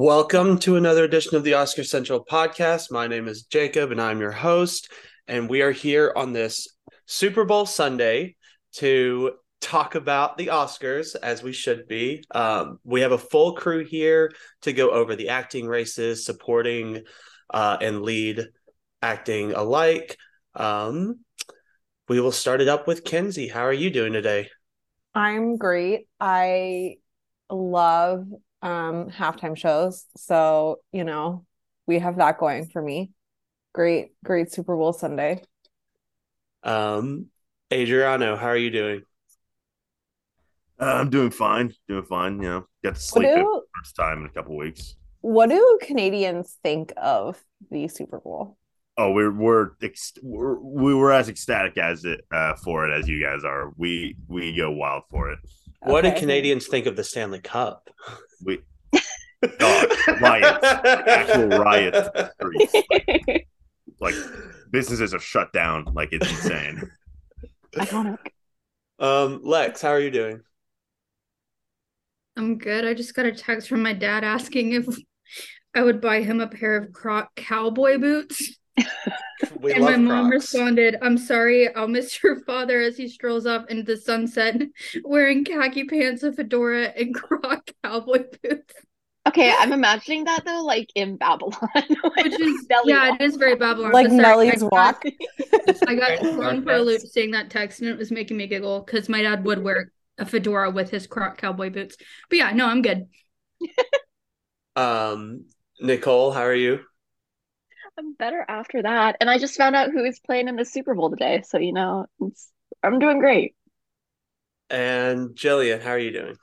Welcome to another edition of the Oscar Central podcast. My name is Jacob and I'm your host. And we are here on this Super Bowl Sunday to talk about the Oscars as we should be. Um, we have a full crew here to go over the acting races, supporting uh, and lead acting alike. Um, we will start it up with Kenzie. How are you doing today? I'm great. I love um halftime shows. So, you know, we have that going for me. Great, great Super Bowl Sunday. Um, Adriano, how are you doing? Uh, I'm doing fine. Doing fine. You know, got to sleep do, it first time in a couple weeks. What do Canadians think of the Super Bowl? Oh, we're we're, we're we were as ecstatic as it uh, for it as you guys are. We we go wild for it. What do Canadians think of the Stanley Cup? We God, riots, actual riots Like, like businesses are shut down. Like it's insane. Iconic. Um, Lex, how are you doing? I'm good. I just got a text from my dad asking if I would buy him a pair of Croc cowboy boots. and my mom Crocs. responded, I'm sorry, I'll miss your father as he strolls off into the sunset wearing khaki pants, a fedora, and Croc cowboy boots. Okay, I'm imagining that though, like in Babylon. Which is yeah, walk. it is very Babylon. Like Nelly's walk. I got thrown for a loop seeing that text and it was making me giggle because my dad would wear a fedora with his Croc cowboy boots. But yeah, no, I'm good. um Nicole, how are you? I'm better after that. And I just found out who is playing in the Super Bowl today. So, you know, I'm doing great. And Jillian, how are you doing?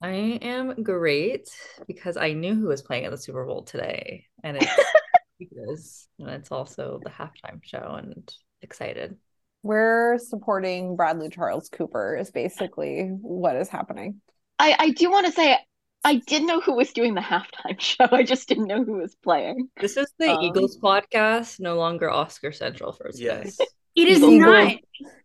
I am great because I knew who was playing at the Super Bowl today. And it's because and it's also the halftime show and excited. We're supporting Bradley Charles Cooper is basically what is happening. I, I do want to say I did know who was doing the halftime show. I just didn't know who was playing. This is the um, Eagles podcast, no longer Oscar Central for yes. It is not.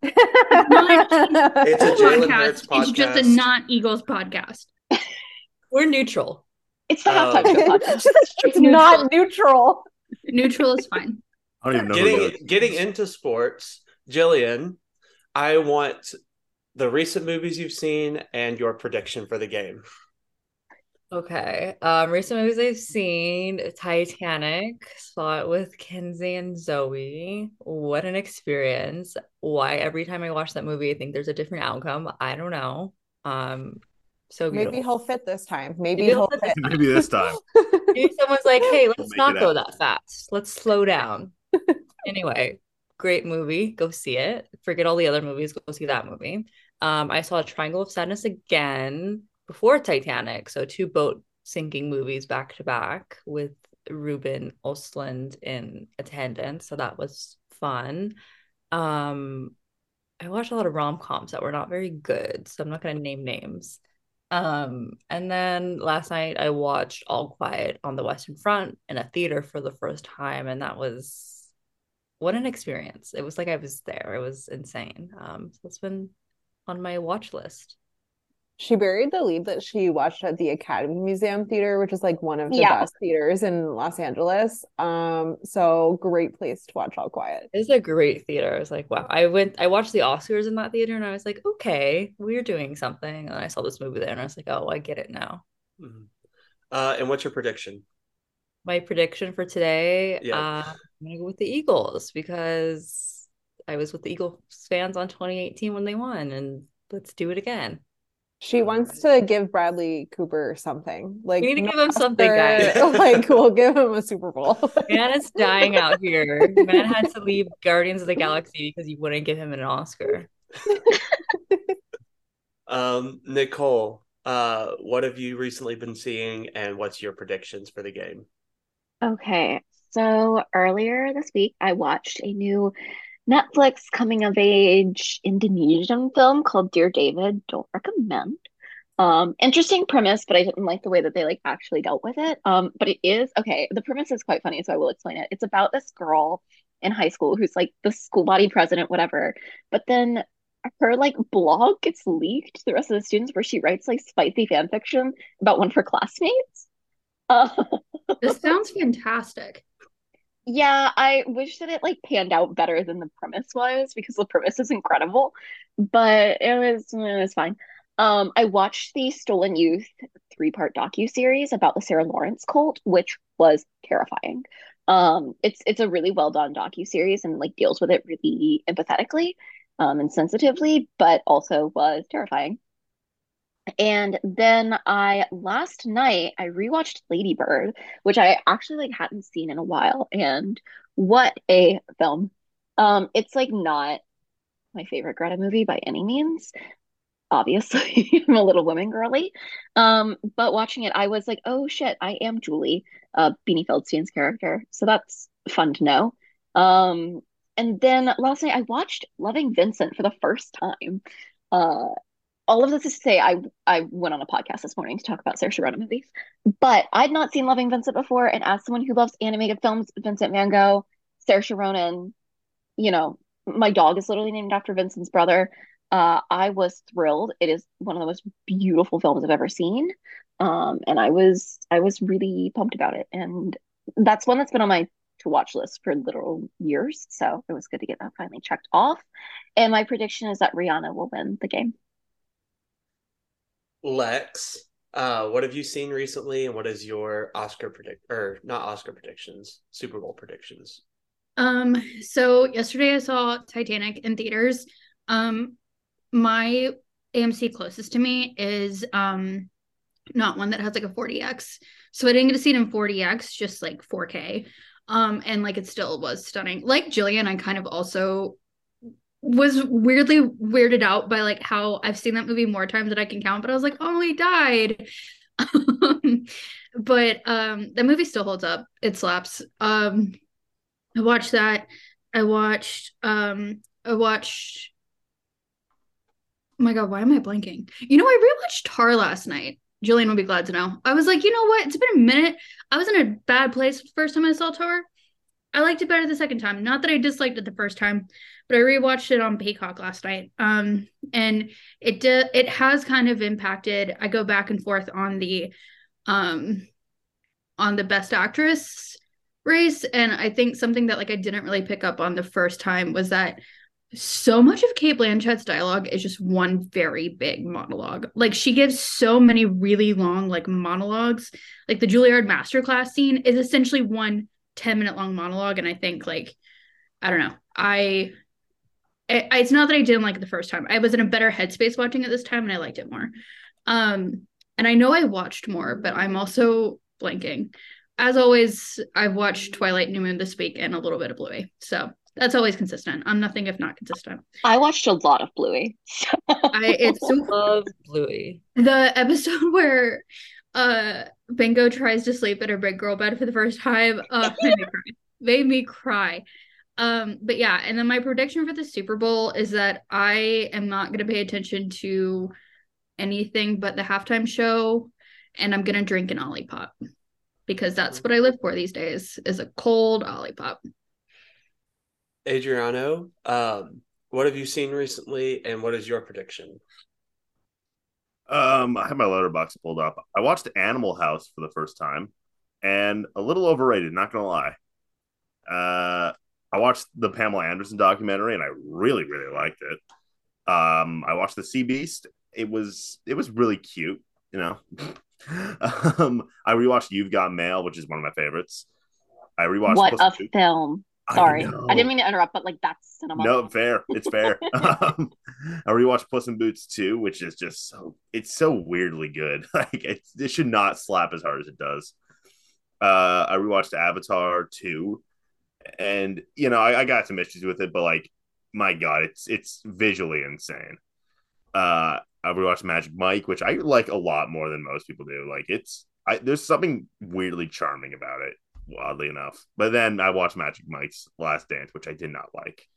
it's not. It's a Jalen podcast. podcast. It's just a not Eagles podcast. We're neutral. It's the halftime show oh. podcast. it's neutral. not neutral. Neutral is fine. I don't even know. Getting getting into sports, Jillian, I want the recent movies you've seen and your prediction for the game. Okay. Um, recent movies I've seen Titanic, saw it with Kenzie and Zoe. What an experience. Why every time I watch that movie I think there's a different outcome. I don't know. Um so beautiful. maybe he'll fit this time. Maybe, maybe he'll fit. maybe this time. maybe someone's like, hey, let's not go that fast. Let's slow down. anyway, great movie. Go see it. Forget all the other movies. Go see that movie. Um, I saw Triangle of Sadness again before Titanic. So two boat sinking movies back to back with Ruben Östlund in attendance. So that was fun. Um, I watched a lot of rom coms that were not very good, so I'm not going to name names. Um, and then last night I watched All Quiet on the Western Front in a theater for the first time, and that was what an experience. It was like I was there. It was insane. Um, so it's been on my watch list she buried the lead that she watched at the Academy Museum Theater, which is like one of the yeah. best theaters in Los Angeles. Um, so great place to watch All Quiet. It's a great theater. I was like, wow. I went, I watched the Oscars in that theater, and I was like, okay, we're doing something. And I saw this movie there, and I was like, oh, I get it now. Mm-hmm. Uh, and what's your prediction? My prediction for today, yeah. uh, I'm gonna go with the Eagles because I was with the Eagles fans on 2018 when they won, and let's do it again. She wants to give Bradley Cooper something. Like we need to give him something, guys. like we'll give him a Super Bowl. Man is dying out here. Man had to leave Guardians of the Galaxy because you wouldn't give him an Oscar. um, Nicole, uh, what have you recently been seeing, and what's your predictions for the game? Okay, so earlier this week, I watched a new Netflix coming of age Indonesian film called Dear David. Don't recommend. Um, interesting premise, but I didn't like the way that they like actually dealt with it. Um, but it is okay. The premise is quite funny, so I will explain it. It's about this girl in high school who's like the school body president, whatever. But then her like blog gets leaked to the rest of the students where she writes like spicy fan fiction about one of her classmates. Uh, this sounds fantastic. Yeah, I wish that it like panned out better than the premise was because the premise is incredible, but it was it was fine. Um, I watched the Stolen Youth three-part docu-series about the Sarah Lawrence cult, which was terrifying. Um, it's it's a really well done docu-series and like deals with it really empathetically um, and sensitively, but also was terrifying. And then I last night I rewatched Lady Bird, which I actually like hadn't seen in a while. And what a film. Um, it's like not my favorite Greta movie by any means. Obviously, I'm a little woman girly. Um, but watching it, I was like, oh shit, I am Julie, uh, Beanie Feldstein's character. So that's fun to know. Um, and then last night I watched Loving Vincent for the first time. Uh, all of this is to say I I went on a podcast this morning to talk about Saoirse Ronan movies, but I'd not seen Loving Vincent before, and as someone who loves animated films, Vincent Van Gogh, Saoirse Ronan, you know, my dog is literally named after Vincent's brother. Uh, I was thrilled. It is one of the most beautiful films I've ever seen, um, and I was I was really pumped about it. And that's one that's been on my to watch list for literal years. So it was good to get that finally checked off. And my prediction is that Rihanna will win the game. Lex, uh, what have you seen recently, and what is your Oscar predict or not Oscar predictions, Super Bowl predictions? Um, so yesterday I saw Titanic in theaters. Um, my AMC closest to me is um not one that has like a 4DX. So I didn't get to see it in 4DX, just like 4K. Um, and like it still was stunning. Like Jillian, I kind of also was weirdly weirded out by like how I've seen that movie more times than I can count, but I was like, oh, he died. but um the movie still holds up. It slaps. Um I watched that. I watched um I watched Oh my god, why am I blanking? You know, I rewatched Tar last night. Jillian would be glad to know. I was like, you know what? It's been a minute. I was in a bad place the first time I saw Tar. I liked it better the second time. Not that I disliked it the first time, but I rewatched it on Peacock last night. Um, and it. It has kind of impacted. I go back and forth on the, um, on the best actress race, and I think something that like I didn't really pick up on the first time was that so much of Cate Blanchett's dialogue is just one very big monologue. Like she gives so many really long like monologues. Like the Juilliard masterclass scene is essentially one 10 minute long monologue and i think like i don't know i it, it's not that i didn't like it the first time. I was in a better headspace watching it this time and i liked it more. Um and i know i watched more but i'm also blanking. As always i've watched twilight new moon this week and a little bit of bluey. So that's always consistent. I'm nothing if not consistent. I watched a lot of bluey. I it's so love bluey. The episode where uh Bingo tries to sleep in her big girl bed for the first time. Uh made me cry. Made me cry. Um, but yeah, and then my prediction for the Super Bowl is that I am not gonna pay attention to anything but the halftime show and I'm gonna drink an Olipop because that's what I live for these days is a cold Olipop. Adriano, um, what have you seen recently and what is your prediction? Um, I have my Letterboxd pulled up. I watched Animal House for the first time, and a little overrated. Not gonna lie. Uh, I watched the Pamela Anderson documentary, and I really, really liked it. Um, I watched the Sea Beast. It was it was really cute. You know. um, I rewatched You've Got Mail, which is one of my favorites. I rewatched. What Puss a film! Sorry, I, I, didn't mean to interrupt, but like that's cinema. No, fair. It's fair. um, I rewatched Puss in Boots 2, which is just so it's so weirdly good. Like it, it should not slap as hard as it does. Uh, I rewatched Avatar 2, and you know I, I got some issues with it, but like my god, it's it's visually insane. Uh, I rewatched Magic Mike, which I like a lot more than most people do. Like it's I, there's something weirdly charming about it oddly enough. But then I watched Magic Mike's Last Dance, which I did not like.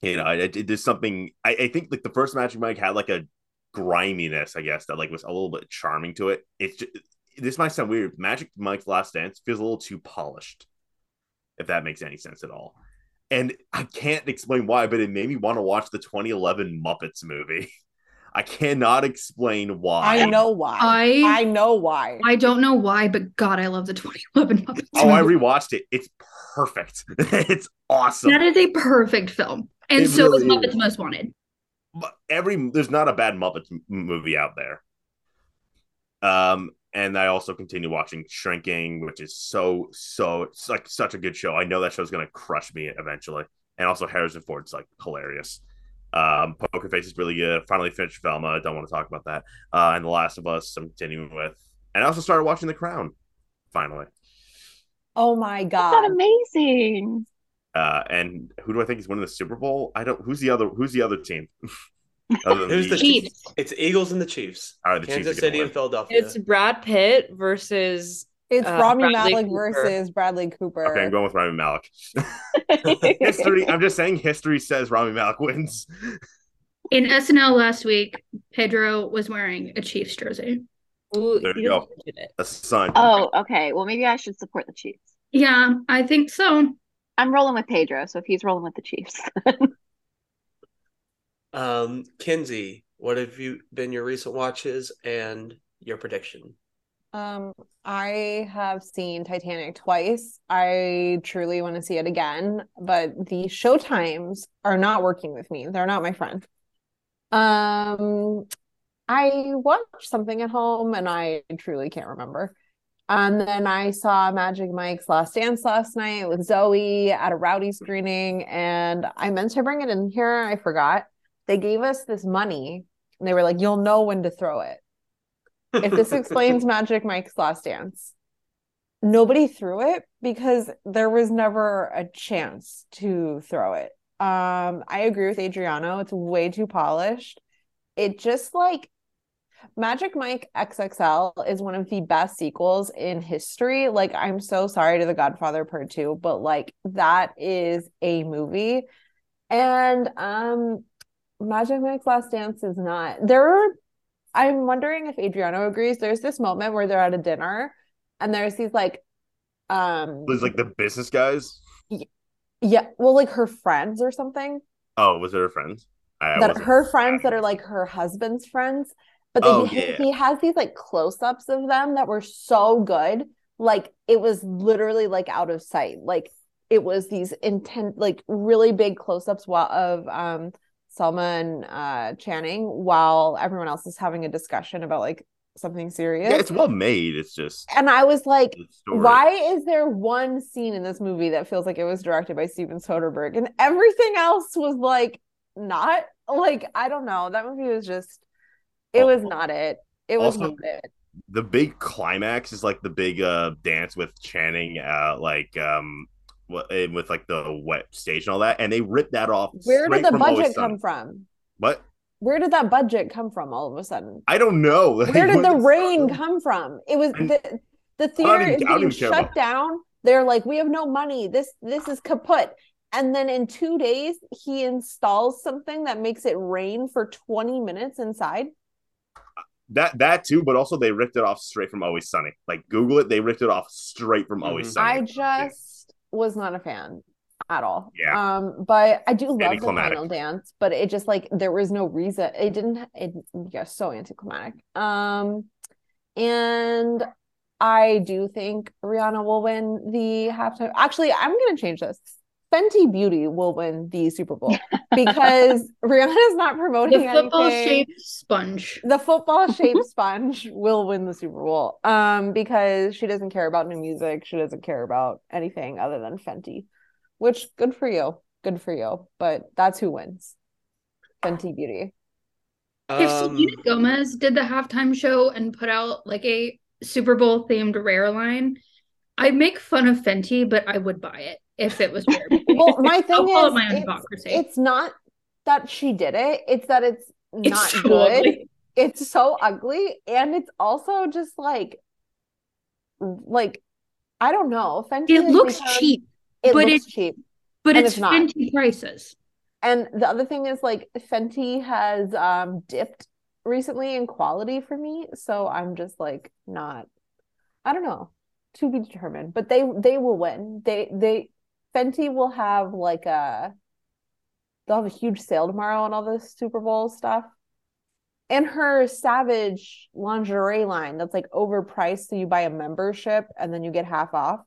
You know, I, there's something I, I think like the first Magic Mike had like a griminess, I guess, that like was a little bit charming to it. It's just, this might sound weird. Magic Mike's Last Dance feels a little too polished, if that makes any sense at all. And I can't explain why, but it made me want to watch the 2011 Muppets movie. I cannot explain why. I know why. I I know why. I don't know why, but God, I love the 2011 Muppets. Oh, I rewatched it. It's perfect. it's awesome. That is a perfect film, and it so really is Muppets is. Most Wanted. But every there's not a bad Muppets movie out there. Um, and I also continue watching Shrinking, which is so so it's like such a good show. I know that show's gonna crush me eventually. And also Harrison Ford's like hilarious. Um, Poker Face is really good. Finally finished Velma. I don't want to talk about that. Uh, and The Last of Us, I'm continuing with. And I also started watching The Crown. Finally. Oh my god, That's amazing! Uh, and who do I think is winning the Super Bowl? I don't. Who's the other? Who's the other team? Who's the Chiefs? It's Eagles and the Chiefs. All right, the Kansas Chiefs City and Philadelphia. It's Brad Pitt versus. It's uh, Rami Bradley Malek Cooper. versus Bradley Cooper. Okay, I'm going with Rami Malek. history. I'm just saying, history says Rami Malek wins. In SNL last week, Pedro was wearing a Chiefs jersey. Ooh, there you go. A son. Oh, okay. Well, maybe I should support the Chiefs. Yeah, I think so. I'm rolling with Pedro, so if he's rolling with the Chiefs. Um, Kenzie, what have you been your recent watches and your prediction? Um, I have seen Titanic twice. I truly want to see it again, but the show times are not working with me. They're not my friend. Um, I watched something at home and I truly can't remember. And then I saw Magic Mike's Last Dance last night with Zoe at a rowdy screening, and I meant to bring it in here. I forgot they gave us this money and they were like, you'll know when to throw it. If this explains Magic Mike's last dance, nobody threw it because there was never a chance to throw it. Um, I agree with Adriano. It's way too polished. It just like Magic Mike XXL is one of the best sequels in history. Like, I'm so sorry to The Godfather Part 2, but like that is a movie. And um Magic Mike's Last Dance is not. There are, I'm wondering if Adriano agrees. There's this moment where they're at a dinner and there's these like um There's like the business guys. Yeah, well, like her friends or something. Oh, was it her friends? I, that her friends that are like her husband's friends. But oh, he, yeah. he has these like close-ups of them that were so good. Like it was literally like out of sight. Like it was these intent like really big close-ups of um Salma and uh, Channing while everyone else is having a discussion about like something serious. Yeah, it's well made. It's just And I was like, why is there one scene in this movie that feels like it was directed by Steven Soderbergh and everything else was like not like I don't know. That movie was just it was not it. It was also, not it. The big climax is like the big uh dance with Channing uh like um with like the wet stage and all that, and they ripped that off. Where did the budget come from? What? Where did that budget come from all of a sudden? I don't know. Where did the rain come from? It was the the theater is being shut down. They're like, we have no money. This this is kaput. And then in two days, he installs something that makes it rain for 20 minutes inside. That that too, but also they ripped it off straight from Always Sunny. Like Google it, they ripped it off straight from Always mm-hmm. Sunny. I just was not a fan at all. Yeah. Um, but I do love the final dance, but it just like there was no reason. It didn't. It yeah, so anticlimactic. Um, and I do think Rihanna will win the halftime. Actually, I'm gonna change this. Fenty Beauty will win the Super Bowl because Rihanna is not promoting the football shaped sponge. The football shaped sponge will win the Super Bowl. Um, because she doesn't care about new music. She doesn't care about anything other than Fenty, which good for you. Good for you. But that's who wins. Fenty Beauty. If um, Selena Gomez did the halftime show and put out like a Super Bowl themed rare line, I'd make fun of Fenty, but I would buy it if it was well, my thing is, my it's, it's, not that she did it; it's that it's, it's not so good. Ugly. It's so ugly, and it's also just like, like, I don't know. Fenty it looks cheap. It but looks it's cheap, but it's, it's Fenty not. prices. And the other thing is, like, Fenty has um dipped recently in quality for me, so I'm just like not. I don't know to be determined but they they will win they they Fenty will have like a they'll have a huge sale tomorrow on all the Super Bowl stuff. and her savage lingerie line that's like overpriced so you buy a membership and then you get half off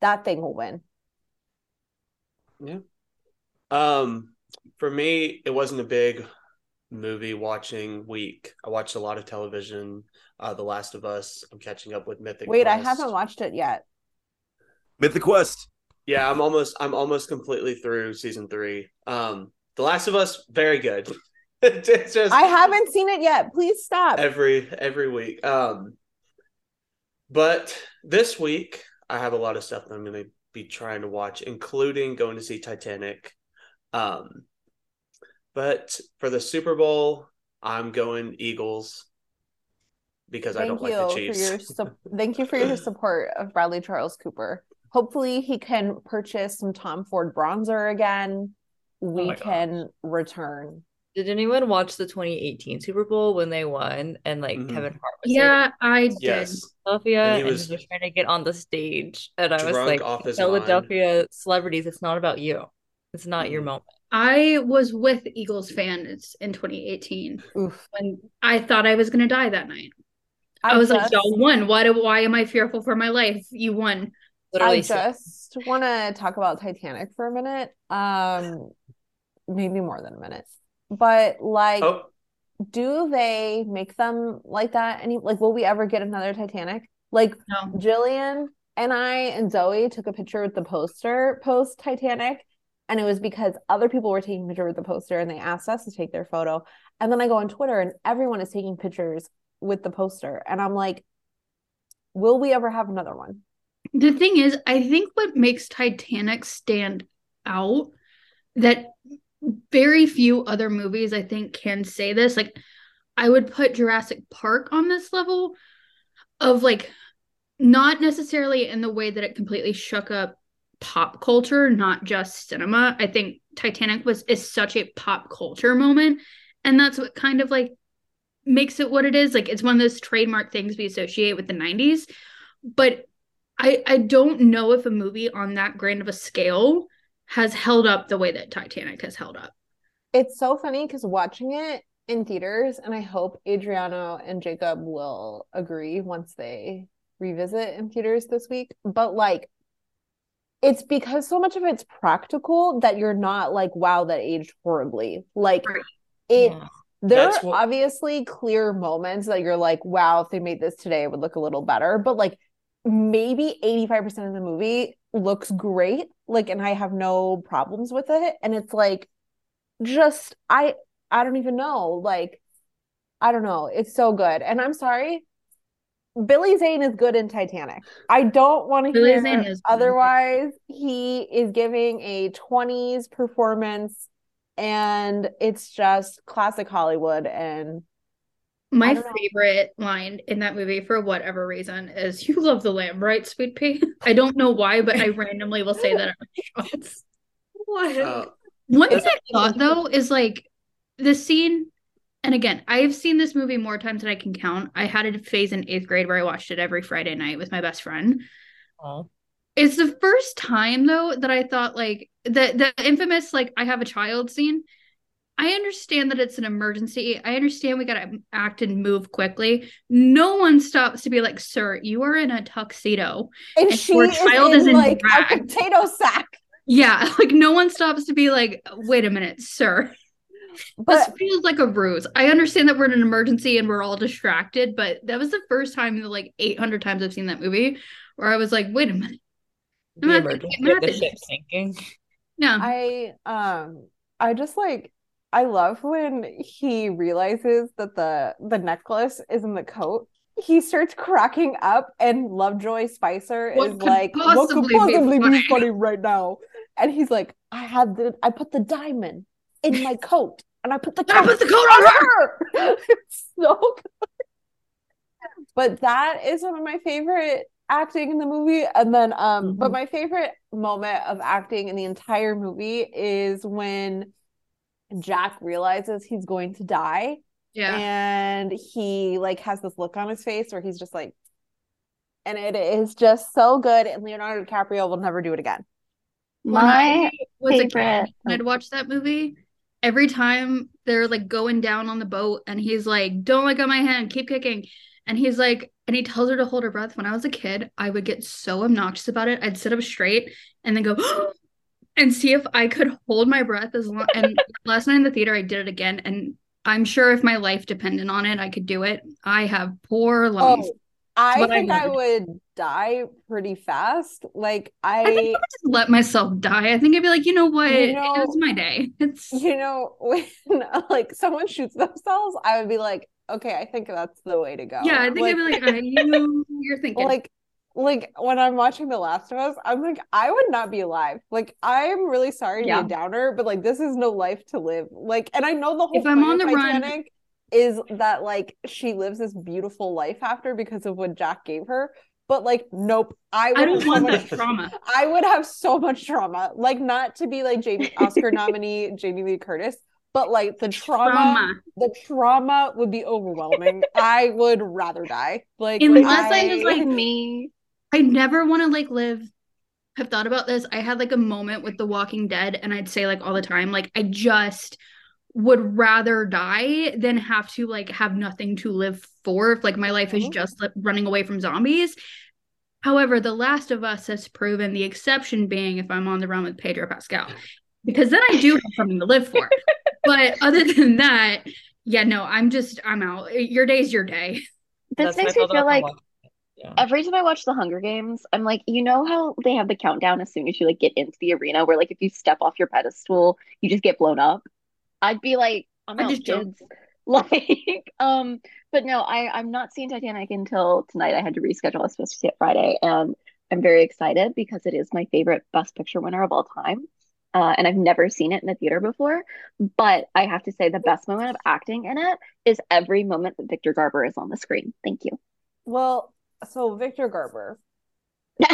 that thing will win. Yeah. Um for me it wasn't a big movie watching week. I watched a lot of television uh the last of us. I'm catching up with mythic wait quest. i haven't watched it yet. Mythic quest yeah i'm almost i'm almost completely through season three um the last of us very good it's just I haven't seen it yet. Please stop. Every every week. Um but this week I have a lot of stuff that I'm gonna be trying to watch, including going to see Titanic. Um but for the Super Bowl, I'm going Eagles because thank I don't like the Chiefs. Su- thank you for your support of Bradley Charles Cooper. Hopefully he can purchase some Tom Ford bronzer again. We oh can return did anyone watch the 2018 Super Bowl when they won and like mm-hmm. Kevin Hart was Yeah, I yes. did. Philadelphia and he was, and trying to get on the stage. And I was like, Philadelphia mind. celebrities, it's not about you. It's not mm-hmm. your moment. I was with Eagles fans in 2018 Oof. when I thought I was going to die that night. I, I was just, like, y'all won. Why, do, why am I fearful for my life? You won. Literally I just want to talk about Titanic for a minute. Um, maybe more than a minute but like oh. do they make them like that any like will we ever get another titanic like no. jillian and i and zoe took a picture with the poster post titanic and it was because other people were taking picture with the poster and they asked us to take their photo and then i go on twitter and everyone is taking pictures with the poster and i'm like will we ever have another one the thing is i think what makes titanic stand out that very few other movies I think can say this. Like I would put Jurassic Park on this level of like not necessarily in the way that it completely shook up pop culture, not just cinema. I think Titanic was is such a pop culture moment and that's what kind of like makes it what it is. Like it's one of those trademark things we associate with the 90s. But I I don't know if a movie on that grand of a scale has held up the way that Titanic has held up. It's so funny because watching it in theaters, and I hope Adriano and Jacob will agree once they revisit in theaters this week. But like, it's because so much of it's practical that you're not like, wow, that aged horribly. Like, it. Yeah. There That's are what... obviously clear moments that you're like, wow, if they made this today, it would look a little better. But like, maybe 85% of the movie looks great like and i have no problems with it. And it's like just i i don't even know like i don't know. It's so good. And i'm sorry billy zane is good in titanic. I don't want to hear otherwise. He is giving a 20s performance and it's just classic hollywood and my favorite line in that movie, for whatever reason, is "You love the lamb, right, sweet pea?" I don't know why, but I randomly will say that at. What? Uh, One thing I thought though is like the scene, and again, I've seen this movie more times than I can count. I had a phase in eighth grade where I watched it every Friday night with my best friend. Oh. It's the first time though that I thought like the the infamous like I have a child scene I understand that it's an emergency. I understand we got to act and move quickly. No one stops to be like, "Sir, you are in a tuxedo, and, and she your child is in, is in like drag. a potato sack." Yeah, like no one stops to be like, "Wait a minute, sir." But this feels like a ruse. I understand that we're in an emergency and we're all distracted, but that was the first time in the like 800 times I've seen that movie where I was like, "Wait a minute." The emergency, the ship sinking. Yeah. I um I just like I love when he realizes that the the necklace is in the coat. He starts cracking up, and Lovejoy Spicer what is like, "What could possibly be funny? right now?" And he's like, "I had the, I put the diamond in my coat, and I put the, I put the coat on her." it's so good. But that is one of my favorite acting in the movie and then um mm-hmm. but my favorite moment of acting in the entire movie is when Jack realizes he's going to die. Yeah. And he like has this look on his face where he's just like and it is just so good and Leonardo DiCaprio will never do it again. My was favorite. a kid, I'd watch that movie. every time they're like going down on the boat and he's like, Don't let go of my hand, keep kicking. And he's like, and he tells her to hold her breath. When I was a kid, I would get so obnoxious about it. I'd sit up straight and then go oh, and see if I could hold my breath as long. And last night in the theater, I did it again. And I'm sure if my life depended on it, I could do it. I have poor oh, lungs. Oh, I think I, I, would die pretty fast. Like I, I think I just let myself die. I think I'd be like, you know what? You know, it's my day. It's you know when like someone shoots themselves, I would be like, okay, I think that's the way to go. Yeah, I think like, I'd be like, you, you're thinking like like when I'm watching The Last of Us, I'm like, I would not be alive. Like, I'm really sorry to yeah. be a downer, but like, this is no life to live. Like, and I know the whole if I'm on the Titanic run... is that like she lives this beautiful life after because of what Jack gave her. But like, nope. I would I don't want so much, trauma. I would have so much trauma. Like, not to be like Jamie Oscar nominee Jamie Lee Curtis, but like the trauma, trauma, the trauma would be overwhelming. I would rather die. Like unless I, I was like me, I never want to like live. I've thought about this. I had like a moment with The Walking Dead, and I'd say like all the time, like I just would rather die than have to like have nothing to live for if like my life is mm-hmm. just like, running away from zombies. However, The Last of Us has proven the exception being if I'm on the run with Pedro Pascal, because then I do have something to live for. but other than that, yeah, no, I'm just I'm out. Your day's your day. This That's makes me feel like yeah. every time I watch the Hunger Games, I'm like, you know how they have the countdown as soon as you like get into the arena, where like if you step off your pedestal, you just get blown up. I'd be like, I'm out, kids. Like, um, but no, I I'm not seeing Titanic until tonight. I had to reschedule. I was supposed to see it Friday, and I'm very excited because it is my favorite Best Picture winner of all time. Uh, and I've never seen it in the theater before. But I have to say, the best moment of acting in it is every moment that Victor Garber is on the screen. Thank you. Well, so Victor Garber,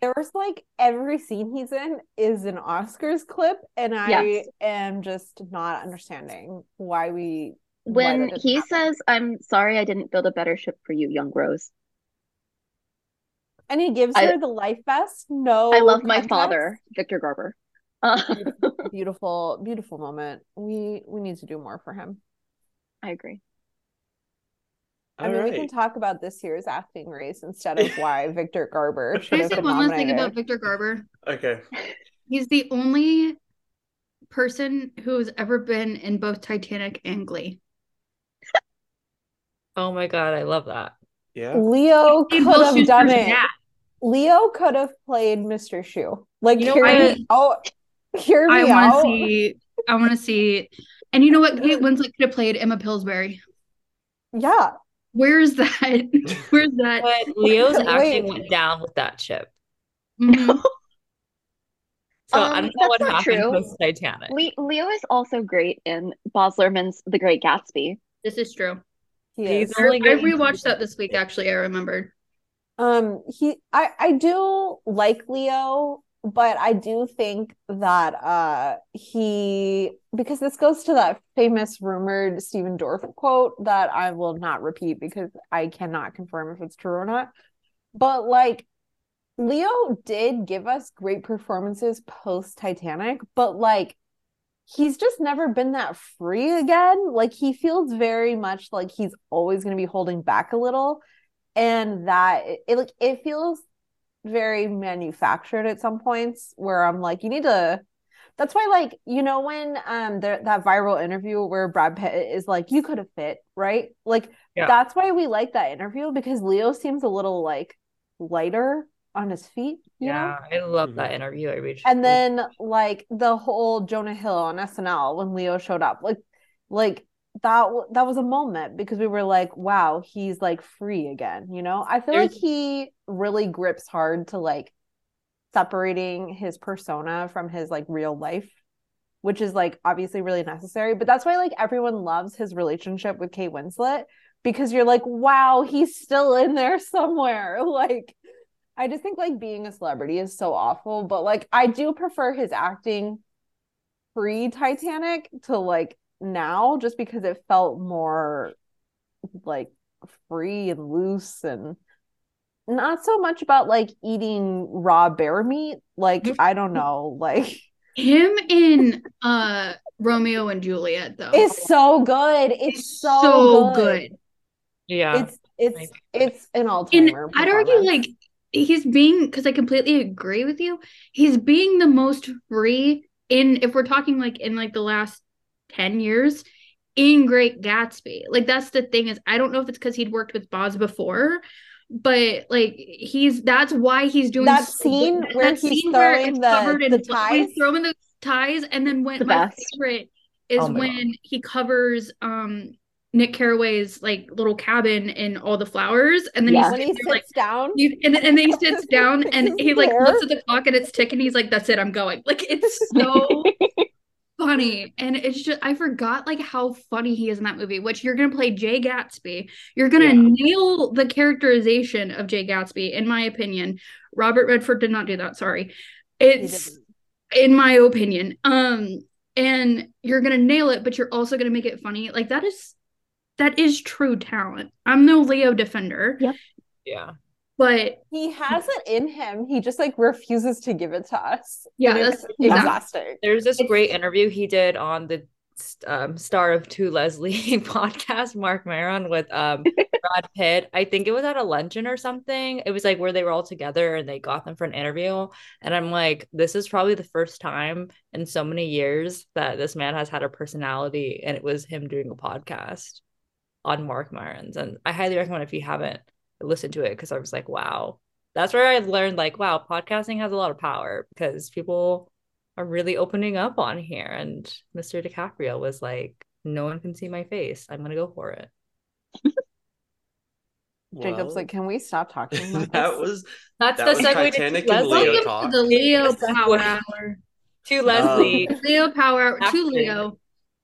there's like every scene he's in is an Oscars clip, and I yes. am just not understanding why we. When why he happen. says, "I'm sorry, I didn't build a better ship for you, young Rose," and he gives I, her the life vest. No, I love my father, Victor Garber. Uh, beautiful, beautiful moment. We we need to do more for him. I agree. I All mean, right. we can talk about this year's acting race instead of why Victor Garber should have been one last thing about Victor Garber. Okay. He's the only person who's ever been in both Titanic and Glee. oh my god, I love that. Yeah. Leo could have done it. Leo could have played Mr. Schue. Like, you know, hear I, me oh, Hear me I want to see. I want to see. And you know what? Kate Winslet could have played Emma Pillsbury. Yeah. Where's that? Where's that? But Leo's acting went down with that ship. Mm-hmm. So um, I don't know what happened true. with Titanic. Le- Leo is also great in Baz Luhrmann's The Great Gatsby. This is true. He is. I rewatched that this week. Actually, I remembered. Um, he, I, I do like Leo, but I do think that uh he because this goes to that famous rumored Stephen Dorff quote that I will not repeat because I cannot confirm if it's true or not. But like Leo did give us great performances post Titanic, but like he's just never been that free again. Like he feels very much like he's always going to be holding back a little and that it, it like it feels very manufactured at some points where I'm like, you need to. That's why, like, you know, when um there, that viral interview where Brad Pitt is like, you could have fit, right? Like, yeah. that's why we like that interview because Leo seems a little like lighter on his feet. yeah, know? I love that interview. I reached. And then like the whole Jonah Hill on SNL when Leo showed up, like, like that that was a moment because we were like wow he's like free again you know? I feel There's... like he really grips hard to like separating his persona from his like real life which is like obviously really necessary but that's why like everyone loves his relationship with kate winslet because you're like wow he's still in there somewhere. Like i just think like being a celebrity is so awful but like i do prefer his acting pre titanic to like now just because it felt more like free and loose and not so much about like eating raw bear meat like i don't know like him in uh Romeo and Juliet though. It's so good. It's so, so good. good. Yeah. It's it's it's an all timer. And I'd argue like he's being because I completely agree with you. He's being the most free in if we're talking like in like the last 10 years in Great Gatsby. Like that's the thing is I don't know if it's because he'd worked with Baz before, but like he's that's why he's doing that so scene good. where that he's scene where it's the, covered in the ties. throwing the ties and then when The my best. favorite is Oh my when he covers um Nick Carraway's like little cabin in all the flowers and then Yeah. he sits like down. he- and, and then he sits down and he like looks at the clock and it's ticking he's like that's it I'm going like it's so funny. And it's just I forgot like how funny he is in that movie which you're gonna play Jay Gatsby. You're gonna Yeah. nail the characterization of Jay Gatsby in my opinion. Robert Redford did not do that sorry. It's in my opinion. Um and you're gonna nail it but you're also gonna make it funny. Like that is that is true talent. I'm no Leo defender. Yep. yeah. But He has it in him. He just like refuses to give it to us. Yeah, And that's- it's yeah. exhausting. There's this It's- great interview he did on the um, star of To Leslie podcast, Marc Maron, with um, Brad Pitt. I think it was at a luncheon or something. It was like where they were all together and they got them for an interview. And I'm like, this is probably the first time in so many years that this man has had a personality, and it was him doing a podcast on Marc Maron's. And I highly recommend if you haven't listened to it because I was like, wow. That's where I learned, like, wow, podcasting has a lot of power because people are really opening up on here. And Mr. DiCaprio was like, no one can see my face. I'm gonna go for it. Jacob's like, can we stop talking about that was That's That the was segue Titanic to and Leslie. Leo talk. to the Leo Power Hour To Leslie. Leo Power Hour to Leo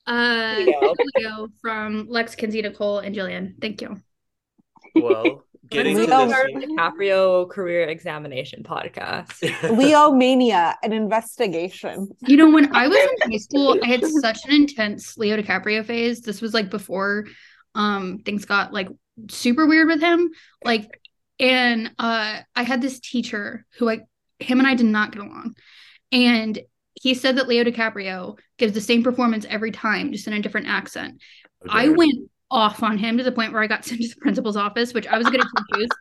uh Leo. Leo from Lex Kenzie Nicole and Jillian thank you well getting to Leo- this. Leonardo DiCaprio career examination podcast. Leo mania, an investigation. You know, when I was in high school, I had such an intense Leo DiCaprio phase. This was like before um things got like super weird with him. Like, and uh I had this teacher who like him and I did not get along. And he said that Leo DiCaprio gives the same performance every time, just in a different accent. I went off on him to the point where I got sent to the principal's office, which I was going getting confused.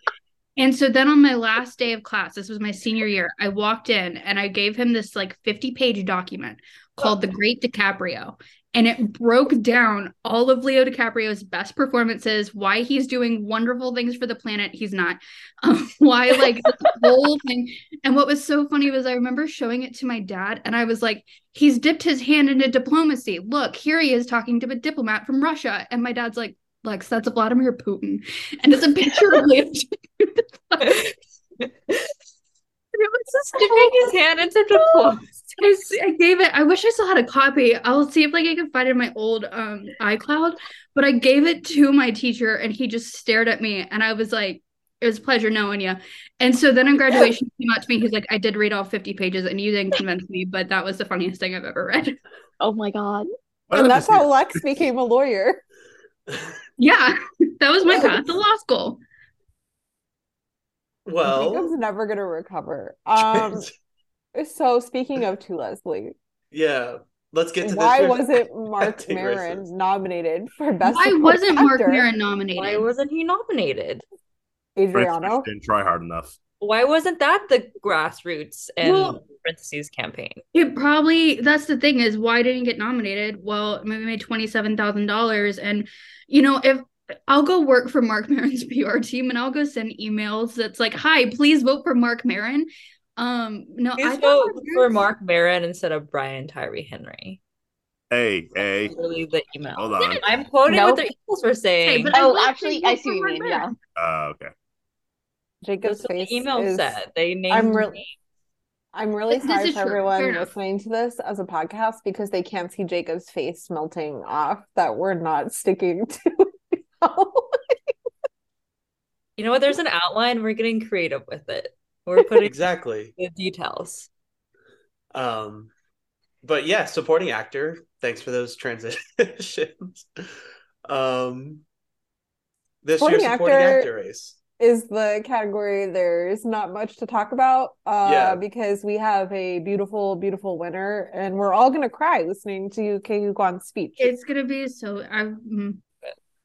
And so then on my last day of class, this was my senior year, I walked in and I gave him this like 50 page document called The Great DiCaprio. And it broke down all of Leo DiCaprio's best performances, why he's doing wonderful things for the planet. He's not. Um, why, like, the whole thing. And what was so funny was I remember showing it to my dad, and I was like, he's dipped his hand into diplomacy. Look, here he is talking to a diplomat from Russia. And my dad's like, Lex, that's a Vladimir Putin. And it's a picture of Leo. It was just Dipping his hand into diplomacy. I, s- I gave it. I wish I still had a copy. I'll see if like I can find it in my old um iCloud. But I gave it to my teacher, and he just stared at me, and I was like, "It was a pleasure knowing you." And so then in graduation, he came out to me. He's like, "I did read all fifty pages, and you didn't convince me, but that was the funniest thing I've ever read." Oh my god. And that's how Lex became a lawyer. Yeah, that was my path to law school. well, Jacob's never gonna recover. Um so speaking of to Leslie, yeah. Let's get to why this. wasn't Marc Maron nominated for best Why wasn't Marc actor? Maron Why wasn't he nominated? Adriano? didn't try hard enough. Why wasn't that the grassroots and Well- parentheses campaign? It probably that's the thing is why didn't get nominated? Well, maybe made twenty seven thousand dollars, and you know if I'll go work for Marc Maron's PR team and I'll go send emails that's like, "Hi, please vote for Marc Maron." Um, no, Please thought vote Marc for Marc Maron instead of Brian Tyree Henry. Hey, hey, Literally the email. hold on. I'm quoting Nope. what their emails were saying. but Oh, actually, I see what you Mark mean. Yeah. Uh, okay. Jacob's That's what face the email is said. They named I'm re- me. I'm really This sorry is for true. everyone listening to this as a podcast because they can't see Jacob's face melting off that we're not sticking to. You know what? There's an outline. We're getting creative with it. We're putting exactly? the details. Um, but yeah, supporting actor. Thanks for those transitions. Um, this Supporting year's supporting actor- actor race. Is the category there's not much to talk about uh yeah. because we have a beautiful beautiful winner and we're all gonna cry listening to Ke Huy Quan's speech. It's gonna be so i'm mm.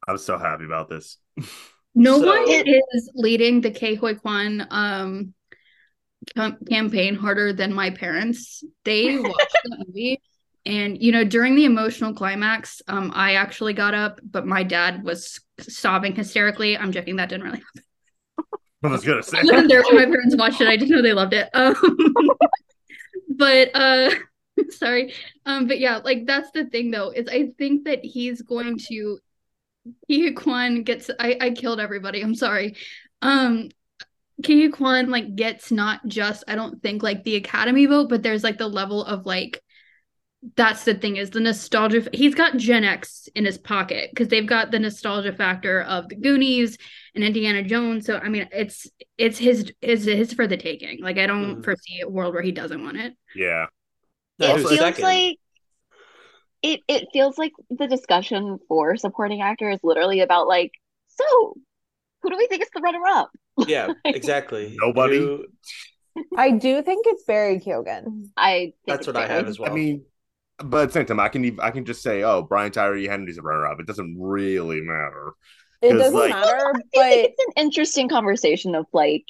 i'm so happy about this. No so... one is leading the Ke Huy Quan um campaign harder than my parents. They watched the movie and you know during the emotional climax um i actually got up but my dad was sobbing hysterically. I'm joking that didn't really happen I was gonna say. there when my parents watched it. I didn't know they loved it. Um, but uh, sorry. Um, but yeah, like that's the thing though. Is I think that he's going to. Ke Quan gets. I I killed everybody. I'm sorry. Um, Ke Quan like gets not just. I don't think like the Academy vote, but there's like the level of like that's the thing is the nostalgia he's got gen x in his pocket because they've got the nostalgia factor of the goonies and indiana jones so i mean it's it's his is his for the taking like i don't mm. foresee a world where he doesn't want it yeah it feels second. like it it feels like the discussion for supporting actor is literally about like so who do we think is the runner up yeah exactly nobody who... I do think it's Barry Keoghan. I that's what Barry. I have as well. I mean, but at the same time, I can even, I can just say, oh, Brian Tyree Henry's a runner up. It doesn't really matter. It doesn't like, matter, but it's an interesting conversation of like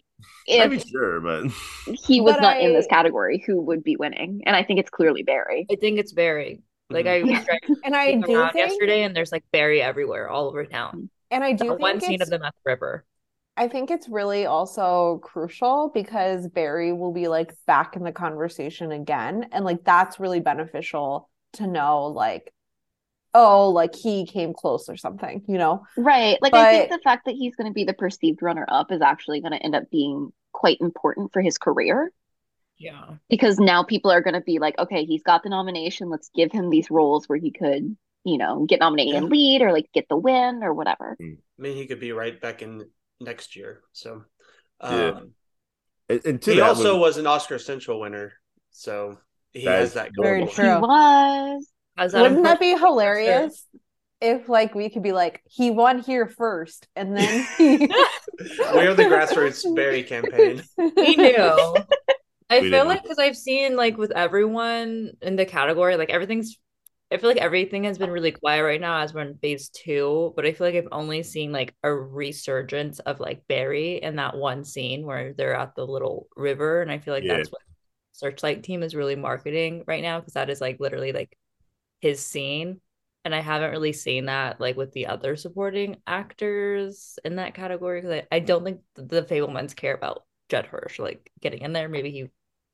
if sure, but he was but not I... in this category, who would be winning? And I think it's clearly Barry. I think it's Barry. Like mm-hmm. I and I do think... yesterday, and there's like Barry everywhere, all over town. And I do one scene of them at the Meth River. I think it's really also crucial because Barry will be like back in the conversation again. And like that's really beneficial to know, like, oh, like he came close or something, you know? Right. Like, but, I think the fact that he's going to be the perceived runner up is actually going to end up being quite important for his career. Yeah. Because now people are going to be like, okay, he's got the nomination. Let's give him these roles where he could, you know, get nominated yeah. and lead or like get the win or whatever. I mean, he could be right back in next year. So, um, yeah. And, and he also was... was an Oscar Central winner, so he that has that. Very true. He was. Wouldn't that be hilarious? If like we could be like he won here first, and then he... we are the grassroots Barry campaign. We knew. I we feel like because I've seen like with everyone in the category, like everything's I feel like everything has been really quiet right now as we're in phase two, but I feel like I've only seen like a resurgence of like Barry in that one scene where they're at the little river. And I feel like yeah. that's what Searchlight team is really marketing right now because that is like literally like his scene. And I haven't really seen that like with the other supporting actors in that category because I, I don't think the Fabelmans care about Judd Hirsch like getting in there. Maybe he,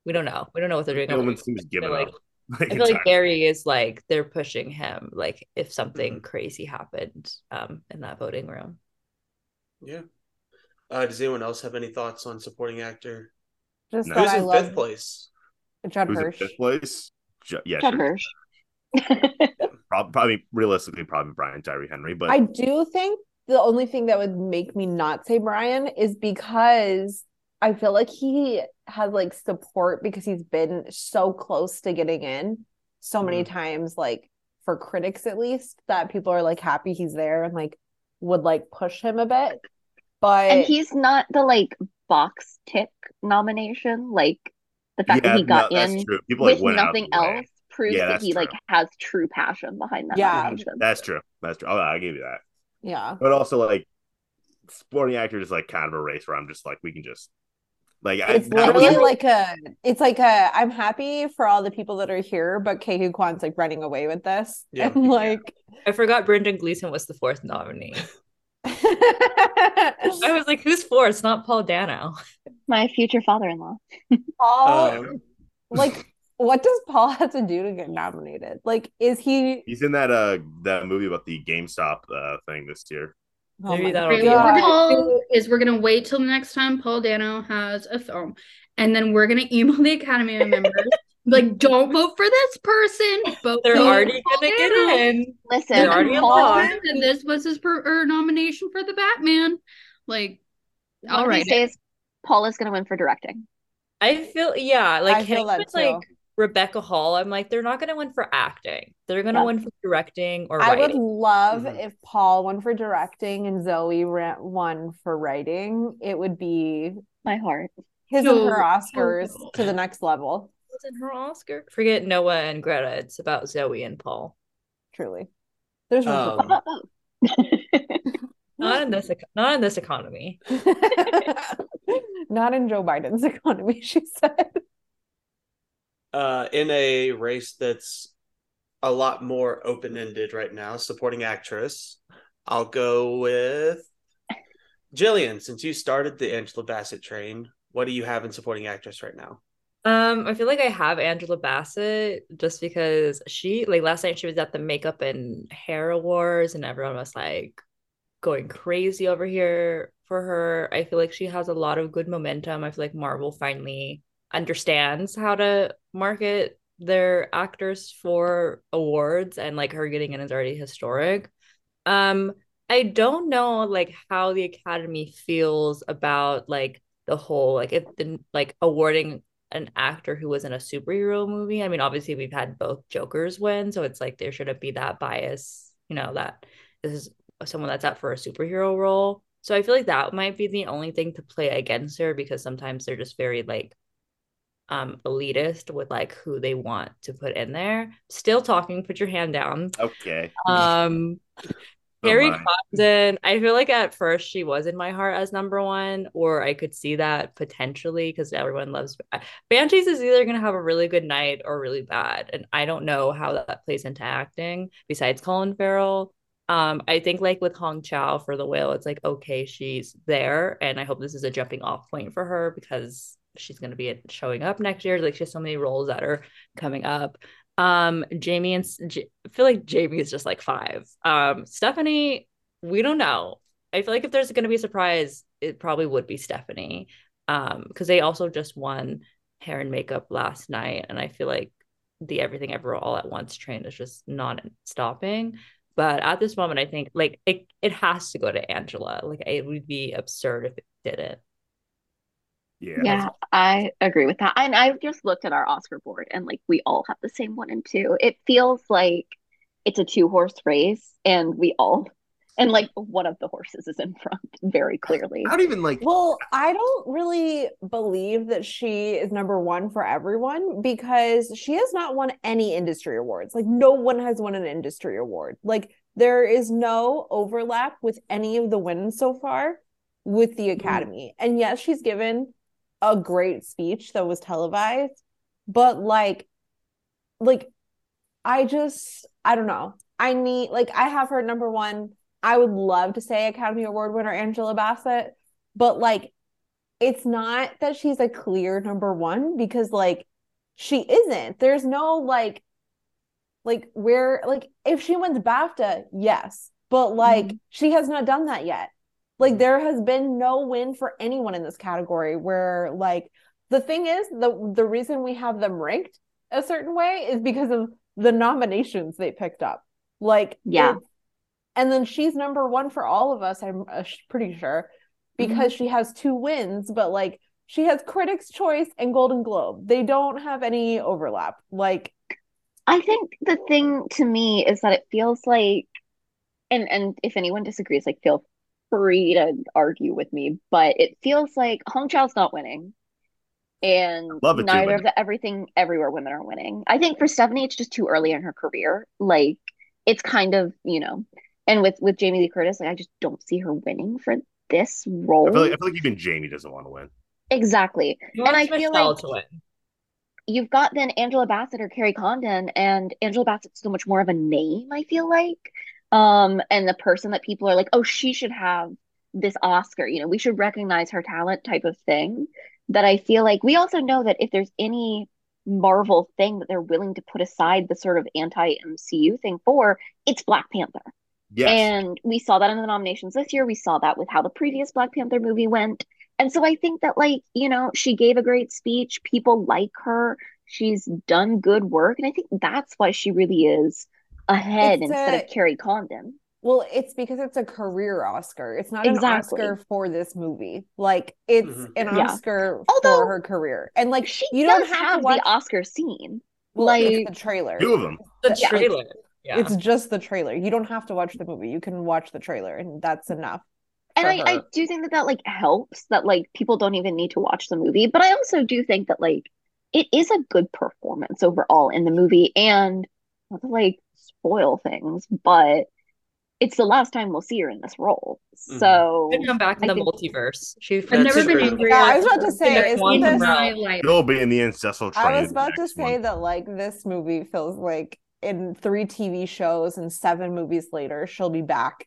we don't know. We don't know what they're doing. Seems given like, up. I feel like Barry is like they're pushing him. Like if something mm-hmm. crazy happened um in that voting room. Yeah. Uh, does anyone else have any thoughts on supporting actor? Just no. that Who's in love fifth place. Judd Who's Hirsch. fifth place. Ju- yeah, Judd sure. Hirsch. probably, probably realistically, probably Brian Tyree Henry. But I do think the only thing that would make me not say Brian is because I feel like he has like support because he's been so close to getting in so many mm-hmm. times, like for critics at least, that people are like happy he's there and like would like push him a bit. But and he's not the like box tick nomination, like the fact yeah, that he got no, in People, with nothing else proves yeah, that he true. like has true passion behind that. Yeah, nomination. that's true. That's true. Oh, I give you that. Yeah, but also like sporting actor is like kind of a race where I'm just like we can just like it's I, literally like a it's like a I'm happy for all the people that are here, but Ke Huy Quan's like running away with this. Yeah. And like I forgot Brendan Gleeson was the fourth nominee. I was like, who's fourth? It's not Paul Dano. My future father in law. Paul um, like what does Paul have to do to get nominated? Like, is he He's in that uh that movie about the GameStop uh thing this year. Oh Maybe that'll be what we're gonna do is we're gonna wait till the next time Paul Dano has a film, and then we're gonna email the Academy members. Like, don't vote for this person. But they're already gonna get in. Listen, they're already Paul, and this was his per- er, nomination for the Batman. Like, all right, days, Paul is gonna win for directing. I feel yeah, like I feel that like Rebecca Hall, I'm like, they're not going to win for acting. They're going to yeah. win for directing or. writing. I would love mm-hmm. if Paul won for directing and Zoe won for writing. It would be my heart. His and her Oscars to the next level. Wasn't her Oscar? Forget Noah and Greta. It's about Zoe and Paul. Truly, there's no. Um, not in this. Not in this economy. not in Joe Biden's economy. She said uh, in a race that's a lot more open ended right now, supporting actress. I'll go with Jillian. Since you started the Angela Bassett train, what do you have in supporting actress right now? Um, I feel like I have Angela Bassett just because she like last night she was at the makeup and hair awards and everyone was like going crazy over here for her. I feel like she has a lot of good momentum. I feel like Marvel finally understands how to market their actors for awards and like her getting in is already historic. Um I don't know like how the academy feels about like the whole like if the like awarding an actor who was in a superhero movie. I mean obviously we've had both Jokers win so it's like there shouldn't be that bias, you know, that this is someone that's up for a superhero role. So I feel like that might be the only thing to play against her because sometimes they're just very like um elitist with like who they want to put in there. Still talking, put your hand down. Okay. Um Kerry oh Condon, I feel like at first she was in my heart as number one, or I could see that potentially because everyone loves Banshees is either gonna have a really good night or really bad. And I don't know how that plays into acting besides Colin Farrell. Um, I think like with Hong Chau for the whale, it's like okay, she's there, and I hope this is a jumping off point for her because she's going to be showing up next year. Like she has so many roles that are coming up. Um, Jamie and J- I feel like Jamie is just like five. Um, Stephanie, we don't know. I feel like if there's going to be a surprise, it probably would be Stephanie. Um, because they also just won hair and makeup last night, and I feel like the Everything Ever All at Once train is just not stopping. But at this moment, I think like it it has to go to Angela. Like it would be absurd if it didn't. Yeah. Yeah, I agree with that. And I just looked at our Oscar board and like we all have the same one and two. It feels like it's a two horse race and we all and like one of the horses is in front very clearly. I don't even like Well, I don't really believe that she is number 1 for everyone because she has not won any industry awards. Like no one has won an industry award. Like there is no overlap with any of the wins so far with the mm-hmm. academy. Mm. And yes, she's given a great speech that was televised but like like i just i don't know. I need like i have her number one i would love to say academy award winner angela bassett but like it's not that she's a clear number one because like she isn't. There's no like like where like if she wins bafta yes but like mm-hmm. she has not done that yet like there has been no win for anyone in this category where like the thing is the the reason we have them ranked a certain way is because of the nominations they picked up. Like yeah. And then she's number 1 for all of us I'm uh, pretty sure because mm-hmm. she has two wins but like she has critics choice and golden globe. They don't have any overlap. Like I think the thing to me is that it feels like and and if anyone disagrees like feel free to argue with me, but it feels like Hong Chau's not winning. And neither of the everything everywhere women are winning. I think for Stephanie, it's just too early in her career. Like it's kind of, you know, and with with Jamie Lee Curtis, like I just don't see her winning for this role. I feel like, I feel like even Jamie doesn't want to win. Exactly. And I feel like to win. you've got then Angela Bassett or Kerry Condon, and Angela Bassett's so much more of a name, I feel like um and the person that people are like oh she should have this oscar. You know we should recognize her talent type of thing that i feel like we also know that if there's any marvel thing that they're willing to put aside the sort of anti mcu thing for it's black panther. Yes. and we saw that in the nominations this year. We saw that with how the previous black panther movie went. And so i think that like you know she gave a great speech. People like her. She's done good work. And i think that's why she really is ahead it's instead a, of Kerry Condon. Well, it's because it's a career Oscar. It's not exactly. an Oscar for this movie. Like it's mm-hmm. an yeah. Oscar Although, for her career. And like she you don't have, have to watch the Oscar scene. Well, like the trailer. Two of them. The trailer. Yeah. It's just the trailer. You don't have to watch the movie. You can watch the trailer and that's enough. And I, I do think that that like helps that like people don't even need to watch the movie. But I also do think that like it is a good performance overall in the movie and not to like spoil things, but it's the last time we'll see her in this role. Mm-hmm. So mm-hmm. come back in I the think... multiverse. She's I've never been angry. Yeah, I was about to say, isn't this... She'll be in the ancestral train. I was about to say one. that like this movie feels like in three TV shows and seven movies later, she'll be back.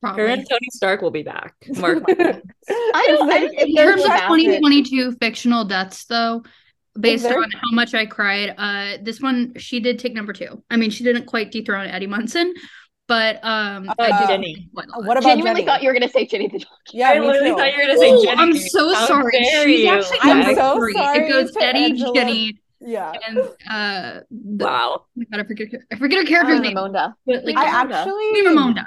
Probably. Her and Tony Stark will be back. Mark. I don't. I, in terms of 2022 fictional deaths, though, based on how much I cried, uh, this one she did take number two. I mean, she didn't quite dethrone Eddie Munson, but um, uh, I Jenny. What about genuinely Jenny? thought you were gonna say Jenny the Jockey. Yeah, I literally thought you were gonna say Ooh, Jenny. I'm so How sorry. She's actually I'm so three. sorry. It goes Eddie, Angela. Jenny. Yeah. And uh the, wow. Oh my god, I forget I forget her character's uh, name. Ramonda. But like I actually Ramonda.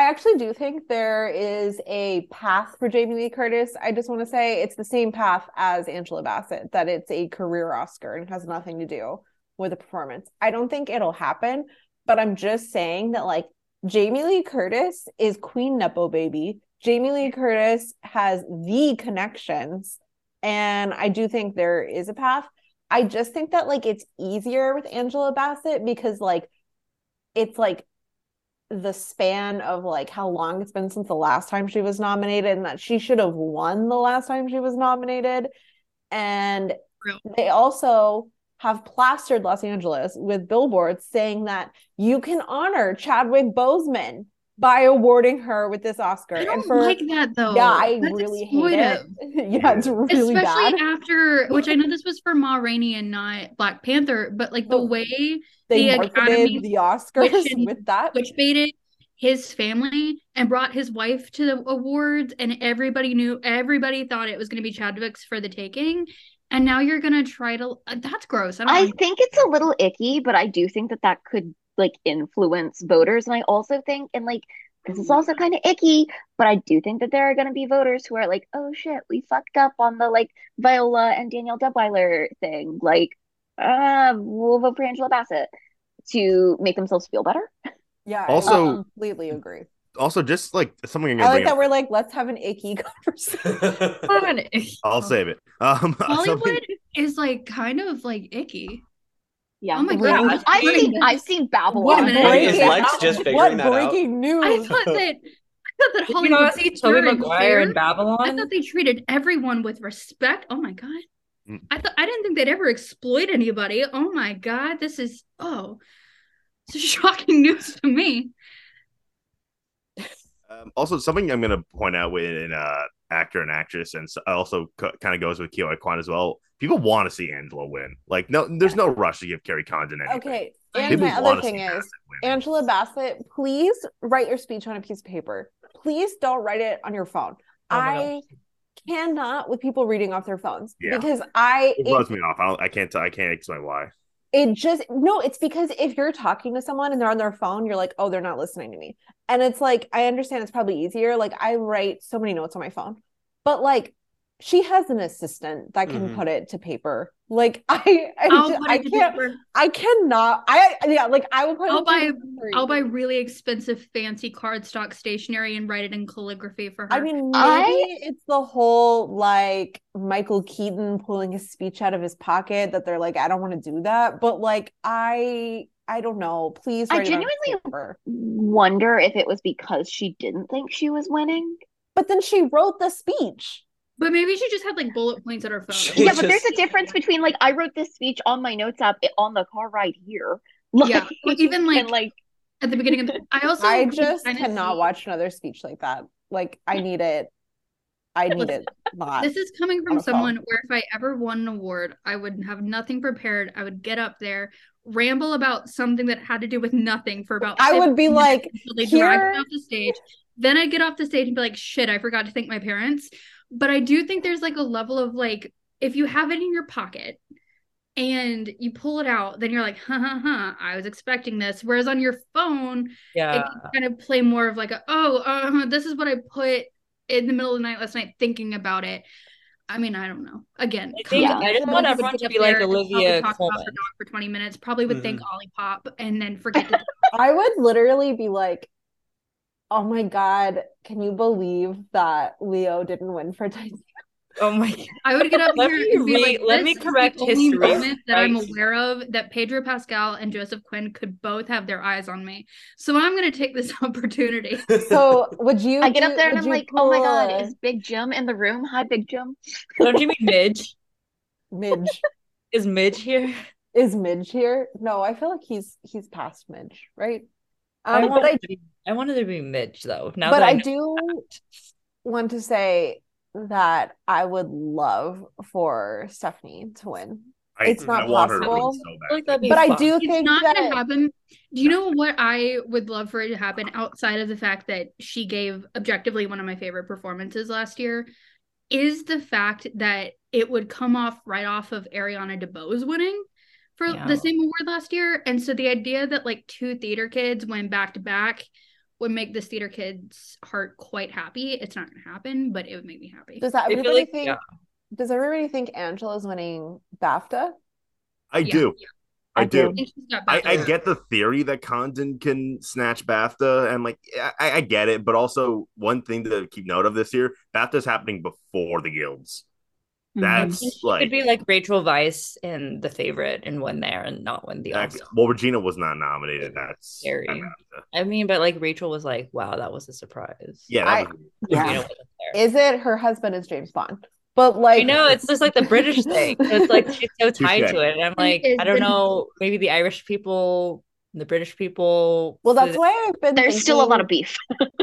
I actually do think there is a path for Jamie Lee Curtis. I just want to say it's the same path as Angela Bassett, that it's a career Oscar and has nothing to do with the performance. I don't think it'll happen, but I'm just saying that like Jamie Lee Curtis is Queen Nepo baby. Jamie Lee Curtis has the connections. And I do think there is a path. I just think that like it's easier with Angela Bassett because like it's like the span of like how long it's been since the last time she was nominated and that she should have won the last time she was nominated. And they also have plastered Los Angeles with billboards saying that you can honor Chadwick Boseman by awarding her with this Oscar. I don't and for, like that though. Yeah, I That's really hate it. yeah, it's really Especially bad. after, which I know this was for Ma Rainey and not Black Panther, but like the oh. way they the Academy the Oscars switched, with that, which baited his family and brought his wife to the awards, and everybody knew, everybody thought it was going to be Chadwick's for the taking. And now you're gonna try to uh, that's gross. I, I think it's a little icky but i do think that that could like influence voters. And i also think and like this is also kind of icky but i do think that there are going to be voters who are like oh shit we fucked up on the like viola and danielle Deadwyler thing. Like uh we'll vote for angela bassett to make themselves feel better yeah also I completely agree also just like something I like that up. we're like, let's have an icky conversation. I'll save it. Um, Hollywood something... is like kind of like icky. Yeah. Oh my god. I've seen I've seen Babylon. What breaking, just what breaking out. news? I thought that I thought that Hollywood. You know, see Tobey Maguire in Babylon. I thought they treated everyone with respect. Oh my god. Mm. I thought I didn't think they'd ever exploit anybody. Oh my god, this is oh, it's shocking news to me. Um, also, something I'm going to point out with an uh, actor and actress, and also co- kind of goes with Ke Huy Quan as well. People want to see Angela win. Like, no, there's no rush to give Kerry Condon anything. Okay, and People my other thing is, Angela Bassett, please write your speech on a piece of paper. Please don't write it on your phone. Oh I cannot with people reading off their phones yeah. because I it, it me off. I, I can't. I can't explain why it just no it's because if you're talking to someone and they're on their phone you're like oh they're not listening to me and it's like i understand it's probably easier like i write so many notes on my phone but like she has an assistant that can mm-hmm. put it to paper. Like I, I, just, I can't, paper. I cannot. I yeah, like I will put. I'll buy, I'll buy really expensive, fancy cardstock stationery and write it in calligraphy for her. I mean, maybe I... it's the whole like Michael Keaton pulling his speech out of his pocket that they're like, I don't want to do that, but like I, I don't know. Please, I genuinely wonder if it was because she didn't think she was winning. But then she wrote the speech. But maybe she just had like bullet points at her phone. She yeah, but there's a difference between like I wrote this speech on my notes app on the car ride here. Like, yeah, even like like at the beginning of the. I also I just cannot see... watch another speech like that. Like I need it. I need it. Not this is coming from someone phone. where if I ever won an award, I would have nothing prepared. I would get up there, ramble about something that had to do with nothing for about. I would be like, they here... drag me off the stage. Then I'd get off the stage and be like, "Shit, I forgot to thank my parents." But I do think there's like a level of like if you have it in your pocket and you pull it out, then you're like, ha ha ha, I was expecting this. Whereas on your phone, yeah, it can kind of play more of like a, oh, uh, this is what I put in the middle of the night last night thinking about it. I mean, I don't know. Again, I, think, I just want everyone to be like Olivia talk Colman. About for twenty minutes. Probably would mm-hmm. think Olipop and then forget. To- I would literally be like, "Oh my god, can you believe that Leo didn't win for Titanic?" Oh my god. I would get up let here and be re- like, let me correct history. Moment that I'm aware of that Pedro Pascal and Joseph Quinn could both have their eyes on me. So I'm gonna take this opportunity. So would you I get do, up there and I'm like, oh my god, is Big Jim in the room? Hi, Big Jim. Don't you mean Midge? Midge. is Midge here? Is Midge here? No, I feel like he's he's past Midge, right? Um, I wanted, I, to be, I wanted to be Midge though. Now but I, I do that. want to say that I would love for Stephanie to win. I, it's not possible, so like but fun. I do it's think not that... gonna happen. Do you know what I would love for it to happen outside of the fact that she gave objectively one of my favorite performances last year? Is the fact that it would come off right off of Ariana DeBose winning for yeah. the same award last year, and so the idea that like two theater kids went back to back would make this theater kid's heart quite happy. It's not gonna happen, but it would make me happy. Does that everybody like, think? Yeah. Does everybody think Angela's winning BAFTA? I yeah. do. I, I do. I, I, get the theory that Condon can snatch BAFTA, and like I, I get it, but also one thing to keep note of this year: BAFTA's happening before the guilds. Mm-hmm. That's mm-hmm. like could be like Rachel Weisz in the favorite and win there and not win the Oscar. Well, Regina was not nominated. That's scary. I mean, but like Rachel was like, "Wow, that was a surprise." Yeah, I, was, yeah. Is it her husband is James Bond? But like, I know it's just like the British thing. It's like she's so tied to it, and I'm like, I don't know. Maybe the Irish people, the British people. Well, that's why I've been. There's thinking, still a lot of beef.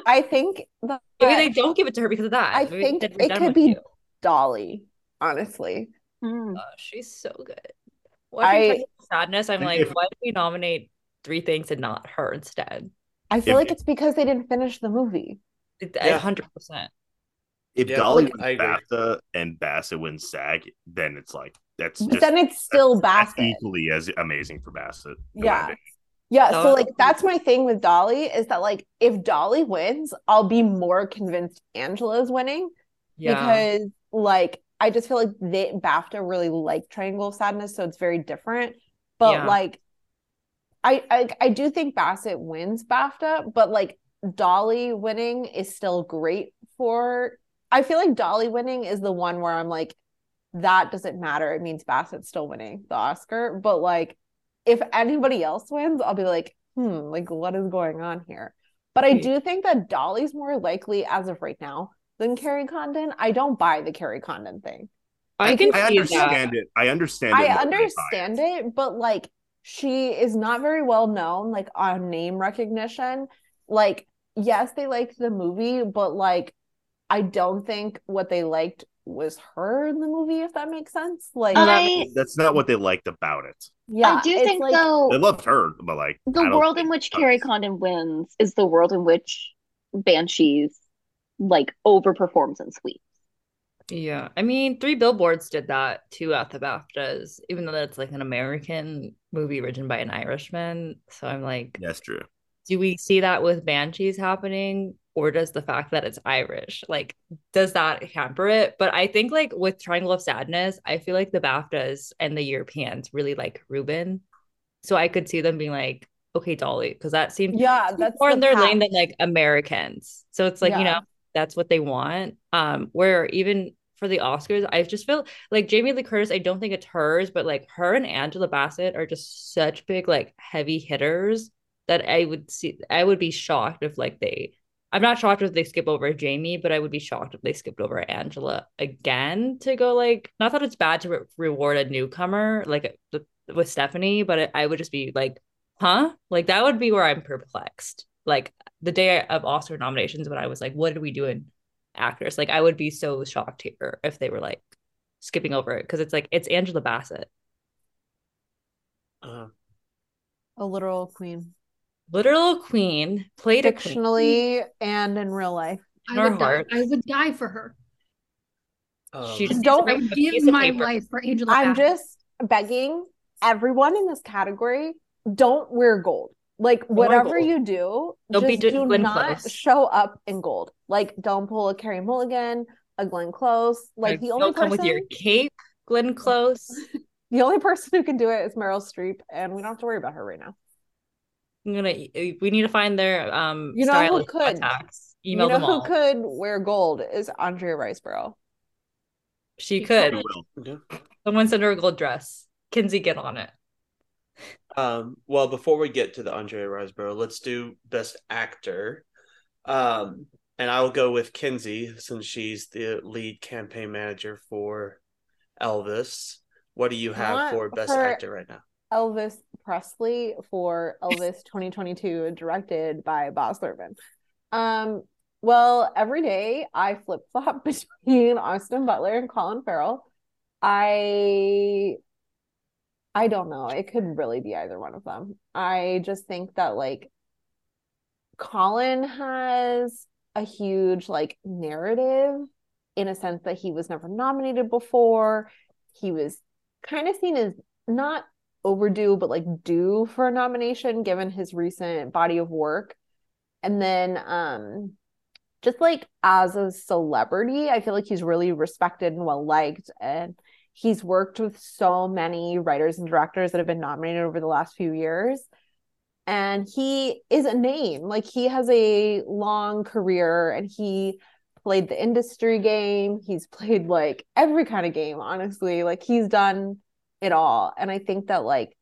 I think that maybe they don't give it to her because of that. I maybe think it could be you. Dolly honestly. Mm. Oh, she's so good. I sadness. I'm like, why did we nominate three things and not her instead? I feel if, like it's because they didn't finish the movie. hundred yeah. percent. If yeah, Dolly like, wins BAFTA and Bassett wins SAG, then it's like that's just, then it's still that's, Bassett that's equally as amazing for Bassett. Yeah. Yeah, so like that's my thing with Dolly is that like if Dolly wins, I'll be more convinced Angela's winning yeah. because like I just feel like they BAFTA really like Triangle of Sadness, so it's very different. But yeah. like, I, I I do think Bassett wins BAFTA, but like Dolly winning is still great for. I feel like Dolly winning is the one where I'm like, that doesn't matter. It means Bassett's still winning the Oscar. But like, if anybody else wins, I'll be like, hmm, like what is going on here? But I do think that Dolly's more likely as of right now than Kerry Condon. I don't buy the Kerry Condon thing. I, can I understand that. it. I understand it. I understand it, but like she is not very well known, like on name recognition. Like, yes, they liked the movie, but like I don't think what they liked was her in the movie, if that makes sense. Like I, that's not what they liked about it. Yeah, I do think like, though they loved her, but like the world in which Kerry Condon wins is the world in which Banshees like overperforms and sweeps. Yeah, I mean, Three Billboards did that too at the BAFTAs, even though that's like an American movie written by an Irishman. So I'm like, that's true. Do we see that with Banshees happening, or does the fact that it's Irish like does that hamper it? But I think like with Triangle of Sadness, I feel like the BAFTAs and the Europeans really like Ruben, so I could see them being like, okay, Dolly, because that seems yeah, that's more the in their path. lane than like Americans. So it's like yeah. you know that's what they want. Um, where even for the Oscars, I just feel like Jamie Lee Curtis, I don't think it's hers, but like her and Angela Bassett are just such big, like heavy hitters that I would see I would be shocked if like they I'm not shocked if they skip over Jamie, but I would be shocked if they skipped over Angela again to go like not that it's bad to re- reward a newcomer like with Stephanie, but I would just be like, huh? Like that would be where I'm perplexed. Like the day of Oscar nominations when I was like, what did we do in actors? Like I would be so shocked here if they were like skipping over it because it's like it's Angela Bassett. Uh, a literal queen. Literal queen, played fictionally and in real life. I would, die, I would die for her. Um, she just don't give my paper. life for Angela. I'm Bassett. just begging everyone in this category don't wear gold. Like whatever you do, don't just do not Close. show up in gold. Like don't pull a Carey Mulligan, a Glenn Close. Like the only person... with your cape, Glenn Close. the only person who can do it is Meryl Streep, and we don't have to worry about her right now. I'm gonna. We need to find their um. You know who could? Contacts. Email you know who could wear gold is Andrea Riseborough. She, she could. Someone send her a gold dress. Kenzie, get on it. Um, well, before we get to the Andre Riseborough, let's do Best Actor. Um, and I will go with Kenzie since she's the lead campaign manager for Elvis. What do you have Not for Best for Actor right now? Elvis Presley for Elvis 2022, directed by Baz Luhrmann. Um, well, every day I flip flop between Austin Butler and Colin Farrell. I I don't know. It could really be either one of them. I just think that like Colin has a huge like narrative in a sense that he was never nominated before. He was kind of seen as not overdue, but like due for a nomination given his recent body of work. And then um just like as a celebrity, I feel like he's really respected and well liked and he's worked with so many writers and directors that have been nominated over the last few years. And he is a name like he has a long career and he played the industry game. He's played like every kind of game honestly. Like he's done it all. And i think that like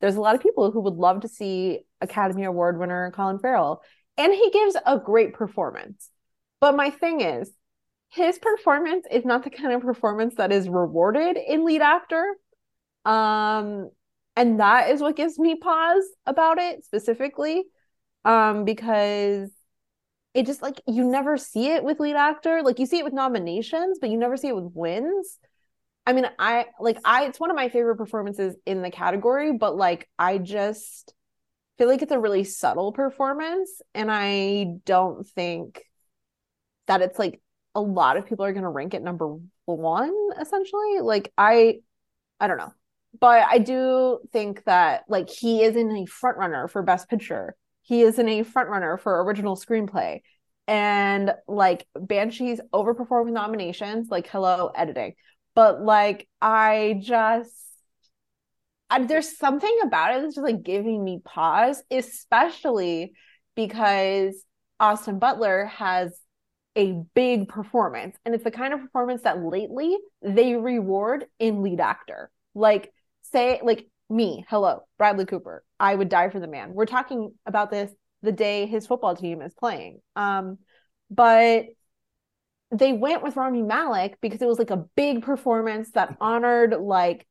there's a lot of people who would love to see academy award winner colin farrell. And he gives a great performance. But my thing is his performance is not the kind of performance that is rewarded in lead actor. Um, and that is what gives me pause about it specifically. Um, because it just like you never see it with lead actor. Like you see it with nominations, but you never see it with wins. I mean, I like I it's one of my favorite performances in the category, but like I just feel like it's a really subtle performance and I don't think that it's like a lot of people are going to rank it number one essentially. Like i i don't know. But i do think that like he is in a front runner for best picture. He is in a front runner for original screenplay. And like banshees overperforming nominations like hello editing. But like i just I, there's something about it that's just like giving me pause especially because austin butler has a big performance. And it's the kind of performance that lately they reward in lead actor. Like, say, like me, hello, Bradley Cooper. I would die for the man. We're talking about this the day his football team is playing. Um, but they went with Rami Malek because it was like a big performance that honored like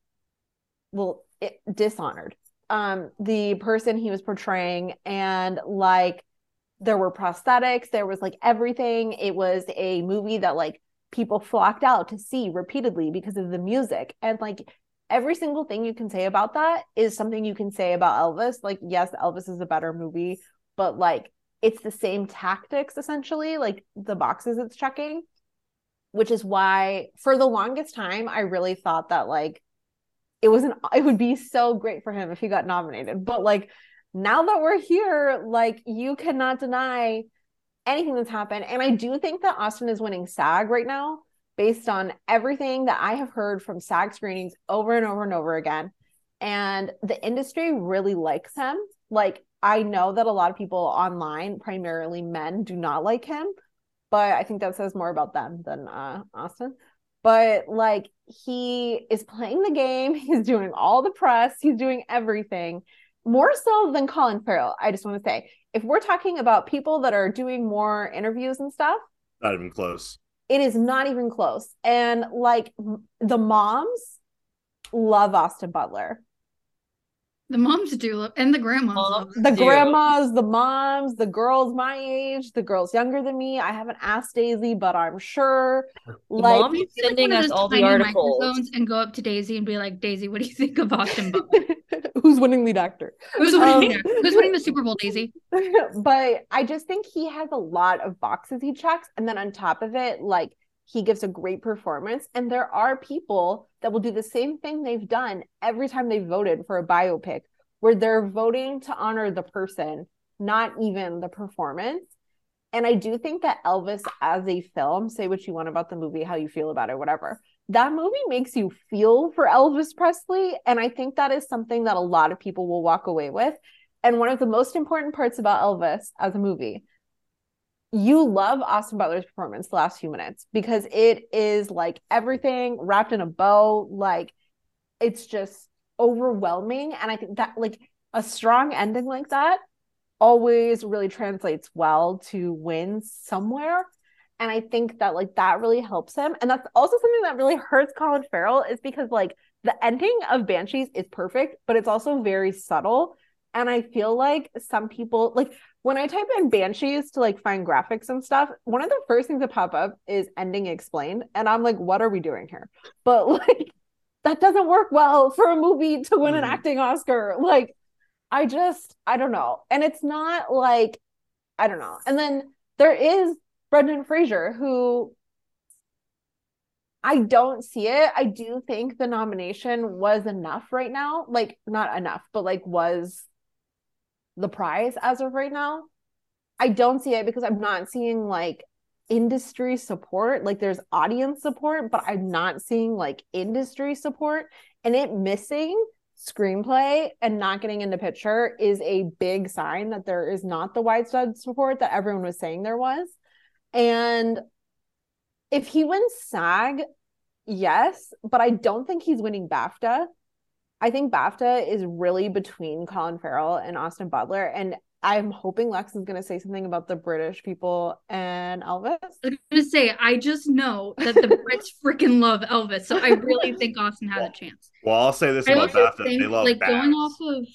well it dishonored um the person he was portraying and like there were prosthetics there was like everything. It was a movie that like people flocked out to see repeatedly because of the music. And like every single thing you can say about that is something you can say about Elvis. Like yes Elvis is a better movie but like it's the same tactics essentially like the boxes it's checking which is why for the longest time I really thought that like it was an it would be so great for him if he got nominated. But like now that we're here, like you cannot deny anything that's happened. And I do think that Austin is winning SAG right now based on everything that I have heard from SAG screenings over and over and over again. And the industry really likes him. Like, I know that a lot of people online, primarily men, do not like him, but I think that says more about them than uh, Austin. But like, he is playing the game, he's doing all the press, he's doing everything more so than Colin Farrell. I just want to say, if we're talking about people that are doing more interviews and stuff, not even close. It is not even close. And like the moms love Austin Butler. The moms do love, and the grandmas. the do. grandmas, the moms, the girls my age, the girls younger than me. I haven't asked Daisy, but I'm sure. Like, Mom is sending like us all the articles and go up to Daisy and be like, "Daisy, what do you think of Austin Who's winning lead actor? Who's winning? Um, Who's winning the Super Bowl, Daisy?" but I just think he has a lot of boxes he checks, and then on top of it, like he gives a great performance. And there are people that will do the same thing they've done every time they voted for a biopic, where they're voting to honor the person, not even the performance. And I do think that Elvis as a film, say what you want about the movie, how you feel about it, whatever, that movie makes you feel for Elvis Presley. And I think that is something that a lot of people will walk away with. And one of the most important parts about Elvis as a movie you love Austin Butler's performance the last few minutes because it is like everything wrapped in a bow. Like it's just overwhelming. And I think that like a strong ending like that always really translates well to wins somewhere. And I think that like that really helps him. And that's also something that really hurts Colin Farrell is because like the ending of Banshees is perfect, but it's also very subtle. And I feel like some people like when I type in banshees to like find graphics and stuff, one of the first things that pop up is ending explained. And I'm like, what are we doing here? But like that doesn't work well for a movie to win an mm-hmm. acting Oscar. Like, I just, I don't know. And it's not like, I don't know. And then there is Brendan Fraser, who I don't see it. I do think the nomination was enough right now. Like, not enough, but like was the prize as of right now. I don't see it because I'm not seeing like industry support. Like there's audience support, but I'm not seeing like industry support. And it missing screenplay and not getting into picture is a big sign that there is not the widespread support that everyone was saying there was. And if he wins SAG, yes, but I don't think he's winning BAFTA. I think BAFTA is really between Colin Farrell and Austin Butler. And I'm hoping Lex is going to say something about the British people and Elvis. I was going to say, I just know that the Brits freaking love Elvis. So I really think Austin has a chance. Well, I'll say this I about BAFTA. Think, they love like bags. going off of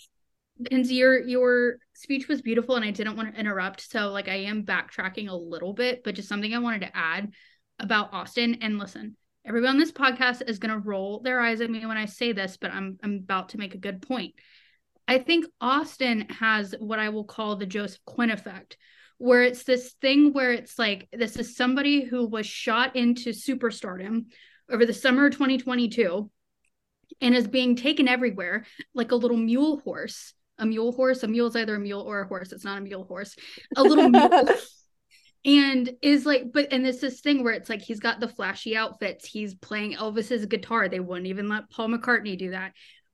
Kenzie, your your speech was beautiful and I didn't want to interrupt. So like I am backtracking a little bit, but just something I wanted to add about Austin. And listen, everyone on this podcast is going to roll their eyes at me when I say this, but I'm I'm about to make a good point. I think Austin has what I will call the Joseph Quinn effect, where it's this thing where it's like this is somebody who was shot into superstardom over the summer of 2022 and is being taken everywhere like a little mule horse. A mule horse, a mule is either a mule or a horse. It's not a mule horse. A little mule and is like but and it's this thing where it's like he's got the flashy outfits he's playing elvis's guitar they wouldn't even let paul mccartney do that.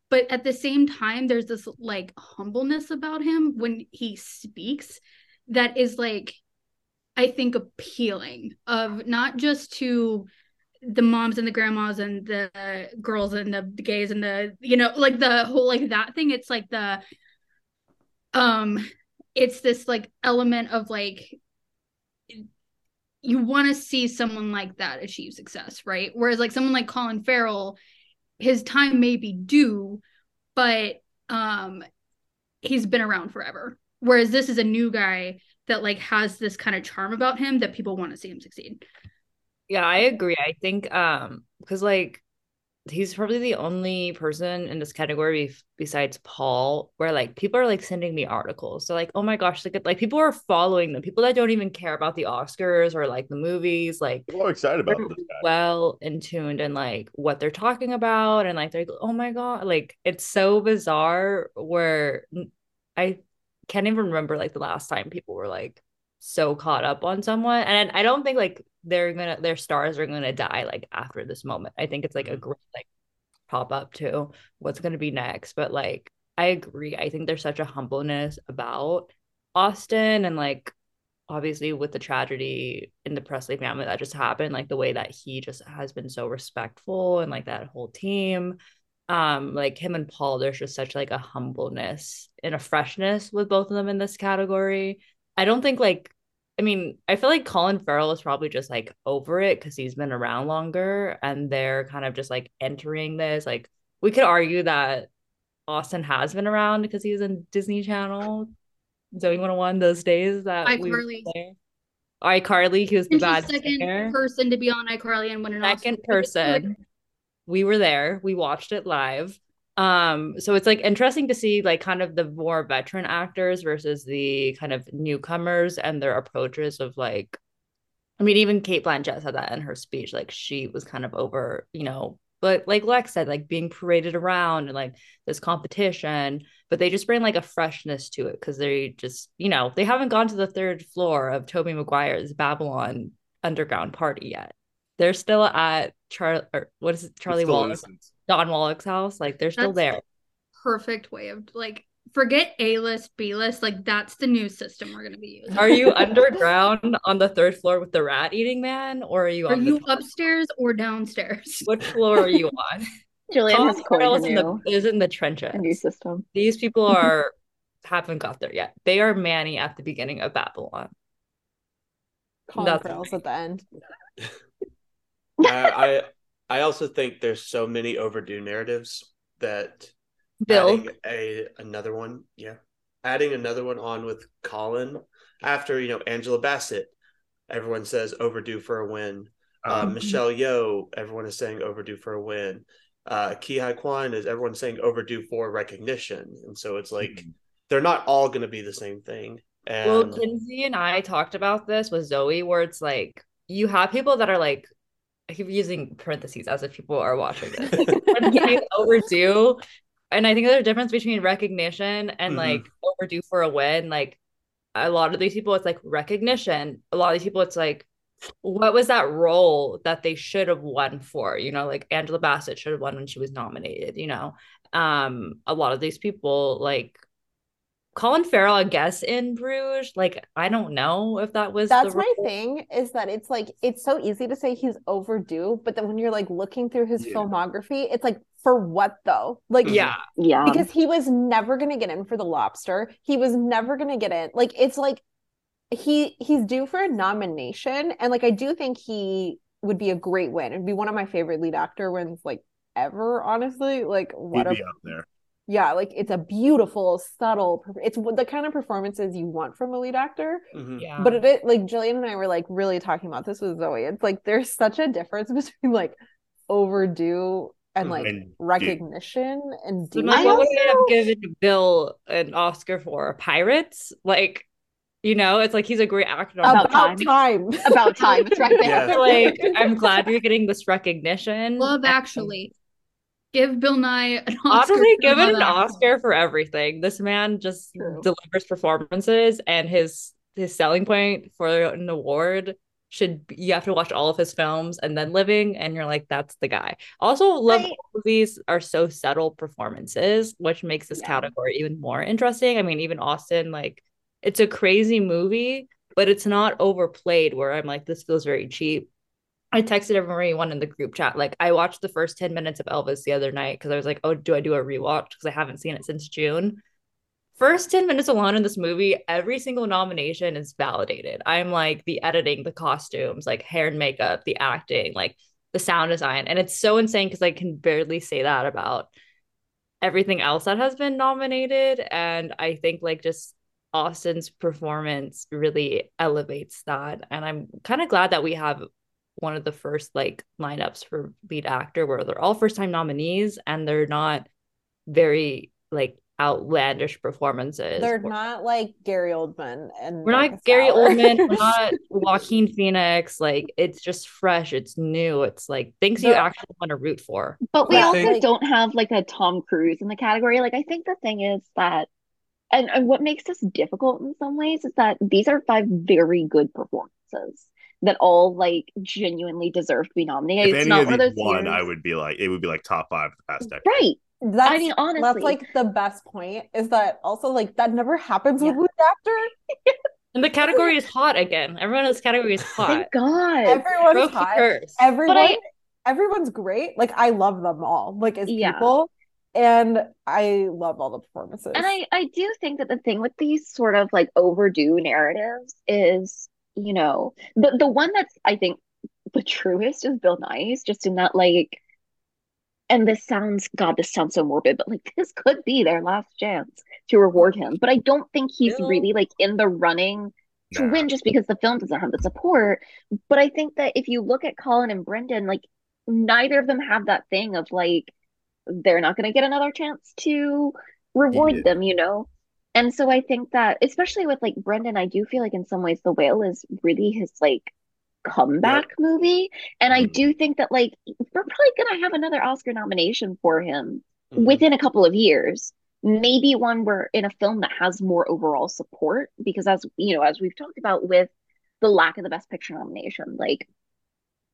But at the same time there's this like humbleness about him when he speaks that is like i think appealing of not just to the moms and the grandmas and the girls and the, gays and the you know like the whole like that thing. It's like the um it's this like element of like you want to see someone like that achieve success, right? Whereas like someone like Colin Farrell, his time may be due, but um he's been around forever. Whereas this is a new guy that like has this kind of charm about him that people want to see him succeed. Yeah, I agree. I think um because like he's probably the only person in this category besides Paul where like people are like sending me articles. So like, oh my gosh, like like people are following them. People that don't even care about the Oscars or like the movies, like people are excited about this guy. well in tuned and like what they're talking about and like they're like, oh my god, like it's so bizarre where I can't even remember like the last time people were like so caught up on someone. And I don't think like they're gonna their stars are gonna die like after this moment. I think it's like a mm-hmm. great like pop up to what's gonna be next. But like I agree. I think there's such a humbleness about Austin and like obviously with the tragedy in the Presley family that just happened, like the way that he just has been so respectful and like that whole team. Um, like him and Paul, there's just such like a humbleness and a freshness with both of them in this category. I don't think like I mean, I feel like Colin Farrell is probably just like over it because he's been around longer and they're kind of just like entering this. Like, we could argue that Austin has been around because he's in Disney Channel. Zoey 101 those days that iCarly. we were there. iCarly, he was the bad second singer. person to be on iCarly and win an second Oscar. person. We were there. We watched it live um so it's like interesting to see like kind of the more veteran actors versus the kind of newcomers and their approaches of like I mean, even Cate Blanchett said that in her speech. Like she was kind of over, you know, but like Lex said, like being paraded around and like this competition, but they just bring like a freshness to it because they just, you know, they haven't gone to the third floor of Tobey Maguire's Babylon underground party yet. They're still at Charlie what is it, Charlie Wallace, Don Wallach's house. Like they're still That's there. Perfect way of like forget A list, B list. Like that's the new system we're gonna be using. Are you underground on the third floor with the rat eating man, or are you? Are you upstairs or downstairs? Which floor are you on? Julian has coined in the, is in the trenches. A new system. These people are haven't got there yet. They are Manny at the beginning of Babylon. Colin Farrell's at the end. Uh, I I also think there's so many overdue narratives that Bill a another one, yeah, adding another one on with Colin after you know Angela Bassett, everyone says overdue for a win. Uh, um, Michelle Yeoh, everyone is saying overdue for a win. Uh, Ke Huy Quan is everyone saying overdue for recognition, and so it's like mm-hmm. they're not all going to be the same thing. And... Well, Kenzie and I talked about this with Zoe, where it's like you have people that are like I keep using parentheses as if people are watching this. yeah. overdue and I think there's a difference between recognition and mm-hmm. like overdue for a win. Like a lot of these people, it's like recognition. A lot of these people, it's like, what was that role that they should have won for? You know, like Angela Bassett should have won when she was nominated, you know. Um, a lot of these people, like Colin Farrell, I guess, in Bruges. Like, I don't know if that was. That's my thing. Is that it's like it's so easy to say he's overdue, but then when you're like looking through his yeah. filmography, it's like for what though? Like, yeah, yeah, because he was never gonna get in for the Lobster. He was never gonna get in. Like, it's like he he's due for a nomination, and like I do think he would be a great win. It'd be one of my favorite lead actor wins, like ever. Honestly, like what He'd a, up there yeah like it's a beautiful subtle it's the kind of performances you want from a lead actor mm-hmm. yeah but it like jillian and i were like really talking about this with zoe it's like there's such a difference between like overdue and like and recognition and due. Like, what would they have given bill an oscar for pirates like you know, it's like he's a great actor. About, time. time. About time. It's right there. Yeah. like, I'm glad you're getting this recognition. Love Actually give Bill Nighy an Oscar. Honestly, give it an Oscar for everything. This man just True. delivers performances, and his his selling point for an award should be, you have to watch all of his films and then Living, and you're like, that's the guy. Also, love I, movies are so subtle performances, which makes this yeah. category even more interesting. I mean, even Austin, like, it's a crazy movie, but it's not overplayed. Where I'm like, this feels very cheap I texted everyone in the group chat. Like, I watched the first 10 minutes of Elvis the other night because I was like, oh, do I do a rewatch? Because I haven't seen it since June. First 10 minutes alone in this movie, every single nomination is validated. I'm like, the editing, the costumes, like hair and makeup, the acting, like the sound design. And it's so insane because I can barely say that about everything else that has been nominated. And I think, like, just Austin's performance really elevates that. And I'm kind of glad that we have one of the first like lineups for lead actor where they're all first time nominees and they're not very like outlandish performances. They're not like Gary Oldman and we're not Gary Oldman, we're not Joaquin Phoenix. Like it's just fresh, it's new, it's like things you actually want to root for. But we also think... don't have like a Tom Cruise in the category. Like I think the thing is that and, and what makes this difficult in some ways is that these are five very good performances that all like genuinely deserve to be nominated. If it's any not of one, these won, I would be like, it would be like top five of the past decade. Right. That's, I mean, honestly, that's like the best point. Is that also like that never happens yeah. with lead actor. and the category is hot again. Everyone in this category is hot. Thank God. Everyone's hot. Everyone, I, everyone's great. Like I love them all. Like as yeah. people. And I love all the performances. And I, I do think that the thing with these sort of like overdue narratives is you know, the the one that's I think the truest is Bill Nighy's, just in that like and this sounds god this sounds so morbid but like this could be their last chance to reward him but i don't think he's Bill. really like in the running to nah. win just because the film doesn't have the support but i think that if you look at colin and brendan like neither of them have that thing of like they're not going to get another chance to reward them you know and so I think that, especially with like Brendan, I do feel like in some ways the whale is really his like comeback movie. And I mm-hmm. do think that like we're probably gonna have another Oscar nomination for him mm-hmm. within a couple of years. Maybe one where in a film that has more overall support, because as you know, as we've talked about with the lack of the best picture nomination, like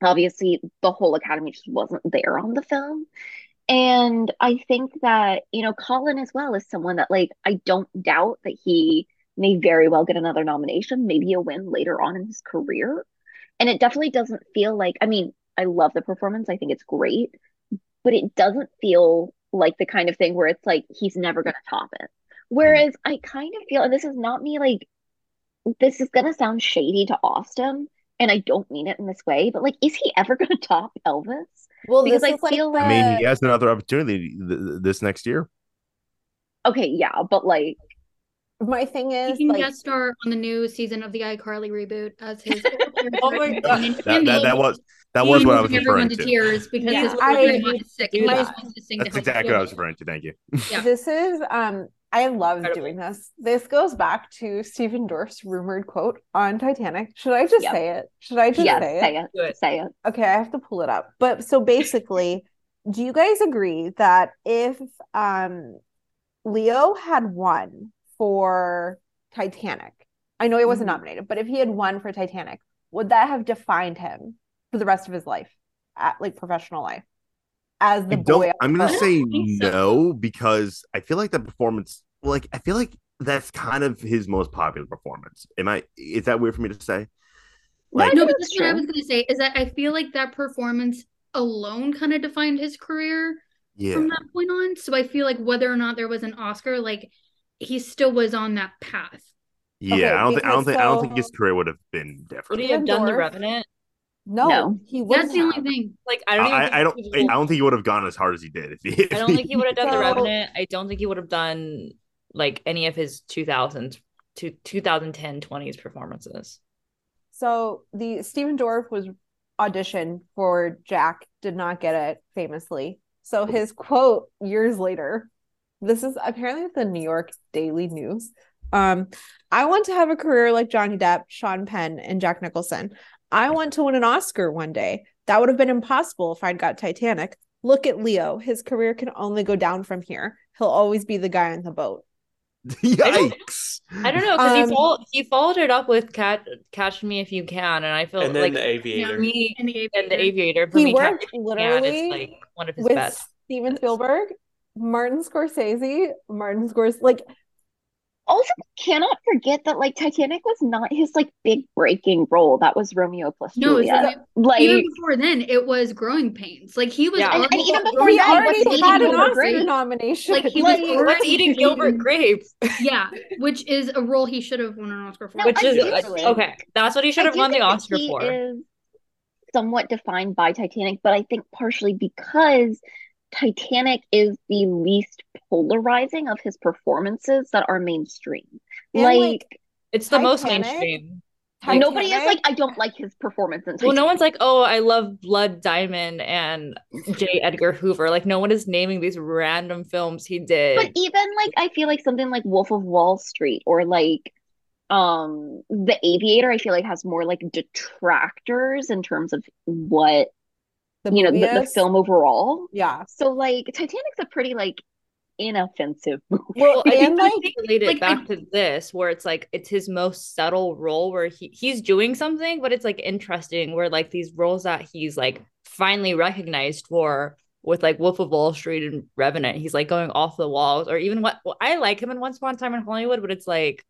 obviously the whole academy just wasn't there on the film. And I think that, you know, Colin as well is someone that like I don't doubt that he may very well get another nomination, maybe a win later on in his career. And it definitely doesn't feel like, I mean, I love the performance. I think it's great, but it doesn't feel like the kind of thing where it's like he's never going to top it. Mm-hmm. Whereas I kind of feel, and this is not me like, this is going to sound shady to Austin, and I don't mean it in this way, but like, is he ever going to top Elvis? Well, because I feel like, like, I mean, he has another opportunity th- this next year. Okay, yeah, but like, my thing is, he can like, guest star on the new season of the iCarly reboot as his. oh my god, that, that, that, was that was what I was referring to. Tears because yeah, his I, is sick. That's exactly what I was referring to. Thank you. Yeah. This is um I love doing this. This goes back to Stephen Dorff's rumored quote on Titanic. Should I just yep. say it? Should I just yes, say, say it? it? Say it. Okay, I have to pull it up. But so basically, do you guys agree that if um Leo had won for Titanic, I know he wasn't mm-hmm. nominated, but if he had won for Titanic, would that have defined him for the rest of his life, at like professional life? As the boy. I'm gonna say no because I feel like the performance, like I feel like that's kind of his most popular performance. Am I? Is that weird for me to say? Like, no, but that's what I was gonna say. Is that I feel like that performance alone kind of defined his career yeah. from that point on. So I feel like whether or not there was an Oscar, like he still was on that path. Yeah, okay, I don't think I don't think so... I don't think his career would have been different. Would he have done the Revenant? No, no. he would. That's the only thing. Like I don't. I, I don't. I don't think he would have gone as hard as he did. If he, if I don't think he would have done so, the Revenant. I don't think he would have done like any of his 2000s to 2010 20s performances. So the Stephen Dorff was auditioned for Jack, did not get it famously. So his quote years later, this is apparently the New York Daily News. Um, I want to have a career like Johnny Depp, Sean Penn, and Jack Nicholson. I want to win an Oscar one day. That would have been impossible if I'd got Titanic. Look at Leo. His career can only go down from here. He'll always be the guy on the boat. Yikes! I don't, know because um, he, followed, he followed it up with "Catch Catch Me If You Can," and I feel and like the Aviator, me, and the Aviator, and the Aviator. For he me, worked literally like one of his with best. Steven Spielberg, Martin Scorsese, Martin Scorsese, like also cannot forget that like Titanic was not his like big breaking role. That was Romeo plus no, Juliet. like even before then, it was Growing Pains. Like he was, yeah. and, and, even before he already had an Oscar nomination. Like he like, was already eating Gilbert Grape. yeah, which is a role he should have won an Oscar for. No, which is okay. That's what he should have won the Oscar for. Is somewhat defined by Titanic, but I think partially because Titanic is the least polarizing of his performances that are mainstream. Like, like, it's the Titanic, most mainstream. Like, nobody is like, I don't like his performance. In well, no one's like, oh, I love Blood Diamond and J. Edgar Hoover. Like, no one is naming these random films he did. But even like, I feel like something like Wolf of Wall Street or like um The Aviator, I feel like has more like detractors in terms of what the you know the, the, film overall. Yeah. So like Titanic's a pretty like inoffensive movie. Well, I think like, relate it like, back I, to this where it's like it's his most subtle role where he he's doing something, but it's like interesting where like these roles that he's like finally recognized for with like Wolf of Wall Street and Revenant, he's like going off the walls, or even what well, I like him in Once Upon a Time in Hollywood, but it's like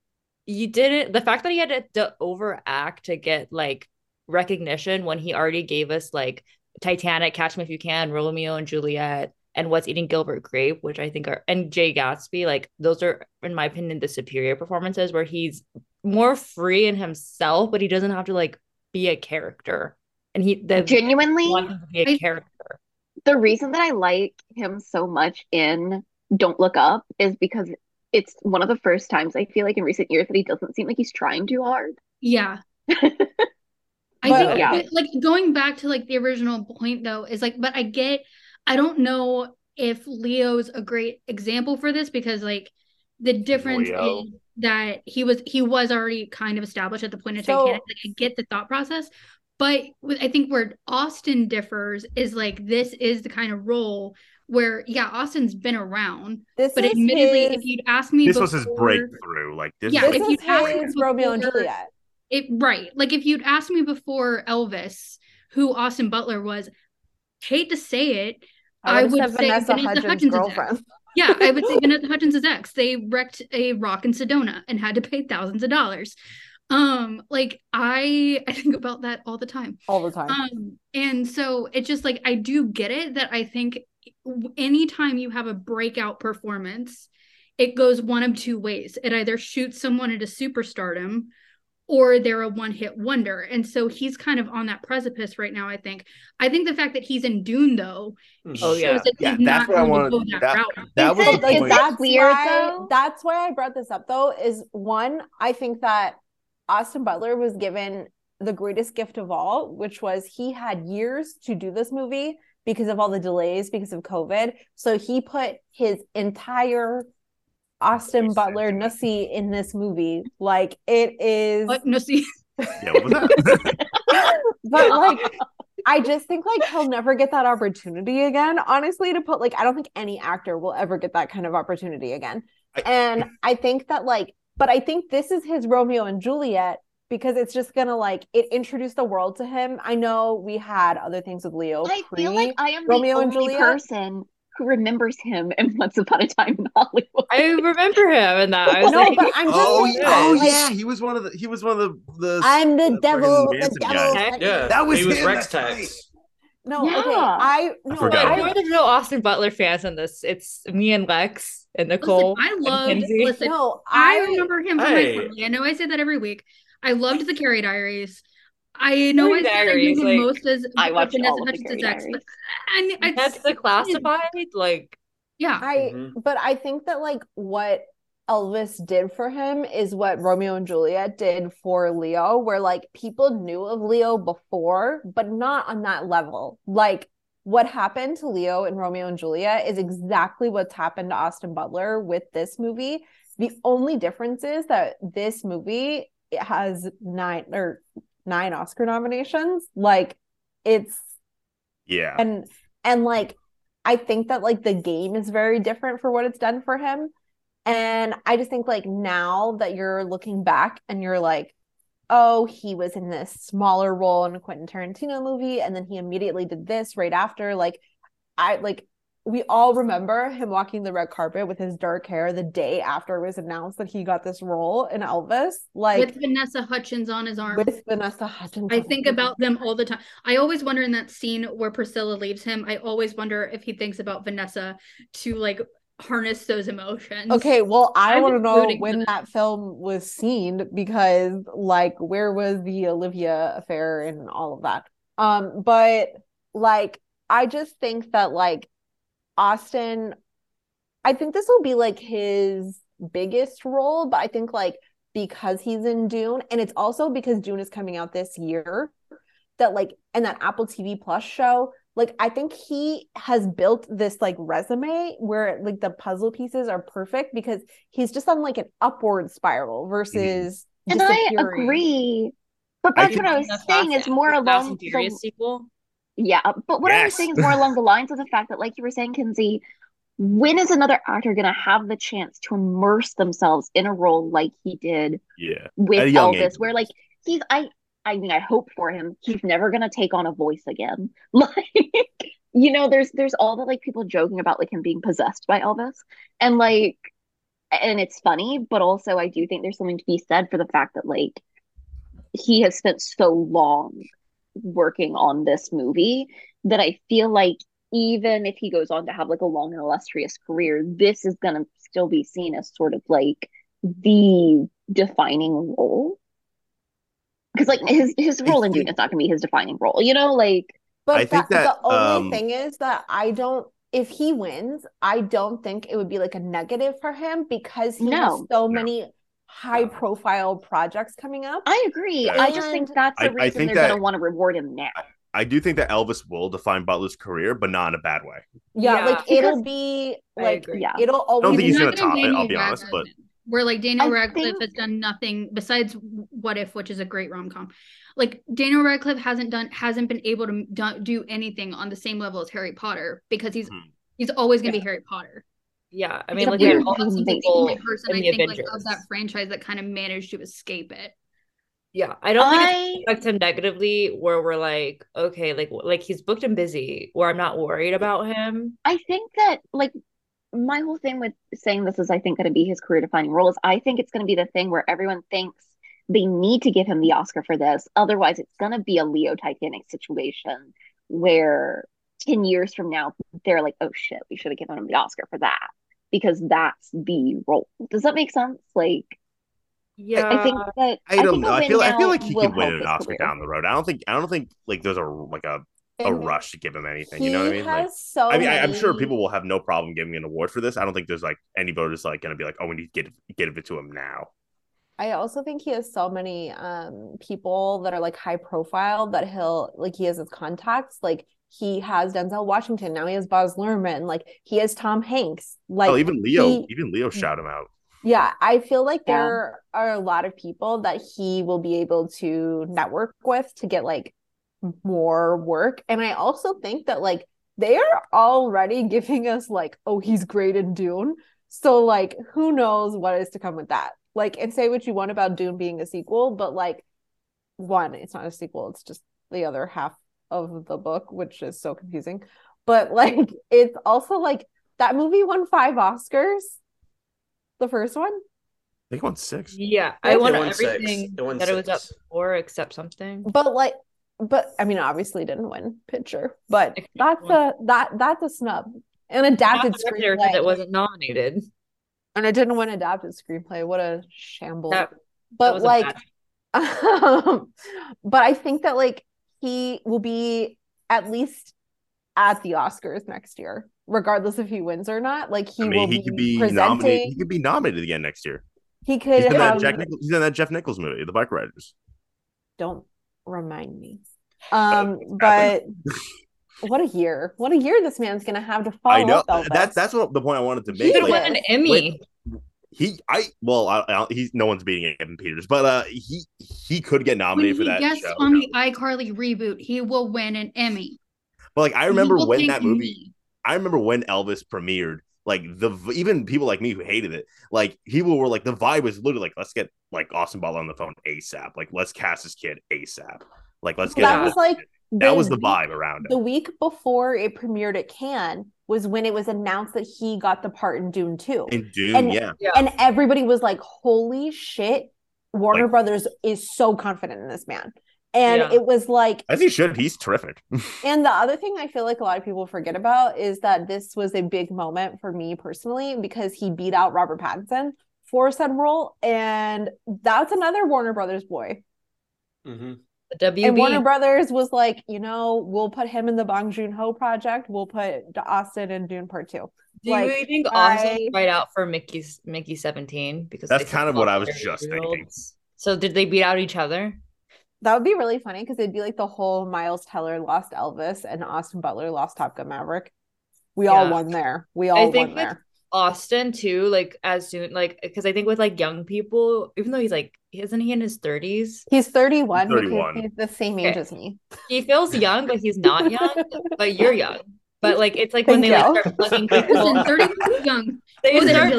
you didn't the fact that he had to, to overact to get like recognition when he already gave us like Titanic, Catch Me If You Can, Romeo and Juliet, and What's Eating Gilbert Grape, which I think are and Jay Gatsby, like those are, in my opinion, the superior performances where he's more free in himself, but he doesn't have to like be a character. And he the genuinely want to be a I, character. The reason that I like him so much in Don't Look Up is because it's one of the first times I feel like in recent years that he doesn't seem like he's trying too hard. Yeah. I but, think yeah. like going back to like the original point though is like, but I get, I don't know if Leo's a great example for this because like the difference Leo. is that he was he was already kind of established at the point of so, Titanic. Like I get the thought process, But I think where Austin differs is like this is the kind of role where yeah, Austin's been around. This but admittedly, his... if you'd asked me, this before, was his breakthrough. Like this, yeah, was... if you'd asked me before, Romeo and Juliet. It right, like if you'd asked me before Elvis, who Austin Butler was, hate to say it, I, I would say Vanessa, Vanessa Hudgens', Hudgens girlfriend. yeah, I would say Vanessa Hudgens' ex. They wrecked a rock in Sedona and had to pay thousands of dollars. Um, like I I think about that all the time. All the time. Um, and so it's just like I do get it that I think anytime you have a breakout performance, it goes one of two ways. It either shoots someone into superstardom or they're a one hit wonder. And so he's kind of on that precipice right now, I think. I think the fact that he's in Dune, though, hmm. oh, yeah. that yeah, that's what I wanted. That, that, that was it, like, that's weird, why, though. That's why I brought this up, though, is one, I think that Austin Butler was given the greatest gift of all, which was he had years to do this movie because of all the delays because of COVID. So he put his entire Austin Butler Nussie in this movie. Like it is what Nussie. yeah, what was that? but like I just think like he'll never get that opportunity again. Honestly, to put like I don't think any actor will ever get that kind of opportunity again. I, and I think that like, but I think this is his Romeo and Juliet because it's just gonna like it introduced the world to him. I know we had other things with Leo. I feel like I am Romeo the only person who remembers him in Once Upon a Time in Hollywood. I remember him in that. I was no, like, but I'm just oh, saying, oh like, yeah, he was one of the he was one of the the. I'm the, the devil. The devil. Guys. Yeah, that was he was him, Rex Tex. No, yeah. okay. I no, I, I there's no Austin Butler fans in this. It's me and Lex and Nicole. Listen, I love. Listen, no, I, I remember him from hey. my family. I know I say that every week. I loved the Carrie Diaries. I know I said I knew like, most as I watched Vanessa all Hudgens' ex, but I, I that's the classified like yeah. I mm-hmm. but I think that like what Elvis did for him is what Romeo and Juliet did for Leo, where like people knew of Leo before, but not on that level. Like what happened to Leo in Romeo and Juliet is exactly what's happened to Austin Butler with this movie. The only difference is that this movie it has nine or nine Oscar nominations. Like it's yeah. And and like I think that like the game is very different for what it's done for him. And I just think like now that you're looking back and you're like, oh, he was in this smaller role in a Quentin Tarantino movie, and then he immediately did this right after. Like, I like we all remember him walking the red carpet with his dark hair the day after it was announced that he got this role in Elvis. Like with Vanessa Hudgens on his arm. With Vanessa Hudgens. I think about them all the time. I always wonder in that scene where Priscilla leaves him, I always wonder if he thinks about Vanessa to like harness those emotions. Okay, well, I want to know when that. that film was seen because like where was the Olivia affair and all of that. Um but like I just think that like Austin, I think this will be like his biggest role, but I think like because he's in Dune, and it's also because Dune is coming out this year, that like, and that Apple TV Plus show, like I think he has built this like resume where like the puzzle pieces are perfect because he's just on like an upward spiral versus. Mm-hmm. And I agree, but that's I what I was saying. Is more along the sequel. Yeah, but what yes. I was saying is more along the lines of the fact that, like you were saying, Kenzie, when is another actor going to have the chance to immerse themselves in a role like he did yeah. with Elvis, age. where like he's I I mean I hope for him he's never going to take on a voice again. Like you know there's there's all the like people joking about like him being possessed by Elvis and like and it's funny, but also I do think there's something to be said for the fact that like he has spent so long working on this movie that I feel like even if he goes on to have like a long and illustrious career, this is going to still be seen as sort of like the defining role. Because like his his role in Dune is not going to be his defining role, you know, like. But I think that, the only um, thing is that I don't. If he wins, I don't think it would be like a negative for him because he no, has so no. many high profile projects coming up. I agree. And I just think that's the I, reason I they're going to want to reward him now. I do think that Elvis will define Butler's career, but not in a bad way. Yeah, yeah like it'll be like yeah, it'll always. I don't think he's going to top it. I'll be honest, but where like Daniel I Radcliffe think... has done nothing besides What If, which is a great rom com. Like Daniel Radcliffe hasn't done hasn't been able to do anything on the same level as Harry Potter because he's hmm. he's always gonna yeah. be Harry Potter. Yeah, I mean, like there's all these people the person I think like of that franchise that kind of managed to escape it. Yeah, I don't I... think it affects him negatively. Where we're like, okay, like like he's booked and busy. Where I'm not worried about him. I think that like my whole thing with saying this is, I think, going to be his career defining role. Is I think it's going to be the thing where everyone thinks they need to give him the Oscar for this. Otherwise, it's going to be a Leo Titanic situation where 10 years from now, they're like, oh shit, we should have given him the Oscar for that because that's the role. Does that make sense? Like, yeah, I think that I don't know. I feel I feel like he could win an Oscar career. down the road. I don't think I don't think like there's a like a a rush to give him anything. You know what I mean? Like, so I mean, many... I, am sure people will have no problem giving an award for this. I don't think there's like any voters like going to be like, oh, we need to get get it to him now. I also think he has so many um people that are like high profile that he'll like he has his contacts like he has Denzel Washington. Now he has Baz Luhrmann. Like he has Tom Hanks. Like oh even Leo he, even Leo mm. shout him out. Yeah I feel like yeah. there are a lot of people that he will be able to network with to get like more work. And I also think that like they are already giving us like oh he's great in Dune. So like who knows what is to come with that? Like and say what you want about Dune being a sequel, but like one, it's not a sequel, it's just the other half of the book, which is so confusing. But like it's also like that movie won five Oscars. The first one? I think it won six. Yeah, I won, won everything it won that six. it was up for except something. But like but I mean obviously didn't win picture, but that's a that that's a snub. An adapted screenplay. that wasn't nominated and it didn't win adapted screenplay. What a shamble! That, but that like, um, but I think that like he will be at least at the Oscars next year, regardless if he wins or not. Like he I mean, will he be could be presenting... nominated. He could be nominated again next year. He could he's in, have... that Jack he's in that Jeff Nichols movie, The Bike Riders. Don't remind me. Um, but what a year! What a year this man's gonna have to follow. I know that's that's what the point I wanted to make. He like, won an Emmy. He, I, well, I, I, he's no one's beating Evan Peters, but uh, he he could get nominated for that. Yes, on the iCarly reboot, he will win an Emmy. But like, I remember when that movie. Me. I remember when Elvis premiered. Like the even people like me who hated it, like people were like the vibe was literally like let's get like Austin Butler on the phone ASAP. Like let's cast this kid ASAP. Like let's get that was like that was the vibe around it. The week before it premiered at Cannes was when it was announced that he got the part in Dune 2. In Dune, and, yeah. And everybody was like, holy shit, Warner like, Brothers is so confident in this man. And yeah. it was like as he should, he's terrific. and the other thing I feel like a lot of people forget about is that this was a big moment for me personally because he beat out Robert Pattinson for said role. And that's another Warner Brothers boy. Mm-hmm. WB. And Warner Brothers was like, you know, we'll put him in the Bong Joon Ho project. We'll put Austin in Dune Part Two. Do like, you think Austin right out for Mickey's Mickey Seventeen? Because that's kind of what I was just thinking. So did they beat out each other? That would be really funny because it'd be like the whole Miles Teller lost Elvis and Austin Butler lost Top Gun Maverick. We yeah. all won there. We all won there. Austin too, like as soon like because I think with like young people, even though he's like isn't he in his 30s? He's 31, 31. he's the same age okay. as me. He feels young, but he's not young. but you're young. But like it's like Thank when they like start plugging people in 30 young. They start,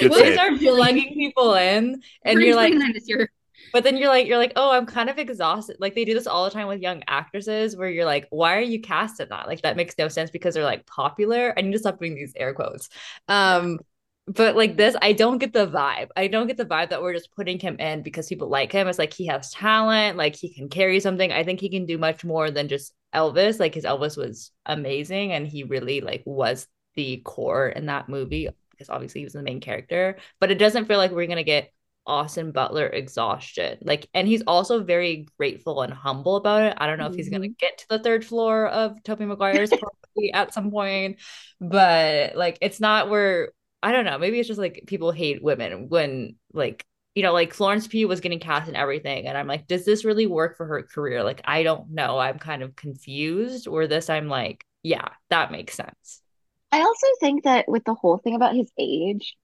they start plugging people in and you're like this year. But then you're like, you're like, oh, I'm kind of exhausted. Like they do this all the time with young actresses where you're like, why are you cast in that? Like that makes no sense because they're like popular. I need to stop doing these air quotes. Um, but like this, I don't get the vibe. I don't get the vibe that we're just putting him in because people like him. It's like he has talent, like he can carry something. I think he can do much more than just Elvis. Like his Elvis was amazing and he really like was the core in that movie because obviously he was the main character. But it doesn't feel like we're gonna get Austin Butler exhaustion. Like, and he's also very grateful and humble about it. I don't know mm-hmm. if he's gonna mm-hmm. get to the third floor of Tobey Maguire's property at some point, but like, it's not where I don't know. Maybe it's just like people hate women when like you know, like Florence Pugh was getting cast and everything, and I'm like, does this really work for her career? Like, I don't know. I'm kind of confused. Or this, I'm like, yeah, that makes sense. I also think that with the whole thing about his age,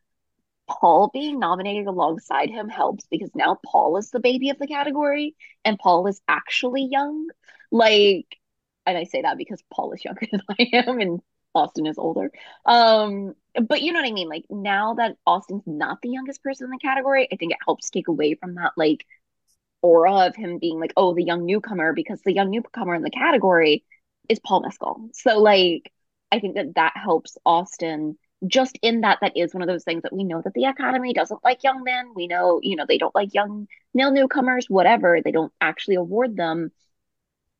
Paul being nominated alongside him helps because now Paul is the baby of the category and Paul is actually young. Like, and I say that because Paul is younger than I am and Austin is older. Um, but you know what I mean? Like now that Austin's not the youngest person in the category, I think it helps take away from that like aura of him being like, oh, the young newcomer, because the young newcomer in the category is Paul Mescal. So like I think that that helps Austin just in that that is one of those things that we know that the academy doesn't like young men we know you know they don't like young male newcomers whatever they don't actually award them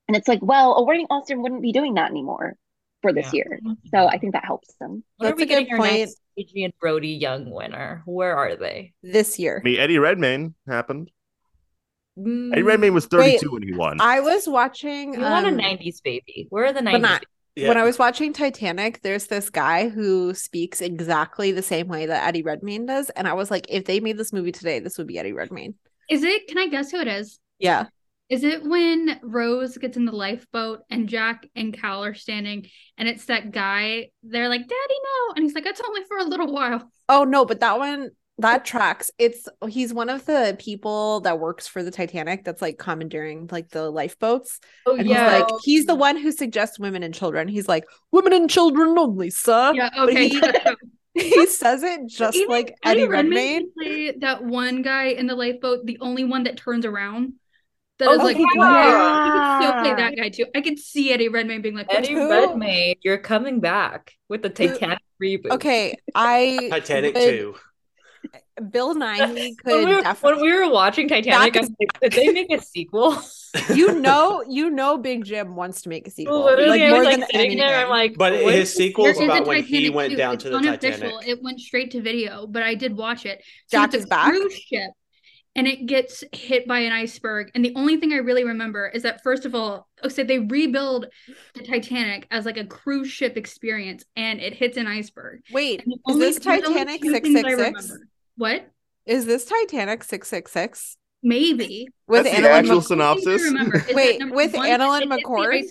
and it's like well awarding austin wouldn't be doing that anymore for this yeah. year so i think that helps them what that's a good point Adrien brody young winner where are they this year I mean, eddie redmayne happened mm, eddie redmayne was 32 wait, when he won i was watching you um, want a 90s baby where are the 90s not, yeah. When I was watching Titanic, there's this guy who speaks exactly the same way that Eddie Redmayne does. And I was like, if they made this movie today, this would be Eddie Redmayne. Is it? Can I guess who it is? Yeah. Is it when Rose gets in the lifeboat and Jack and Cal are standing and it's that guy? They're like, Daddy, no. And he's like, It's only for a little while. Oh, no, but that one, that tracks. It's he's one of the people that works for the Titanic that's like commandeering like the lifeboats. Oh and yeah, he's like he's the one who suggests women and children. He's like women and children only, sir. Yeah, okay. He, he, says it just Even like Eddie, Eddie Redmayne. Redmayne that one guy in the lifeboat, the only one that turns around. That oh, is like, yeah, you could still play that guy too. I could see Eddie Redmayne being like, Eddie who? Redmayne, you're coming back with the Titanic reboot. Okay, I Titanic would, too. Bill Nighy could when we, were, when we were watching Titanic, like, did they make a sequel? you know, you know, Big Jim wants to make a sequel. Literally, like, more like, than sitting there, I'm like, but his sequel is about when he went down it's to the unofficial. Titanic. It went straight to video, but I did watch it. So Jack is back. Cruise ship, and it gets hit by an iceberg. And the only thing I really remember is that first of all, oh, so they rebuild the Titanic as like a cruise ship experience, and it hits an iceberg. Wait, is this Titanic six six six? What? Is this Titanic 666? Maybe. With That's the actual synopsis. Wait, with AnnaLynne McCord?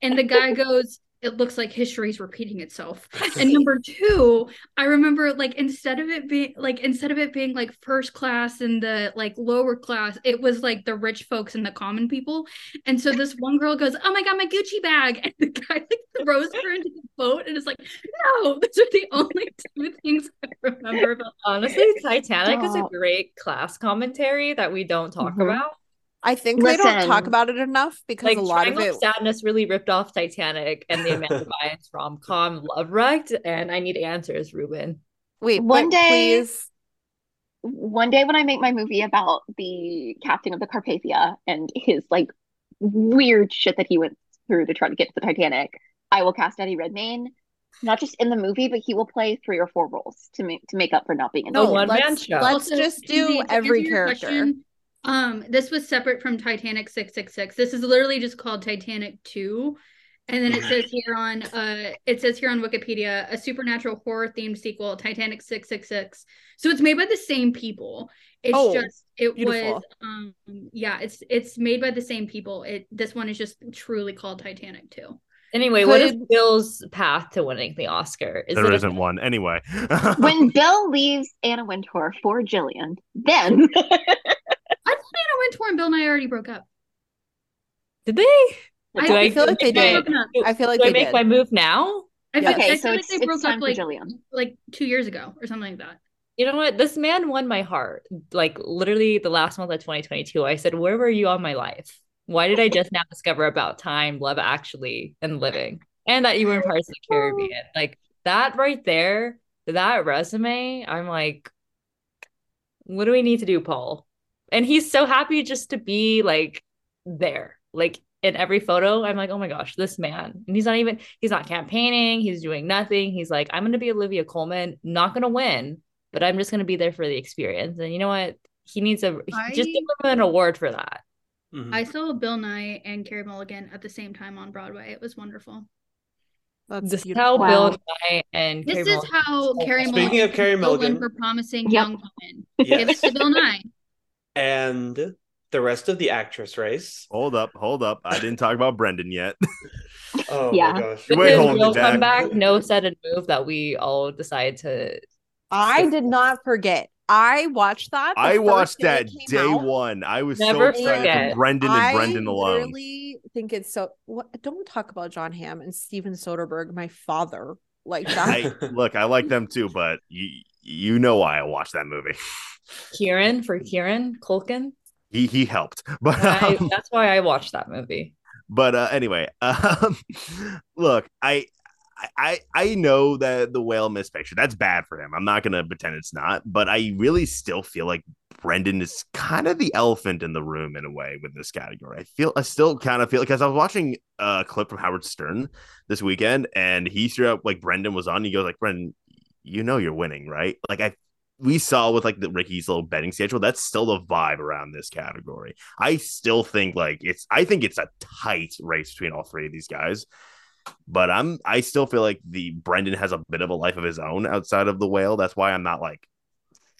And the guy goes, it looks like history is repeating itself. and number two, I remember like instead of it being like instead of it being like first class and the like lower class, it was like the rich folks and the common people. And so this one girl goes, "Oh my god, my Gucci bag!" And the guy like throws her into the boat, and it's like, "No, those are the only two things I remember." But honestly, Titanic is a great class commentary that we don't talk mm-hmm. about. I think Listen, they don't talk about it enough because like, a lot of it sadness really ripped off Titanic and the Amanda Bynes rom com Love Wrecked, and I need answers, Ruben. Wait, one day, please. One day when I make my movie about the captain of the Carpathia and his like weird shit that he went through to try to get to the Titanic, I will cast Eddie Redmayne, not just in the movie, but he will play three or four roles to make to make up for not being in the no, one man show. Let's also, just do every character. Question, um, this was separate from Titanic 666. This is literally just called Titanic 2. And then it says here on uh it says here on Wikipedia a supernatural horror themed sequel, Titanic 666. So it's made by the same people. It's oh, just it beautiful. was um yeah, it's it's made by the same people. It this one is just truly called Titanic 2. Anyway, Could... what is Bill's path to winning the Oscar? Is there isn't a... one. Anyway. when Bill leaves Anna Wintour for Jillian, then Anna Wintour and Bill Nighy already broke up. Did they? I, I, feel like they did. I feel like do they I make did. my move now? I feel, okay, I so like they broke up like, like two years ago or something like that. You know what? This man won my heart. Like literally the last month of 2022, I said, Where were you all my life? Why did I just now discover about time, love actually, and living? And that you were in Pirates of the Caribbean. Like that right there, that resume, I'm like, what do we need to do, Paul? And he's so happy just to be like there like in every photo i'm like oh my gosh this man and he's not even he's not campaigning he's doing nothing he's like i'm going to be olivia colman not going to win but i'm just going to be there for the experience and you know what he needs a I, just give him an award for that mm-hmm. i saw bill nighy and carey mulligan at the same time on broadway it was wonderful that's this is how wow. Bill Nighy and this Carey is Mulligan how Carey Speaking Mulligan of Carey Mulligan for promising yep. young women. Yes. Give it to Bill Nighy and the rest of the actress race. Hold up, hold up. I didn't talk about Brendan yet. oh yeah. my gosh. With Wait, his real back. comeback, no sudden move that we all decided to I did not forget. I watched that. I watched that day out. one. I was Never so excited forget. for Brendan and I Brendan alone. I really think it's so. What? Don't talk about Jon Hamm and Steven Soderbergh, my father, like that. I, look, I like them too, but you you know why I watched that movie. Kieran for Kieran Culkin. He he helped, but I, um, that's why I watched that movie. But uh, anyway, um, look, I I I know that the whale missed picture. That's bad for him. I'm not gonna pretend it's not, but I really still feel like Brendan is kind of the elephant in the room in a way with this category. I feel I still kind of feel because I was watching a clip from Howard Stern this weekend, and he threw up like Brendan was on. He goes like, Brendan, you know you're winning, right? Like I we saw with like the Ricky's little betting schedule, that's still the vibe around this category. I still think like it's I think it's a tight race between all three of these guys. But I'm I still feel like the Brendan has a bit of a life of his own outside of the whale. That's why I'm not like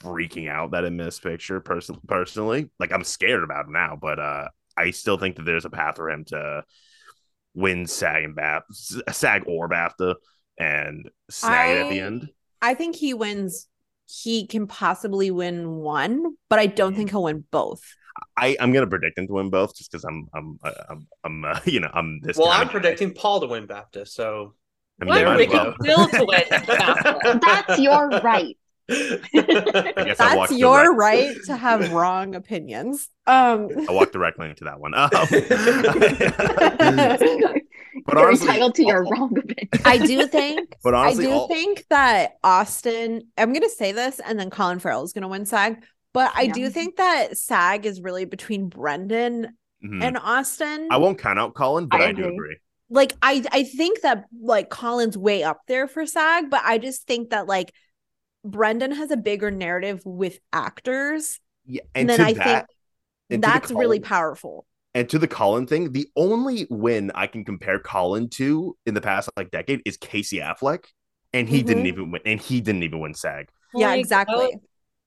freaking out that it missed picture person personally. Like I'm scared about him now, but uh I still think that there's a path for him to win SAG and BAFTA, SAG or BAFTA and snag I, it at the end. I think he wins he can possibly win one, but I don't think he'll win both. I I'm gonna predict him to win both just because I'm I'm uh, I'm I'm uh, you know I'm this. Well, I'm predicting Paul to win BAFTA. so I mean, I'm predicting Bill to win BAFTA. That's your right. That's your right to have wrong opinions. Um, I walked directly into that one. Um, but You're honestly, entitled to your wrong opinion. I do think, but honestly, I do all... think that Austin. I'm going to say this, and then Colin Farrell is going to win SAG. But I yeah. do think that SAG is really between Brendan mm-hmm. and Austin. I won't count out Colin, but I, I do agree. Like I, I think that like Colin's way up there for SAG, but I just think that like Brendan has a bigger narrative with actors. Yeah, and, and then I that, think that's Colin, really powerful. And to the Colin thing, the only win I can compare Colin to in the past like decade is Casey Affleck, and he mm-hmm. didn't even win, and he didn't even win SAG. Yeah, like, exactly.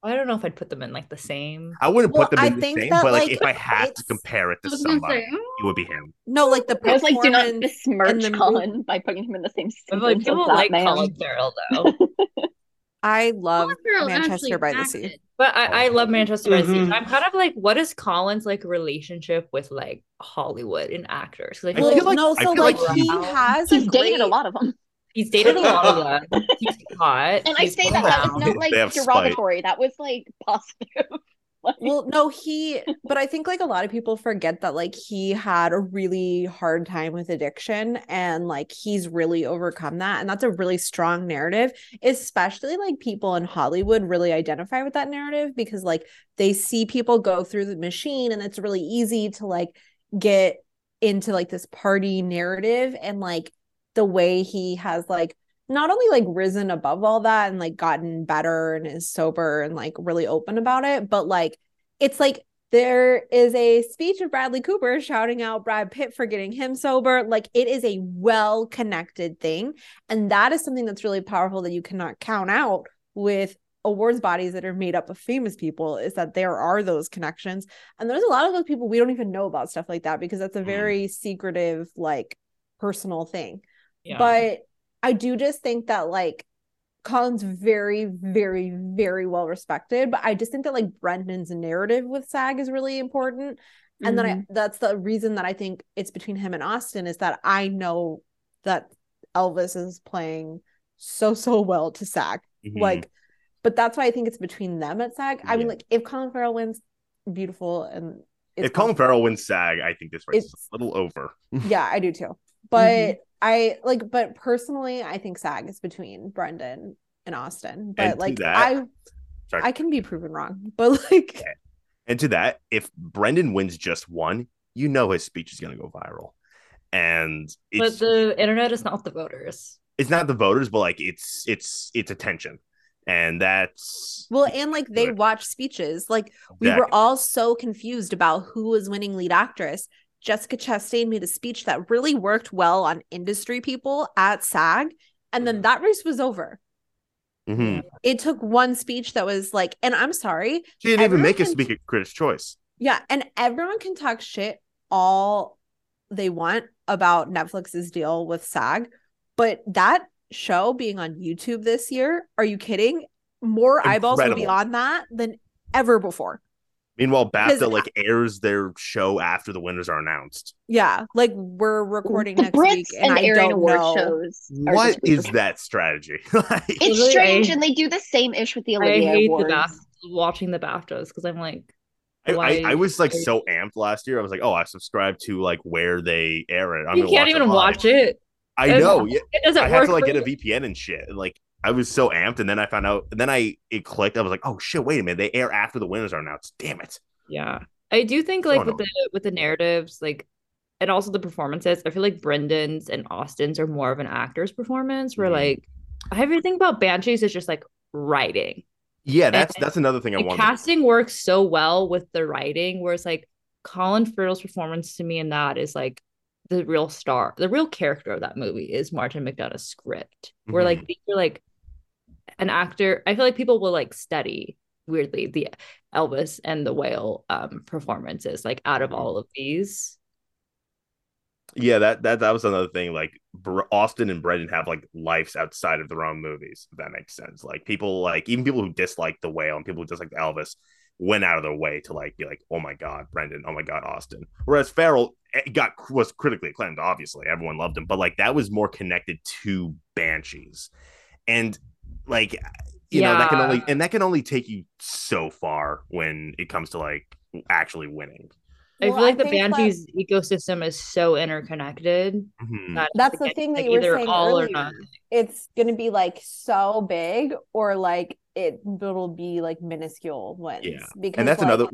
I don't know if I'd put them in like the same. I wouldn't well, put them in I the same, that, but like, like if I had to compare it to somebody, say, it would be him. No, like the I was like, do not besmirch Colin by putting him in the same. Like people like man. Colin Farrell though. I love Manchester by the Sea. But I, I love Manchester by the Sea. Mm-hmm. I'm kind of like, what is Colin's like relationship with like Hollywood and actors? Like, well, like, no, so like, like he has he's great... dated a lot of them. He's dated a lot of them. He's hot. And I say that that was not like derogatory. Spite. That was like positive. Like... well, no, he, but I think like a lot of people forget that like he had a really hard time with addiction and like he's really overcome that. And that's a really strong narrative, especially like people in Hollywood really identify with that narrative because like they see people go through the machine and it's really easy to like get into like this party narrative and like the way he has like not only like risen above all that and like gotten better and is sober and like really open about it, but like it's like there is a speech of Bradley Cooper shouting out Brad Pitt for getting him sober. Like it is a well connected thing. And that is something that's really powerful that you cannot count out with awards bodies that are made up of famous people is that there are those connections. And there's a lot of those people we don't even know about stuff like that because that's a mm. very mm. secretive, like personal thing. But I do just think that like Colin's very, very, very well respected. But I just think that like Brendan's narrative with SAG is really important. And mm-hmm. then I, mm-hmm. that's the reason that I think it's between him and Austin is that I know that Elvis is playing so, so well to SAG. Mm-hmm. Like, but that's why I think it's between them at SAG. Yeah. I mean, like if Colin Farrell wins, beautiful. And if Colin Farrell wins SAG, I think this race is a little over. yeah, I do too. But mm-hmm. I like, but personally, I think SAG is between Brendan and Austin. But and like, that, I, sorry. I can be proven wrong. But like, and to that, if Brendan wins just one, you know his speech is going to go viral. And but the internet is not the voters. It's not the voters, but like it's it's it's attention and that's well and like they watch speeches like we were all so confused about who was winning lead actress Jessica Chastain made a speech that really worked well on industry people at SAG. And then mm-hmm. that race was over. Mm-hmm. It took one speech that was like, and I'm sorry. She didn't even make can, a speak at Critics' Choice. Yeah. And everyone can talk shit all they want about Netflix's deal with SAG. But that show being on YouTube this year, are you kidding? more eyeballs will be on that than ever before. Meanwhile, BAFTA like airs their show after the winners are announced. Yeah, like we're recording the next Brits week, and, and I don't award know shows. What is that strategy? like, it's strange, I, and they do the same ish with the Olivier I hate Awards. The BAFTA, watching the BAFTAs because I'm like, I, I, I, was like so amped last year. I was like, oh, I subscribed to like where they air it. I'm you can't even watch it. I know. It, it doesn't I have to like get a VPN and shit. like I was so amped, and then I found out. And then I it clicked. I was like, oh shit! Wait a minute. They air after the winners are announced. Damn it. Yeah, I do think like with the with the narratives, like, and also the performances. I feel like Brendan's and Austin's are more of an actor's performance. Where mm-hmm. like everything about Banshees is just like writing. Yeah, that's and, that's another thing I want. Casting works so well with the writing, whereas like Colin Farrell's performance to me in that is like the real star, the real character of that movie is Martin McDonagh's script. Where mm-hmm. like these are like an actor i feel like people will like study weirdly the elvis and the whale um performances like out of mm-hmm. all of these. Yeah that that that was another thing like austin and brendan have like lives outside of their own movies if that makes sense. Like people like even people who dislike the whale and people who dislike elvis went out of their way to like be like oh my god brendan. Oh my god austin. Whereas farrell eh, got was critically acclaimed obviously. Everyone loved him. But like that was more connected to banshees. And like you yeah. know that can only and that can only take you so far when it comes to like actually winning I well, feel like I the Banshees that, ecosystem is so interconnected. Mm-hmm. That that's the thing that you were saying earlier. It's going to be like so big, or like it will be like minuscule wins. Yeah, because and that's like, another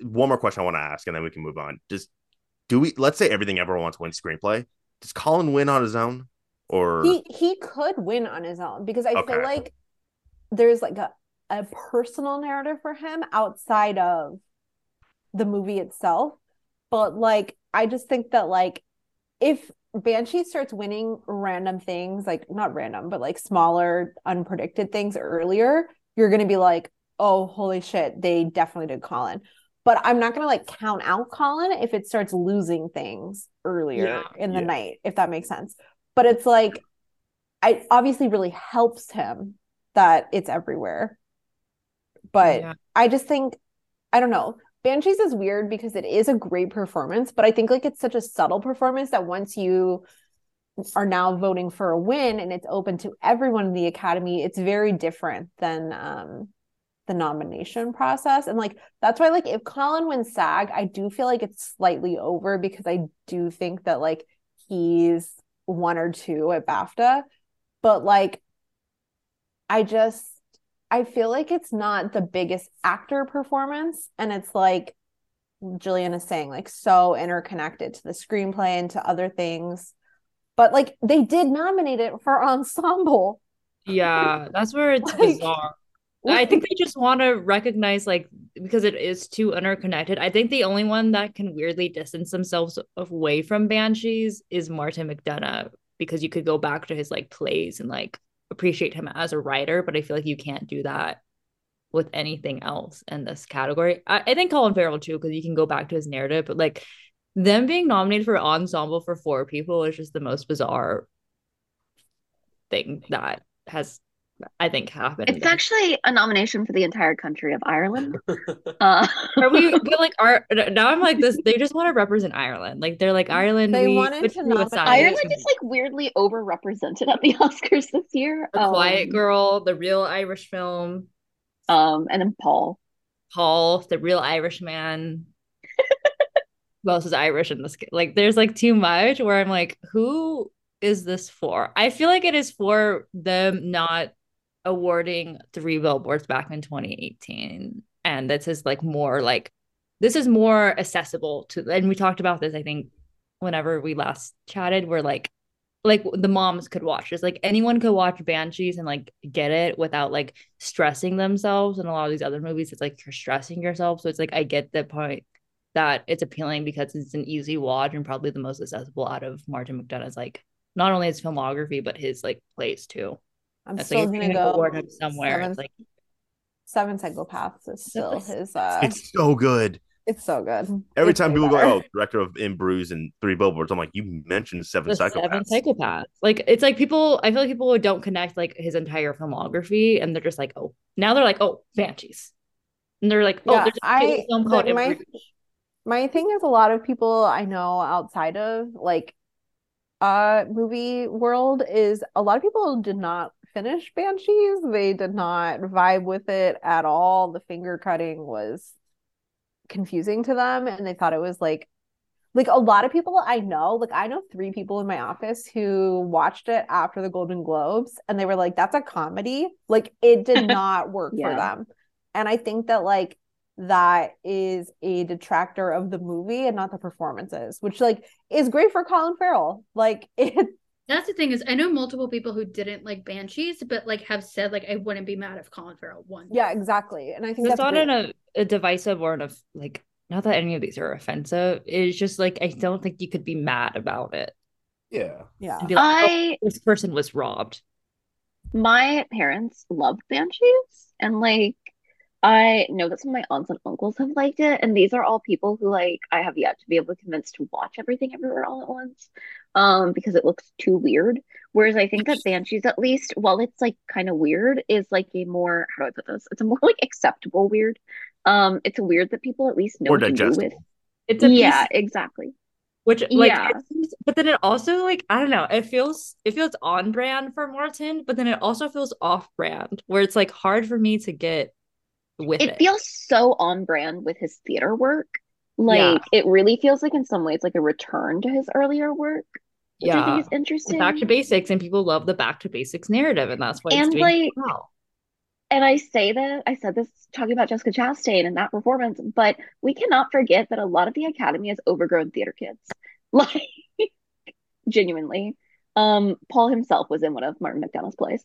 one more question I want to ask, and then we can move on. Just do we? Let's say everything everyone wants to win screenplay. Does Colin win on his own? Or he he could win on his own because I okay. feel like there's like a, a personal narrative for him outside of the movie itself. But like I just think that like if Banshee starts winning random things, like not random, but like smaller, unpredicted things earlier, you're gonna be like, oh holy shit, they definitely did Colin. But I'm not gonna like count out Colin if it starts losing things earlier yeah, in the yeah. night, if that makes sense but it's like I obviously really helps him that it's everywhere. But yeah. I just think I don't know. Banshees is weird because it is a great performance, but I think like it's such a subtle performance that once you are now voting for a win and it's open to everyone in the academy, it's very different than um the nomination process. And like that's why like if Colin wins SAG, I do feel like it's slightly over because I do think that like he's one or two at BAFTA, but like I just I feel like it's not the biggest actor performance and it's like Jillian is saying like so interconnected to the screenplay and to other things. But like they did nominate it for ensemble. Yeah, that's where it's like, bizarre. I think they just want to recognize like because it is too interconnected. I think the only one that can weirdly distance themselves away from Banshees is Martin McDonagh because you could go back to his like plays and like appreciate him as a writer, but I feel like you can't do that with anything else in this category. I, I think Colin Farrell too because you can go back to his narrative, but like them being nominated for ensemble for four people is just the most bizarre thing that has I think happened. It's actually a nomination for the entire country of Ireland. uh, are we but like are now I'm like this they just want to represent Ireland. Like they're like Ireland. They wanted to nominate Ireland is like weirdly overrepresented at the Oscars this year. The um, Quiet Girl, the real Irish film. Um, and then Paul. Paul, the real Irish man. who else is Irish in this? Like, there's like too much where I'm like, who is this for? I feel like it is for them not awarding three billboards back in 2018 and this is like more like this is more accessible to and we talked about this i think whenever we last chatted where like like the moms could watch this. Like anyone could watch banshees and like get it without like stressing themselves. And a lot of these other movies it's like you're stressing yourself. So it's like i get the point that it's appealing because it's an easy watch and probably the most accessible out of martin mcdonagh's like not only his filmography but his like plays too I'm That's still like gonna go award somewhere. Seven, like Seven Psychopaths is still his. uh It's so good. It's so good. Every it's time people better. go, "Oh, director of In Bruges and Three Billboards," I'm like, "You mentioned Seven the Psychopaths." Seven Psychopaths. Like it's like people. I feel like people don't connect like his entire filmography, and they're just like, "Oh, Now they're like, oh, Banshees. And they're like, oh, yeah, there's a I, film called my, my thing is a lot of people I know outside of like uh movie world is a lot of people did not finish Banshees. They did not vibe with it at all. The finger cutting was confusing to them and they thought it was like like a lot of people I know, like I know three people in my office who watched it after the Golden Globes and they were like, that's a comedy. Like it did not work yeah. for them. And I think that like that is a detractor of the movie and not the performances, which like is great for Colin Farrell. Like it that's the thing is I know multiple people who didn't like Banshees, but like have said like I wouldn't be mad if Colin Farrell won. Yeah, exactly. And I think it's not in a, a divisive or in a like not that any of these are offensive. It's just like I don't think you could be mad about it. Yeah. Yeah. Like, oh, I oh, this person was robbed. My parents loved Banshees and like I know that some of my aunts and uncles have liked it, and these are all people who like I have yet to be able to convince to watch everything everywhere all at once, um, because it looks too weird. Whereas I think that Banshees, at least, while it's like kind of weird, is like a more how do I put this? It's a more like acceptable weird. Um, it's a weird that people at least know more what digestible. to do with. It's a yeah, piece, exactly. Which like, yeah. but then it also like I don't know. It feels it feels on brand for Martin, but then it also feels off brand, where it's like hard for me to get with it. It feels so on brand with his theater work. Like yeah. it really feels like in some ways like a return to his earlier work. Yeah. I think is interesting. Back to basics, and people love the back to basics narrative, and that's why and like well. And I say that I said this talking about Jessica Chastain and that performance, but we cannot forget that a lot of the Academy has overgrown theater kids. Like genuinely. Um, Paul himself was in one of Martin McDonagh's plays.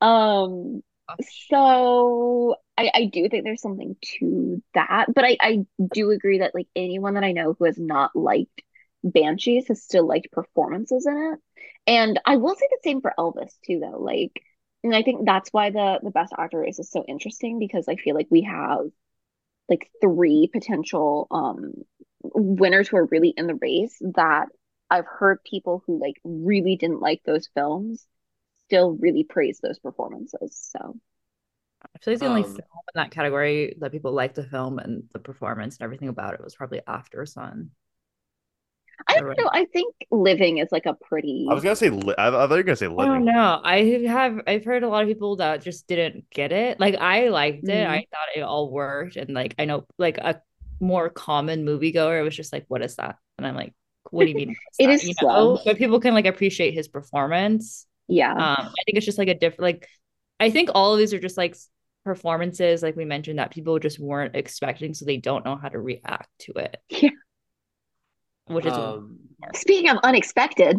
Um, so I, I do think there's something to that, but I, I do agree that like anyone that I know who has not liked Banshees has still liked performances in it. And I will say the same for Elvis too, though. Like, and I think that's why the the best actor race is so interesting because I feel like we have like three potential um winners who are really in the race that I've heard people who like really didn't like those films still really praise those performances. So I feel like the only um, film in that category that people liked the film and the performance and everything about it was probably Aftersun. I don't know. I think living is like a pretty. I was gonna say. Li- I, thought you were gonna say living. I don't know. I have. I've heard a lot of people that just didn't get it. Like I liked it. Mm-hmm. I thought it all worked, and like I know, like a more common moviegoer was just like, "What is that?" And I'm like, "What do you mean?" it is you slow, know? but people can like appreciate his performance. Yeah. Um, I think it's just like a different. Like, I think all of these are just like performances, like we mentioned, that people just weren't expecting, so they don't know how to react to it. Yeah which is um, speaking of unexpected.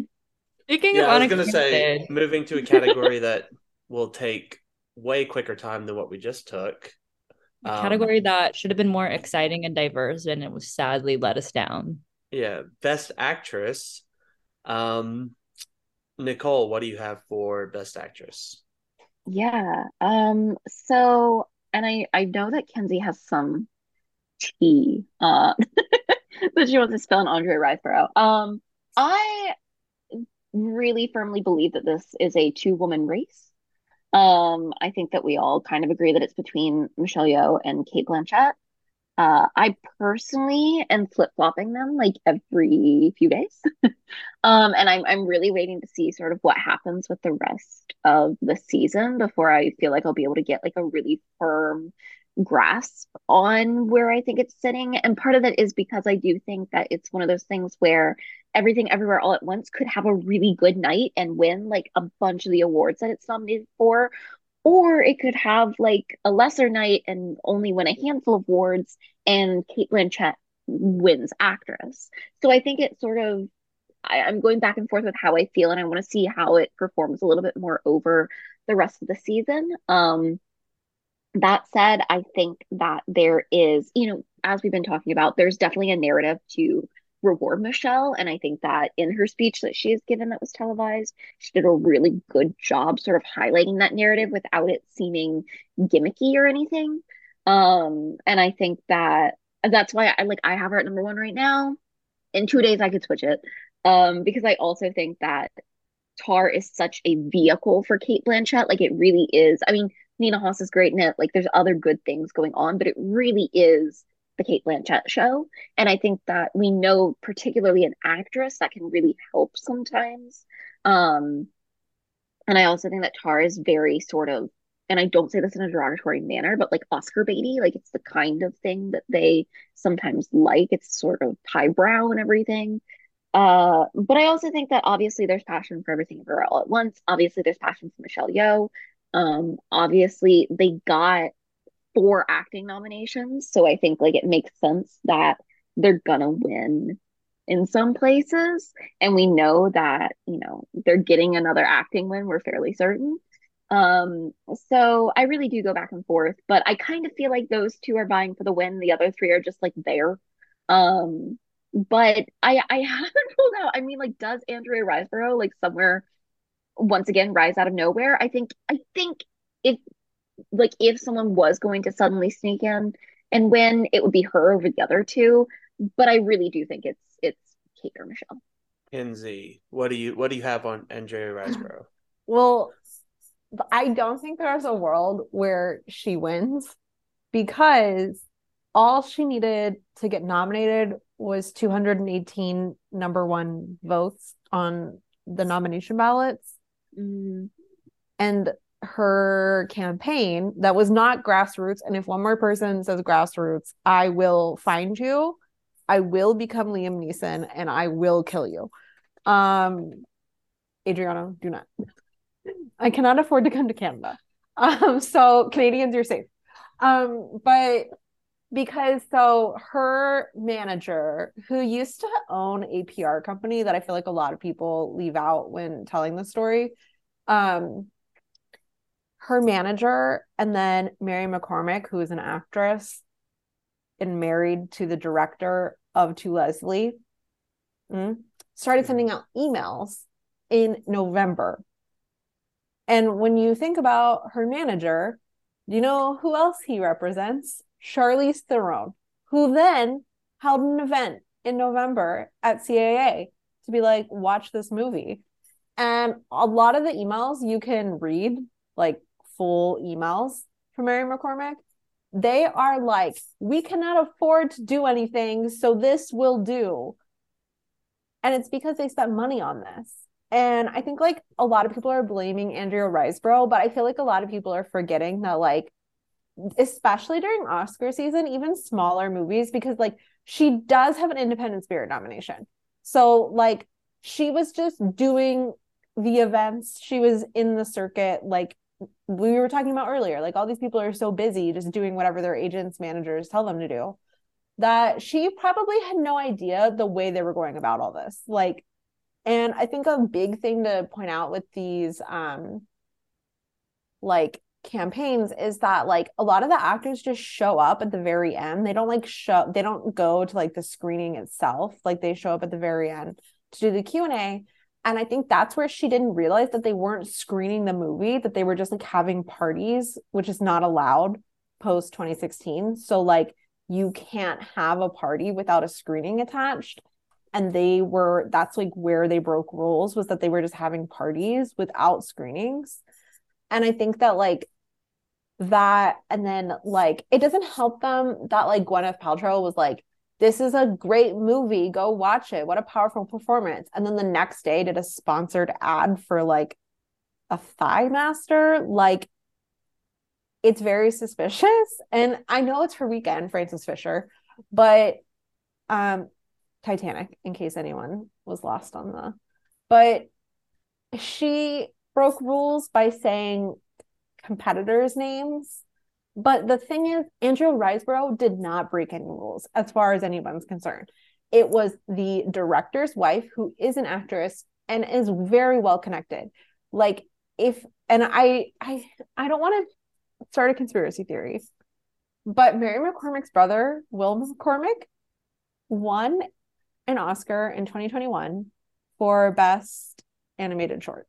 Speaking yeah, of I was gonna say moving to a category that will take way quicker time than what we just took. A um, category that should have been more exciting and diverse, and it was sadly let us down. Yeah, best actress. Um, Nicole, what do you have for best actress? Yeah. Um. So, and I I know that Kenzie has some tea. Uh. that she wants to spell an Andrea Riseborough. Um, I really firmly believe that this is a two woman race. Um, I think that we all kind of agree that it's between Michelle Yeoh and Cate Blanchett. Uh, I personally am flip flopping them like every few days. um, and I'm I'm really waiting to see sort of what happens with the rest of the season before I feel like I'll be able to get like a really firm grasp on where I think it's sitting. And part of that is because I do think that it's one of those things where everything everywhere all at once could have a really good night and win like a bunch of the awards that it's nominated for. Or it could have like a lesser night and only win a handful of awards and Cate Blanchett wins actress. So I think it sort of I, I'm going back and forth with how I feel and I want to see how it performs a little bit more over the rest of the season. Um that said, I think that there is, you know, as we've been talking about, there's definitely a narrative to reward Michelle. And I think that in her speech that she has given that was televised, she did a really good job sort of highlighting that narrative without it seeming gimmicky or anything. Um, and I think that that's why I like I have her at number one right now. In two days I could switch it. Um, because I also think that Tar is such a vehicle for Cate Blanchett. Like it really is. I mean, Nina Hoss is great in it. Like there's other good things going on, but it really is the Cate Blanchett show. And I think that we know particularly an actress that can really help sometimes. Um and I also think that Tar is very sort of and I don't say this in a derogatory manner, but like Oscar baity, like it's the kind of thing that they sometimes like. It's sort of highbrow and everything. Uh, but I also think that obviously there's passion for everything everywhere all at once. Obviously, there's passion for Michelle Yeoh. Um, obviously, they got four acting nominations, so I think like it makes sense that they're gonna win in some places, and we know that you know they're getting another acting win. We're fairly certain. Um, so I really do go back and forth, but I kind of feel like those two are vying for the win. The other three are just like there. Um, but I I haven't pulled out. I mean, like, does Andrea Riseborough like somewhere once again rise out of nowhere? I think I think if like if someone was going to suddenly sneak in and win, it would be her over the other two. But I really do think it's it's Cate or Michelle. Kenzie, what do you what do you have on Andrea Riseborough? Well, I don't think there's a world where she wins because all she needed to get nominated was 218 number one votes on the nomination ballots. Mm. And her campaign that was not grassroots. And if one more person says grassroots, I will find you. I will become Liam Neeson and I will kill you. Um, Adriana, do not. I cannot afford to come to Canada. Um, so Canadians, you're safe. Um, but because so her manager who used to own a PR company that I feel like a lot of people leave out when telling the story um her manager and then Mary McCormack who is an actress and married to the director of To Leslie mm, started sending out emails in November. And when you think about her manager do you know who else he represents? Charlize Theron, who then held an event in November at CAA to be like, watch this movie. And a lot of the emails you can read, like full emails from Mary McCormack, they are like, we cannot afford to do anything, so this will do. And it's because they spent money on this. And I think like a lot of people are blaming Andrea Riseborough, but I feel like a lot of people are forgetting that like especially during Oscar season, even smaller movies, because like she does have an Independent Spirit nomination. So like she was just doing the events, she was in the circuit, like we were talking about earlier. Like all these people are so busy just doing whatever their agents, managers tell them to do that she probably had no idea the way they were going about all this. Like, and I think a big thing to point out with these um like campaigns is that like a lot of the actors just show up at the very end. They don't like show they don't go to like the screening itself. Like they show up at the very end to do the Q&A. And I think that's where she didn't realize that they weren't screening the movie, that they were just like having parties, which is not allowed post 2016. So like you can't have a party without a screening attached. And they were that's like where they broke rules was that they were just having parties without screenings. And I think that like that and then like it doesn't help them that like Gwyneth Paltrow was like this is a great movie. Go watch it. What a powerful performance. And then the next day did a sponsored ad for like a thigh master. Like it's very suspicious. And I know it's her weekend Frances Fisher but um Titanic in case anyone was lost on the but she broke rules by saying competitors' names. But the thing is, Andrea Riseborough did not break any rules as far as anyone's concerned. It was the director's wife, who is an actress and is very well connected. Like, if and I I I don't want to start a conspiracy theory, but Mary McCormack's brother, Will McCormack, won an Oscar in 2021 for best animated short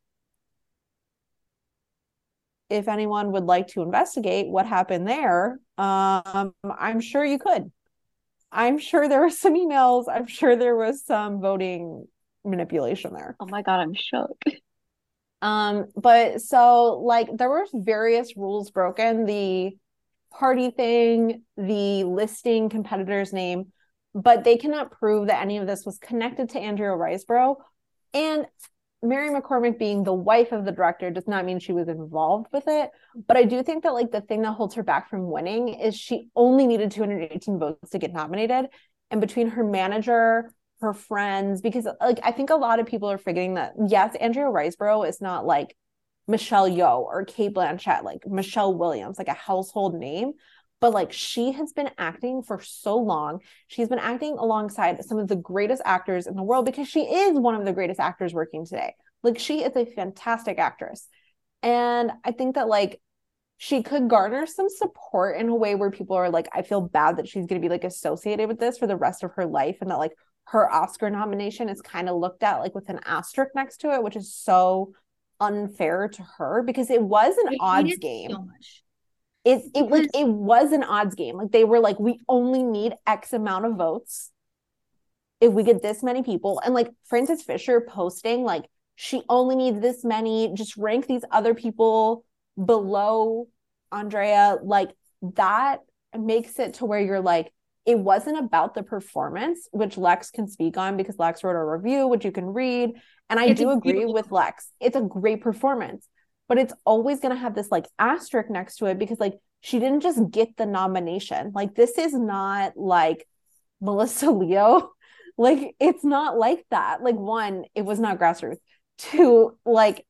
if anyone would like to investigate what happened there, um, I'm sure you could. I'm sure there were some emails. I'm sure there was some voting manipulation there. Oh my god, I'm shook. Um, but so like there were various rules broken. The party thing, the listing competitor's name, but they cannot prove that any of this was connected to Andrea Riseborough. And Mary McCormack being the wife of the director does not mean she was involved with it. But I do think that like the thing that holds her back from winning is she only needed 218 votes to get nominated. And between her manager, her friends, because like I think a lot of people are forgetting that yes, Andrea Riseborough is not like Michelle Yeoh or Cate Blanchett, like Michelle Williams, like a household name. But like she has been acting for so long. She's been acting alongside some of the greatest actors in the world because she is one of the greatest actors working today. Like she is a fantastic actress. And I think that like she could garner some support in a way where people are like, I feel bad that she's going to be like associated with this for the rest of her life and that like her Oscar nomination is kind of looked at like with an asterisk next to it, which is so unfair to her because it was an odds game. So much. It it because... like it was an odds game. Like they were like, we only need X amount of votes. If we get this many people, and like Frances Fisher posting, like she only needs this many, just rank these other people below Andrea, like that makes it to where you're like, it wasn't about the performance, which Lex can speak on because Lex wrote a review, which you can read. And I it's do agree with Lex. It's a great performance, but it's always going to have this like asterisk next to it because like she didn't just get the nomination. Like this is not like Melissa Leo. Like it's not like that. Like one, it was not grassroots. Two, like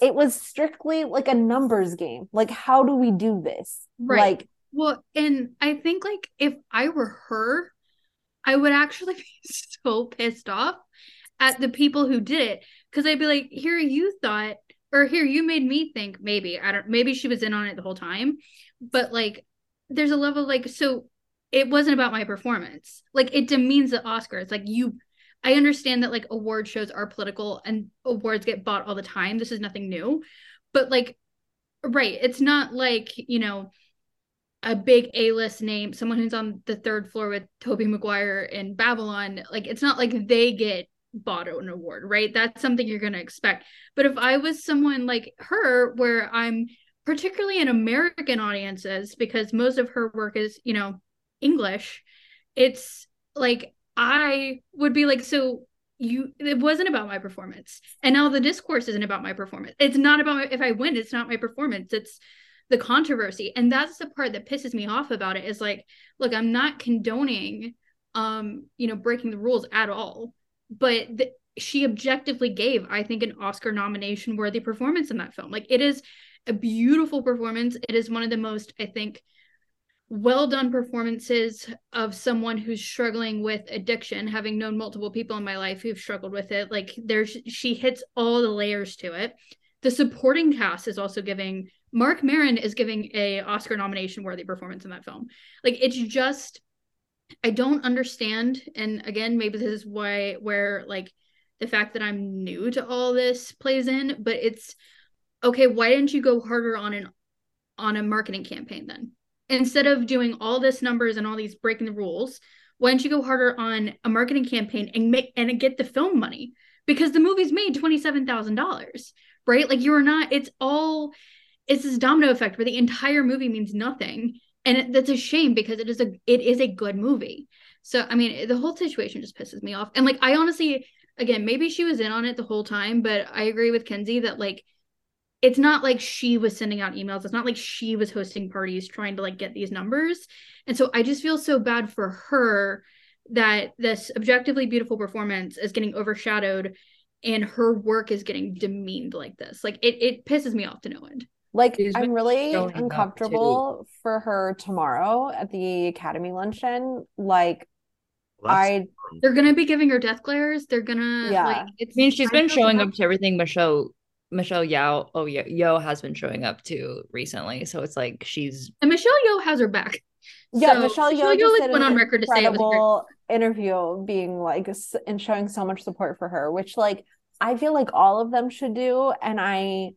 it was strictly like a numbers game. Like how do we do this? Right. Like well, and I think like if I were her, I would actually be so pissed off at the people who did it because I'd be like, here you thought, or here you made me think maybe I don't, maybe she was in on it the whole time, but like, there's a level like so it wasn't about my performance. Like it demeans the Oscars. Like you, I understand that like award shows are political and awards get bought all the time. This is nothing new, but like, right? It's not like you know a big A-list name, someone who's on the third floor with Tobey Maguire in Babylon, like it's not like they get bought an award, right? That's something you're gonna expect. But if I was someone like her, where I'm particularly in American audiences, because most of her work is, you know, English, it's like I would be like, so you it wasn't about my performance. And now the discourse isn't about my performance. It's not about my, if I win, it's not my performance. It's the controversy and that's the part that pisses me off about it is like look i'm not condoning um you know breaking the rules at all but she objectively gave i think an oscar nomination worthy performance in that film. Like it is a beautiful performance. It is one of the most i think well done performances of someone who's struggling with addiction having known multiple people in my life who've struggled with it. Like there's she hits all the layers to it. The supporting cast is also giving Marc Maron is giving a Oscar nomination worthy performance in that film. Like it's just I don't understand and again maybe this is why where like the fact that I'm new to all this plays in, but it's okay, why didn't you go harder on an on a marketing campaign then? Instead of doing all this numbers and all these breaking the rules, why don't you go harder on a marketing campaign and make and get the film money? Because the movie's made $27,000, right? Like you're not it's all it's this domino effect where the entire movie means nothing and that's a shame because it is a it is a good movie. So i mean the whole situation just pisses me off. And like i honestly again maybe she was in on it the whole time but i agree with kenzie that like it's not like she was sending out emails. It's not like she was hosting parties trying to like get these numbers. And so i just feel so bad for her that this objectively beautiful performance is getting overshadowed and her work is getting demeaned like this. Like it, it pisses me off to no end like I'm really uncomfortable for her tomorrow at the Academy luncheon. Like well, I they're gonna be giving her death glares. They're gonna yeah. Like, I mean she's been showing up to everything Michelle Michelle Yeoh oh yeah Yeoh has been showing up to recently. So it's like she's and Michelle Yeoh has her back. Yeah, so, Michelle Yeoh Michelle Yeoh like, went on record to say it was interview being like and showing so much support for her, which like I feel like all of them should do. And I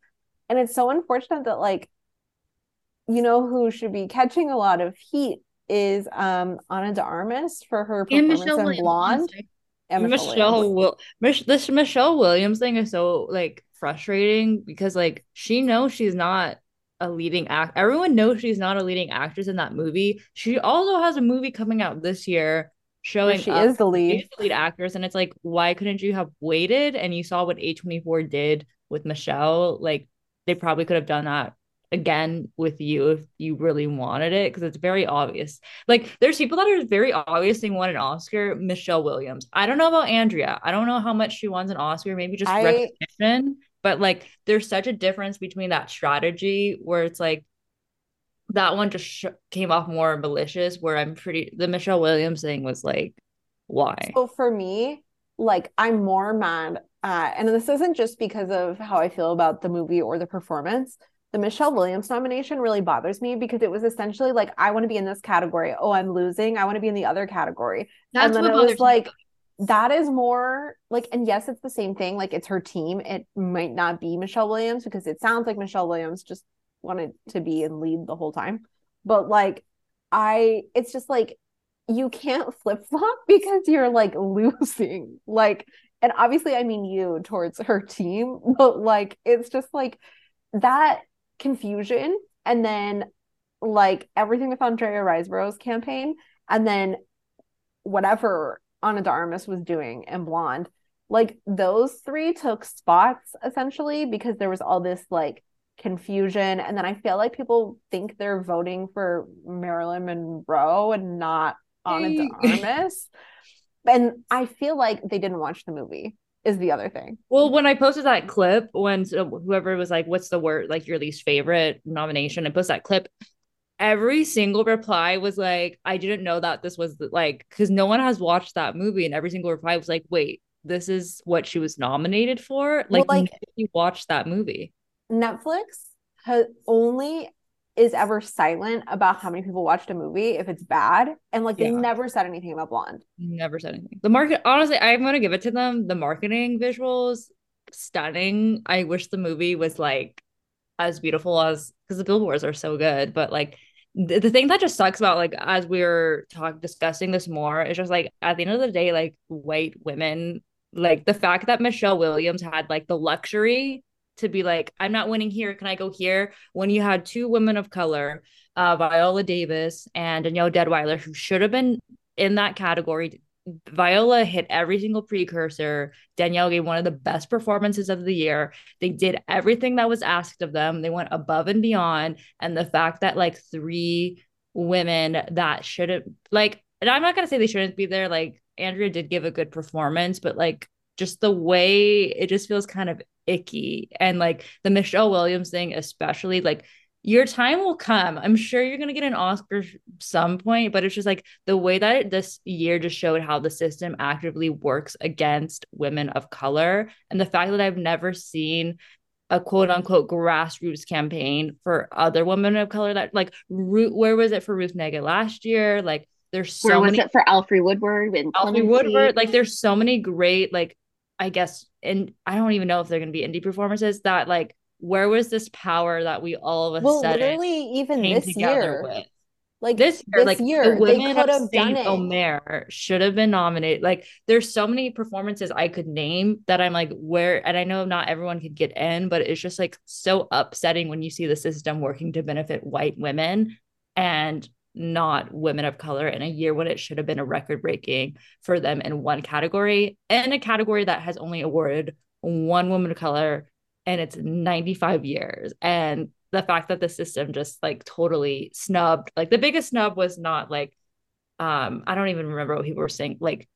and it's so unfortunate that like you know who should be catching a lot of heat is um Ana de Armas for her performance in Williams, Blonde. And Michelle, Will Mich- this Michelle Williams thing is so like frustrating because like she knows she's not a leading act. Everyone knows she's not a leading actress in that movie. She also has a movie coming out this year showing she is the lead. the lead actress, and it's like, why couldn't you have waited? And you saw what A twenty four did with Michelle. Like they probably could have done that again with you if you really wanted it because it's very obvious. Like there's people that are very obvious they want an Oscar. Michelle Williams. I don't know about Andrea. I don't know how much she wants an Oscar. Maybe just I... recognition. But like there's such a difference between that strategy where it's like that one just sh- came off more malicious. Where I'm pretty the Michelle Williams thing was like why. So for me, like I'm more mad. Uh, and this isn't just because of how I feel about the movie or the performance the Michelle Williams nomination really bothers me because it was essentially like, I want to be in this category. Oh, I'm losing. I want to be in the other category. That's and then it was like, that is more like, and yes, it's the same thing. Like, it's her team. It might not be Michelle Williams because it sounds like Michelle Williams just wanted to be and lead the whole time. But like, I, it's just like, you can't flip flop because you're like losing. Like, and obviously, I mean you towards her team, but like, it's just like that confusion and then like everything with Andrea Riseborough's campaign and then whatever Ana de Armas was doing in Blonde. Like those three took spots essentially because there was all this like confusion. And then I feel like people think they're voting for Marilyn Monroe and not Ana de Armas. And I feel like they didn't watch the movie is the other thing. Well, when I posted that clip, when uh, whoever was like, "What's the word like your least favorite nomination?" I post that clip. Every single reply was like, "I didn't know that this was the, like," because no one has watched that movie, and every single reply was like, "Wait, this is what she was nominated for." Like, well, like you watched that movie. Netflix has only is ever silent about how many people watched a movie if it's bad. And like they yeah. never said anything about Blonde. Never said anything. The market, honestly, I'm going to give it to them. The marketing visuals, stunning. I wish the movie was like as beautiful as because the billboards are so good. But like the, the thing that just sucks about like as we are talking discussing this more, is just like at the end of the day, like white women, like the fact that Michelle Williams had like the luxury to be like, I'm not winning here. Can I go here? When you had two women of color, uh, Viola Davis and Danielle Deadwyler, who should have been in that category. Viola hit every single precursor. Danielle gave one of the best performances of the year. They did everything that was asked of them. They went above and beyond. And the fact that like three women that shouldn't like, and I'm not gonna say they shouldn't be there. Like Andrea did give a good performance, but like just the way it just feels kind of icky. And like the Michelle Williams thing, especially, like your time will come. I'm sure you're gonna get an Oscar some point, but it's just like the way that this year just showed how the system actively works against women of color, and the fact that I've never seen a quote unquote grassroots campaign for other women of color that like root where was it for Ruth Negga last year? Like there's so where was many, it for Alfre Woodard and Alfre Woodard? Like there's so many great like I guess, and I don't even know if they're going to be indie performances that like, where was this power that we all of a well, sudden literally even this year, with? like this year, this like year, the women of Saint Omer should have been nominated. Like, there's so many performances I could name that I'm like, where, and I know not everyone could get in, but it's just like so upsetting when you see the system working to benefit white women and not women of color in a year when it should have been a record breaking for them in one category and a category that has only awarded one woman of color and it's 95 years. And the fact that the system just like totally snubbed like the biggest snub was not like um i don't even remember what people were saying like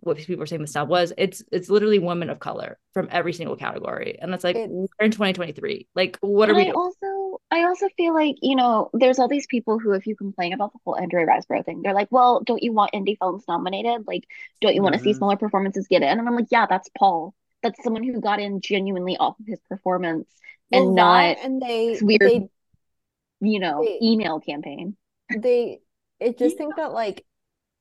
what people were saying the snub was. It's it's literally women of color from every single category. And that's like it, we're in 2023 like what are we I also I also feel like, you know, there's all these people who, if you complain about the whole Andrea Riseborough thing, they're like, well, don't you want indie films nominated? Like, don't you want to mm-hmm. see smaller performances get in? And I'm like, yeah, that's Paul. That's someone who got in genuinely off of his performance well, and not and they weird, they, you know, they, email campaign. They, it just yeah. think that like,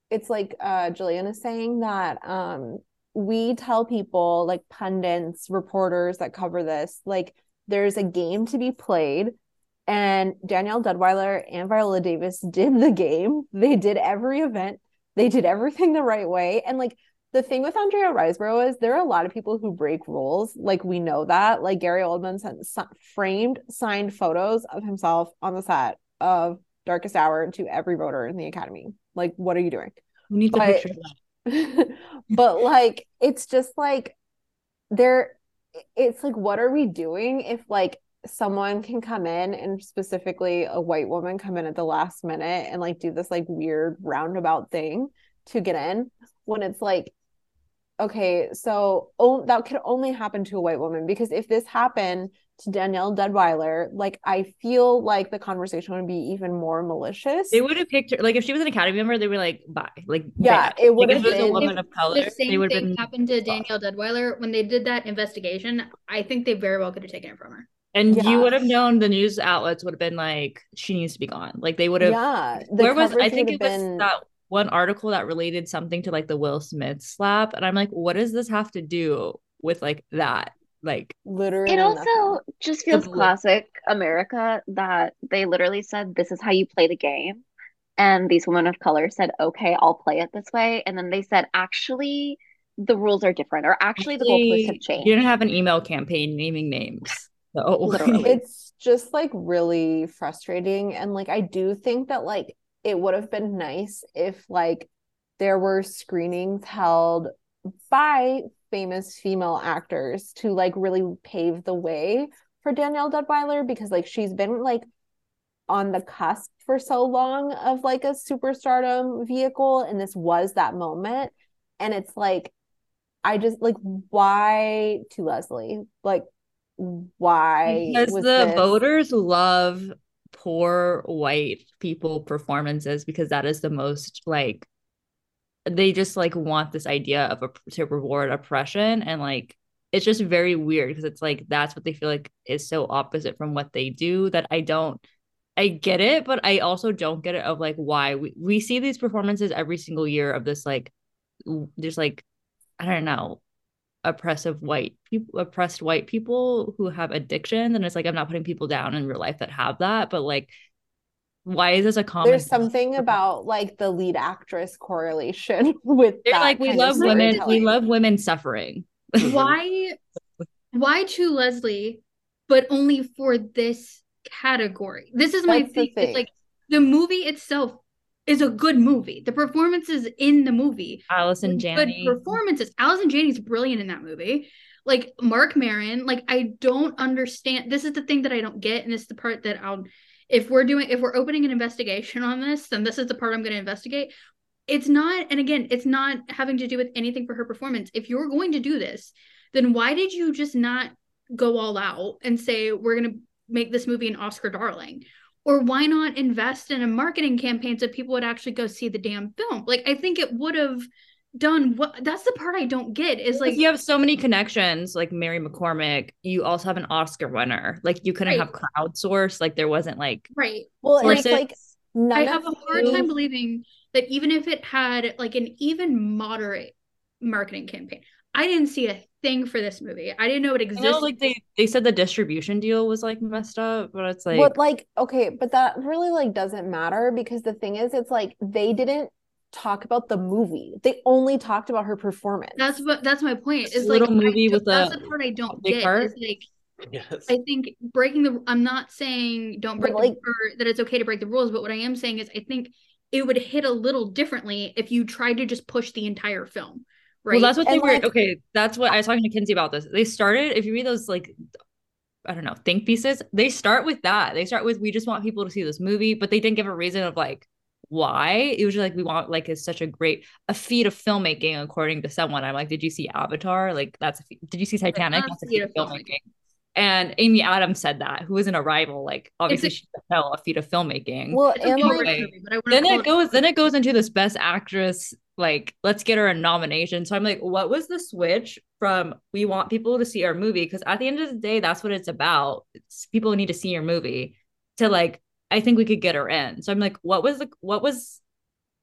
it's like uh Jillian is saying that um we tell people like pundits, reporters that cover this, like there's a game to be played and Danielle Deadwyler and Viola Davis did the game. They did every event. They did everything the right way. And like the thing with Andrea Riseborough is there are a lot of people who break rules. Like we know that. Like Gary Oldman sent framed signed photos of himself on the set of Darkest Hour to every voter in the Academy. Like, what are you doing? We need the but, picture. but like, it's just like there. It's like, what are we doing if like someone can come in and specifically a white woman come in at the last minute and like do this like weird roundabout thing to get in when it's like okay so oh, that could only happen to a white woman because if this happened to Danielle Deadwyler, like I feel like the conversation would be even more malicious. They would have picked her like if she was an Academy member, they were like, bye. Like yeah, it would have been a woman of color. The same thing been... happened to Danielle Deadwyler when they did that investigation. I think they very well could have taken it from her. And yeah. you would have known the news outlets would have been like, she needs to be gone. Like they would have. Yeah. Where was I think it been... was that one article that related something to like the Will Smith slap, and I'm like, what does this have to do with like that? Like literally, it also nothing. just feels classic America that they literally said, "This is how you play the game." And these women of color said, okay, I'll play it this way. And then they said, actually, the rules are different, or actually, actually the goalposts have changed. You didn't have an email campaign naming names. So it's just like really frustrating. And like I do think that like it would have been nice if like there were screenings held by famous female actors to like really pave the way for Danielle Deadwyler because like she's been like on the cusp for so long of like a superstardom vehicle and this was that moment and it's like I just like why to Leslie like why because the this? voters love poor white people performances because that is the most like they just like want this idea of a to reward oppression and like it's just very weird because it's like that's what they feel like is so opposite from what they do that I don't I get it but I also don't get it of like why we, we see these performances every single year of this like there's like I don't know oppressive white people oppressed white people who have addictions and it's like i'm not putting people down in real life that have that but like why is this a common there's something about like the lead actress correlation with they're like we love women we love women suffering why why to leslie but only for this category this is my thing. thing. It's like the movie itself is a good movie. The performances in the movie, Allison Janney, good performances. Allison Janney's brilliant in that movie. Like Marc Maron, like I don't understand. This is the thing that I don't get, and it's the part that I'll. If we're doing, if we're opening an investigation on this, then this is the part I'm going to investigate. It's not, and again, it's not having to do with anything for her performance. If you're going to do this, then why did you just not go all out and say we're going to make this movie an Oscar darling? Or why not invest in a marketing campaign so people would actually go see the damn film? Like i think it would have done what that's the part i don't get is like you have so many connections like mary McCormack you also have an oscar winner. Like you couldn't right. have crowdsource like there wasn't like right. Well it's like i have a hard time believing that even if it had like an even moderate marketing campaign I didn't see a thing for this movie. I didn't know it existed. Know, like they they said the distribution deal was like messed up, but it's like But like okay, but that really like doesn't matter because the thing is it's like they didn't talk about the movie. They only talked about her performance. That's what that's my point. Is like a movie with that's the part I don't get. Heart. Like Yes. I think breaking the I'm not saying don't break like, the, that it's okay to break the rules, but what I am saying is I think it would hit a little differently if you tried to just push the entire film. Right. Well, that's what and they like, were. Okay, that's what I was talking to Kenzie about this. They started, if you read those, like, I don't know, think pieces, they start with that. They start with, we just want people to see this movie, but they didn't give a reason of like, why it was just like we want like it's such a great a feat of filmmaking according to someone i'm like did you see avatar like that's a feat. did you see titanic that's a feat of filmmaking. And Amy Adams said that, who was an arrival, like obviously a, she's a hell a feat of filmmaking. Well, and like, then it goes, then it goes into this best actress like let's get her a nomination. So i'm like what was the switch from we want people to see our movie? Because at the end of the day that's what it's about. It's people need to see your movie to like i think we could get her in. So i'm like what was the what was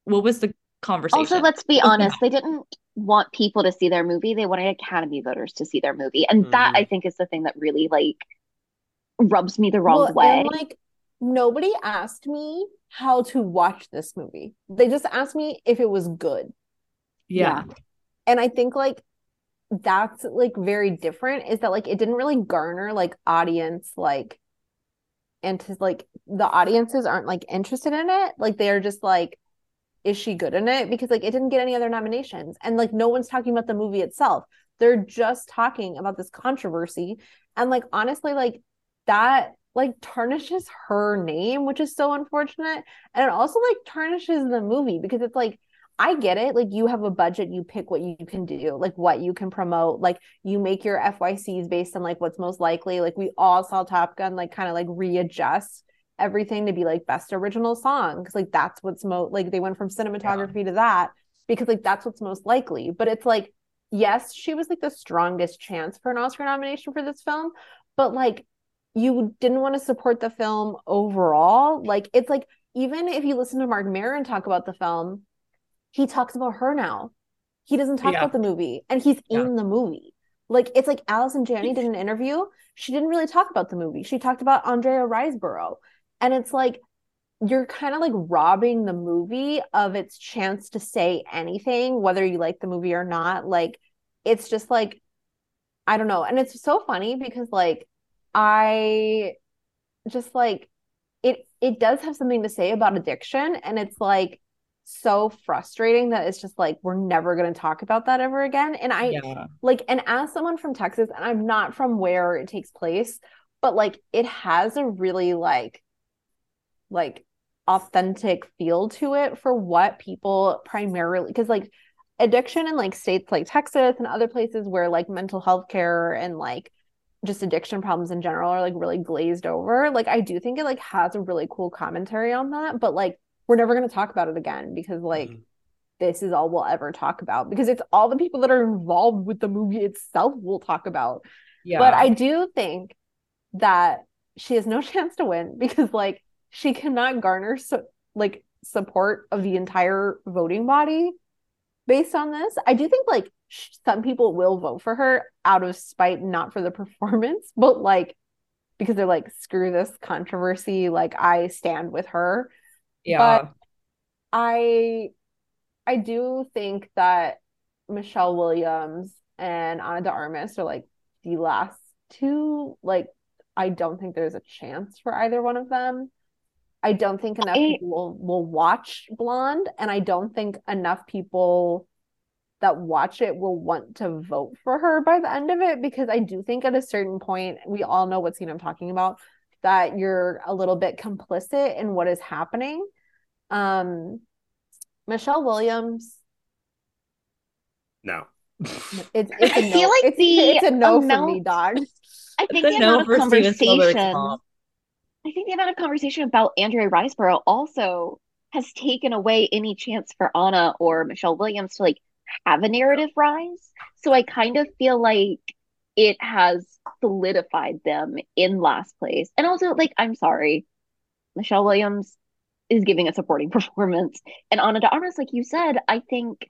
what was the conversation? also let's be honest they didn't want people to see their movie they wanted academy voters to see their movie and mm-hmm. that i think is the thing that really like rubs me the wrong well, way like nobody asked me how to watch this movie. They just asked me if it was good. Yeah. yeah. and I think like that's like very different is that like it didn't really garner like audience like and to like the audiences aren't like interested in it like they're just like is she good in it? Because like it didn't get any other nominations. And like no one's talking about the movie itself. They're just talking about this controversy. And like honestly like that like tarnishes her name which is so unfortunate. And it also like tarnishes the movie because it's like I get it. Like you have a budget, you pick what you can do, like what you can promote. Like you make your FYCs based on like what's most likely. Like we all saw Top Gun like kind of like readjust everything to be like best original song because like that's what's most like they went from cinematography yeah. to that because like that's what's most likely. But it's like yes, she was like the strongest chance for an Oscar nomination for this film, but like you didn't want to support the film overall. Like it's like even if you listen to Marc Maron talk about the film, he talks about her now. He doesn't talk yeah. about the movie and he's yeah. in the movie. Like it's like Allison Janney did an interview. She didn't really talk about the movie. She talked about Andrea Riseborough. And it's like you're kind of like robbing the movie of its chance to say anything, whether you like the movie or not. Like it's just like I don't know. And it's so funny because like I just like it it does have something to say about addiction and it's like so frustrating that it's just like we're never going to talk about that ever again and i yeah. like and as someone from texas and i'm not from where it takes place but like it has a really like like authentic feel to it for what people primarily because like addiction in like states like texas and other places where like mental health care and like just addiction problems in general are like really glazed over like i do think it like has a really cool commentary on that but like we're never going to talk about it again because like mm-hmm. this is all we'll ever talk about because it's all the people that are involved with the movie itself we'll talk about. Yeah. But I do think that she has no chance to win because like she cannot garner so like support of the entire voting body based on this. I do think like some people will vote for her out of spite, not for the performance, but like because they're like, screw this controversy. Like I stand with her. Yeah. But I I do think that Michelle Williams and Ana de Armas are like the last two. Like, I don't think there's a chance for either one of them. I don't think enough I... people will, will watch Blonde, and I don't think enough people that watch it will want to vote for her by the end of it because I do think at a certain point, we all know what scene I'm talking about, that you're a little bit complicit in what is happening. Um, Michelle Williams. No. It's, it's a no. I feel like it's, the it's a no amount, for me, dog. I think the amount of conversation. I think the amount of conversation about Andrea Riseborough also has taken away any chance for Anna or Michelle Williams to like have a narrative rise. So I kind of feel like it has solidified them in last place. And also, like, I'm sorry, Michelle Williams is giving a supporting performance. And Ana de Armas, like you said, I think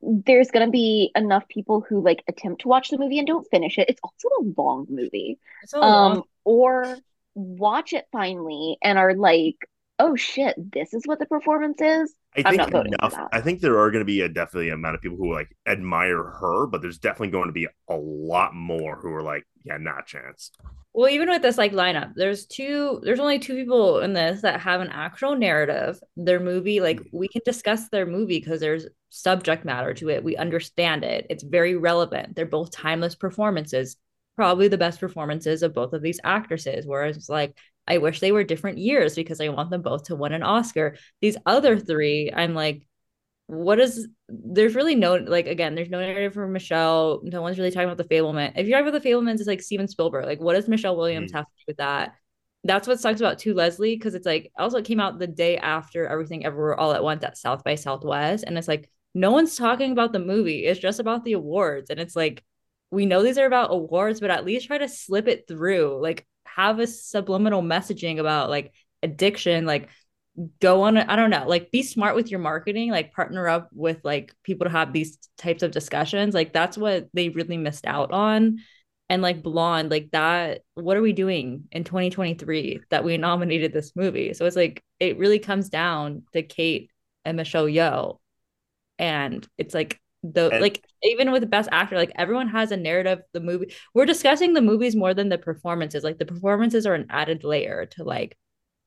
there's gonna be enough people who like attempt to watch the movie and don't finish it. It's also a long movie. um, long. or watch it finally and are like, oh shit, this is what the performance is. I think enough. I think there are going to be a definitely amount of people who like admire her, but there's definitely going to be a lot more who are like, yeah, not chance. Well, even with this like lineup, there's two. There's only two people in this that have an actual narrative. Their movie, like mm-hmm. we can discuss their movie because there's subject matter to it. We understand it. It's very relevant. They're both timeless performances. Probably the best performances of both of these actresses. Whereas like I wish they were different years because I want them both to win an Oscar. These other three, I'm like, what is there's really no like again, there's no narrative for Michelle. No one's really talking about the Fabelman. If you're talking about the Fabelmans, it's like Steven Spielberg. Like, what does Michelle Williams mm. have to do with that? That's what sucks about To Leslie, because it's like also it came out the day after everything everywhere all at once at South by Southwest. And it's like no one's talking about the movie. It's just about the awards. And it's like we know these are about awards, but at least try to slip it through. Like have a subliminal messaging about like addiction like go on I don't know like be smart with your marketing like partner up with like people to have these types of discussions like that's what they really missed out on and like blonde like that what are we doing in 2023 that we nominated this movie so it's like it really comes down to Cate and Michelle Yeoh and it's like the and, like even with the best actor like everyone has a narrative the movie we're discussing the movies more than the performances like the performances are an added layer to like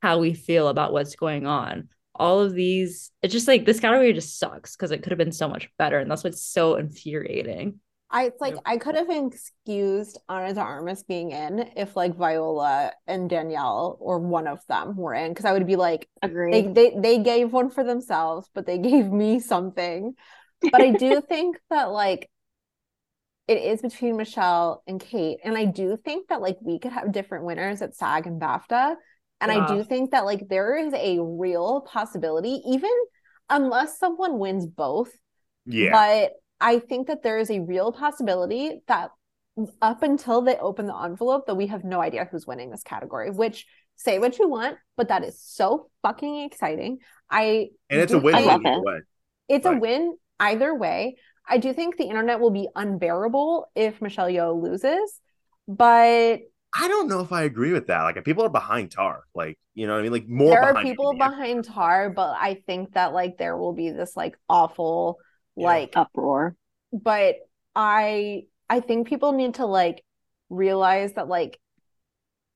how we feel about what's going on all of these it's just like this category just sucks because it could have been so much better and that's what's so infuriating I it's like. I could have excused Ana de Armas being in if like Viola and Danielle or one of them were in because I would be like, agree. They, they they gave one for themselves, but they gave me something. But I do think that like it is between Michelle and Cate, and I do think that like we could have different winners at SAG and BAFTA, and. I do think that like there is a real possibility, even unless someone wins both. Yeah. But I think that there is a real possibility that up until they open the envelope that we have no idea who's winning this category, which say what you want, but that is so fucking exciting. I and it's a win either way. It's a win either way. I do think the internet will be unbearable if Michelle Yeoh loses, but I don't know if I agree with that. Like people are behind Tar, like you know what I mean. Like more. There are people behind Tar, but I think that like there will be this like awful yeah. like uproar. But I I think people need to like realize that like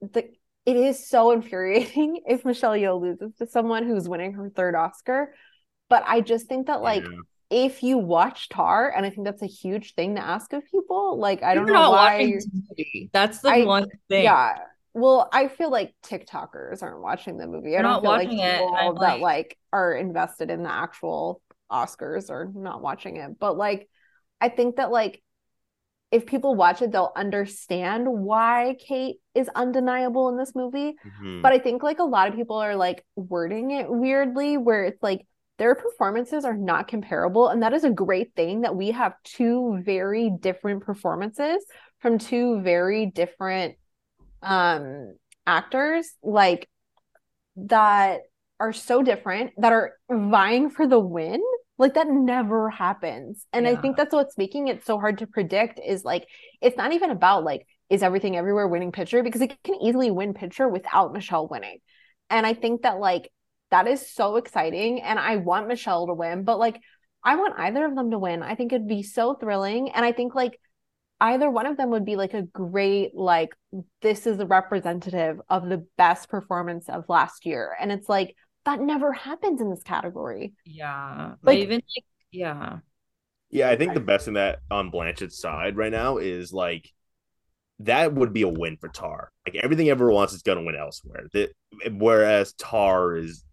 the it is so infuriating if Michelle Yeoh loses to someone who's winning her third Oscar. But I just think that like yeah. If you watch Tar, and I think that's a huge thing to ask of people. Like I don't know why. That's the I, one thing. Yeah. Well, I feel like TikTokers aren't watching the movie. I don't feel like people it, that like... like are invested in the actual Oscars or not watching it. But like, I think that like if people watch it, they'll understand why Cate is undeniable in this movie. Mm-hmm. But I think like a lot of people are like wording it weirdly, where it's like their performances are not comparable. And that is a great thing that we have two very different performances from two very different um actors like that are so different that are vying for the win like that never happens and yeah. i think that's what's making it so hard to predict is like it's not even about like is everything everywhere winning picture because it can easily win picture without michelle winning and i think that like that is so exciting and i want michelle to win but like i want either of them to win i think it'd be so thrilling and i think like either one of them would be like a great like this is a representative of the best performance of last year and it's like that never happens in this category. Yeah. Like even like, yeah. Yeah, I think the best in that on Blanchett's side right now is like that would be a win for Tar. Like everything everyone wants is gonna win elsewhere. That whereas Tar is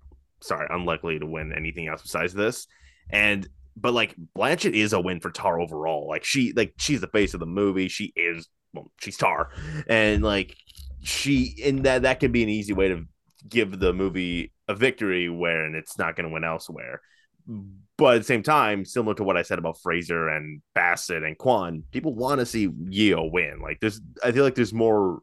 sorry, unlikely to win anything else besides this. And but like Blanchett is a win for Tar overall. Like she like she's the face of the movie. She is well, she's Tar. And like she and that that could be an easy way to give the movie a victory when it's not going to win elsewhere. But at the same time, similar to what I said about Fraser and Bassett and Quan, people want to see Yeoh win. Like there's, I feel like there's more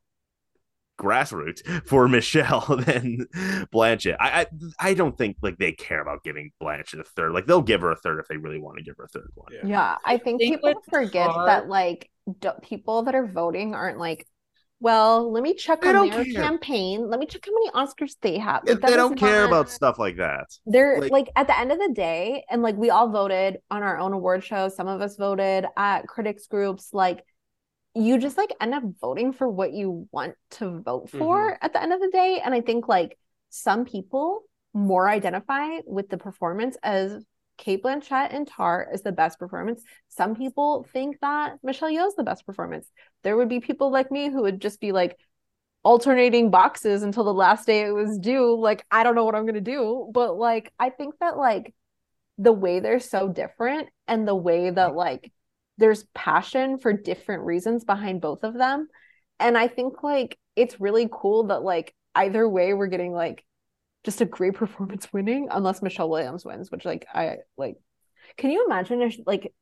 grassroots for Michelle than Blanchett. I, I, I don't think like they care about giving Blanchett a third. Like they'll give her a third if they really want to give her a third one. Yeah, yeah I think, I think people forget that like d- people that are voting aren't like well, let me check they on their care. campaign. Let me check how many Oscars they have. Like, they don't care about stuff like that. They're like, like, at the end of the day, and like we all voted on our own award show. Some of us voted at critics groups. Like you just like end up voting for what you want to vote for mm-hmm. at the end of the day. And I think like some people more identify with the performance as Cate Blanchett and Tar is the best performance. Some people think that Michelle Yeoh is the best performance. There would be people like me who would just be like alternating boxes until the last day it was due. Like, I don't know what I'm going to do. But like, I think that like the way they're so different and the way that like there's passion for different reasons behind both of them. And I think like it's really cool that like either way we're getting like just a great performance winning unless Michelle Williams wins, which like I like. Can you imagine if like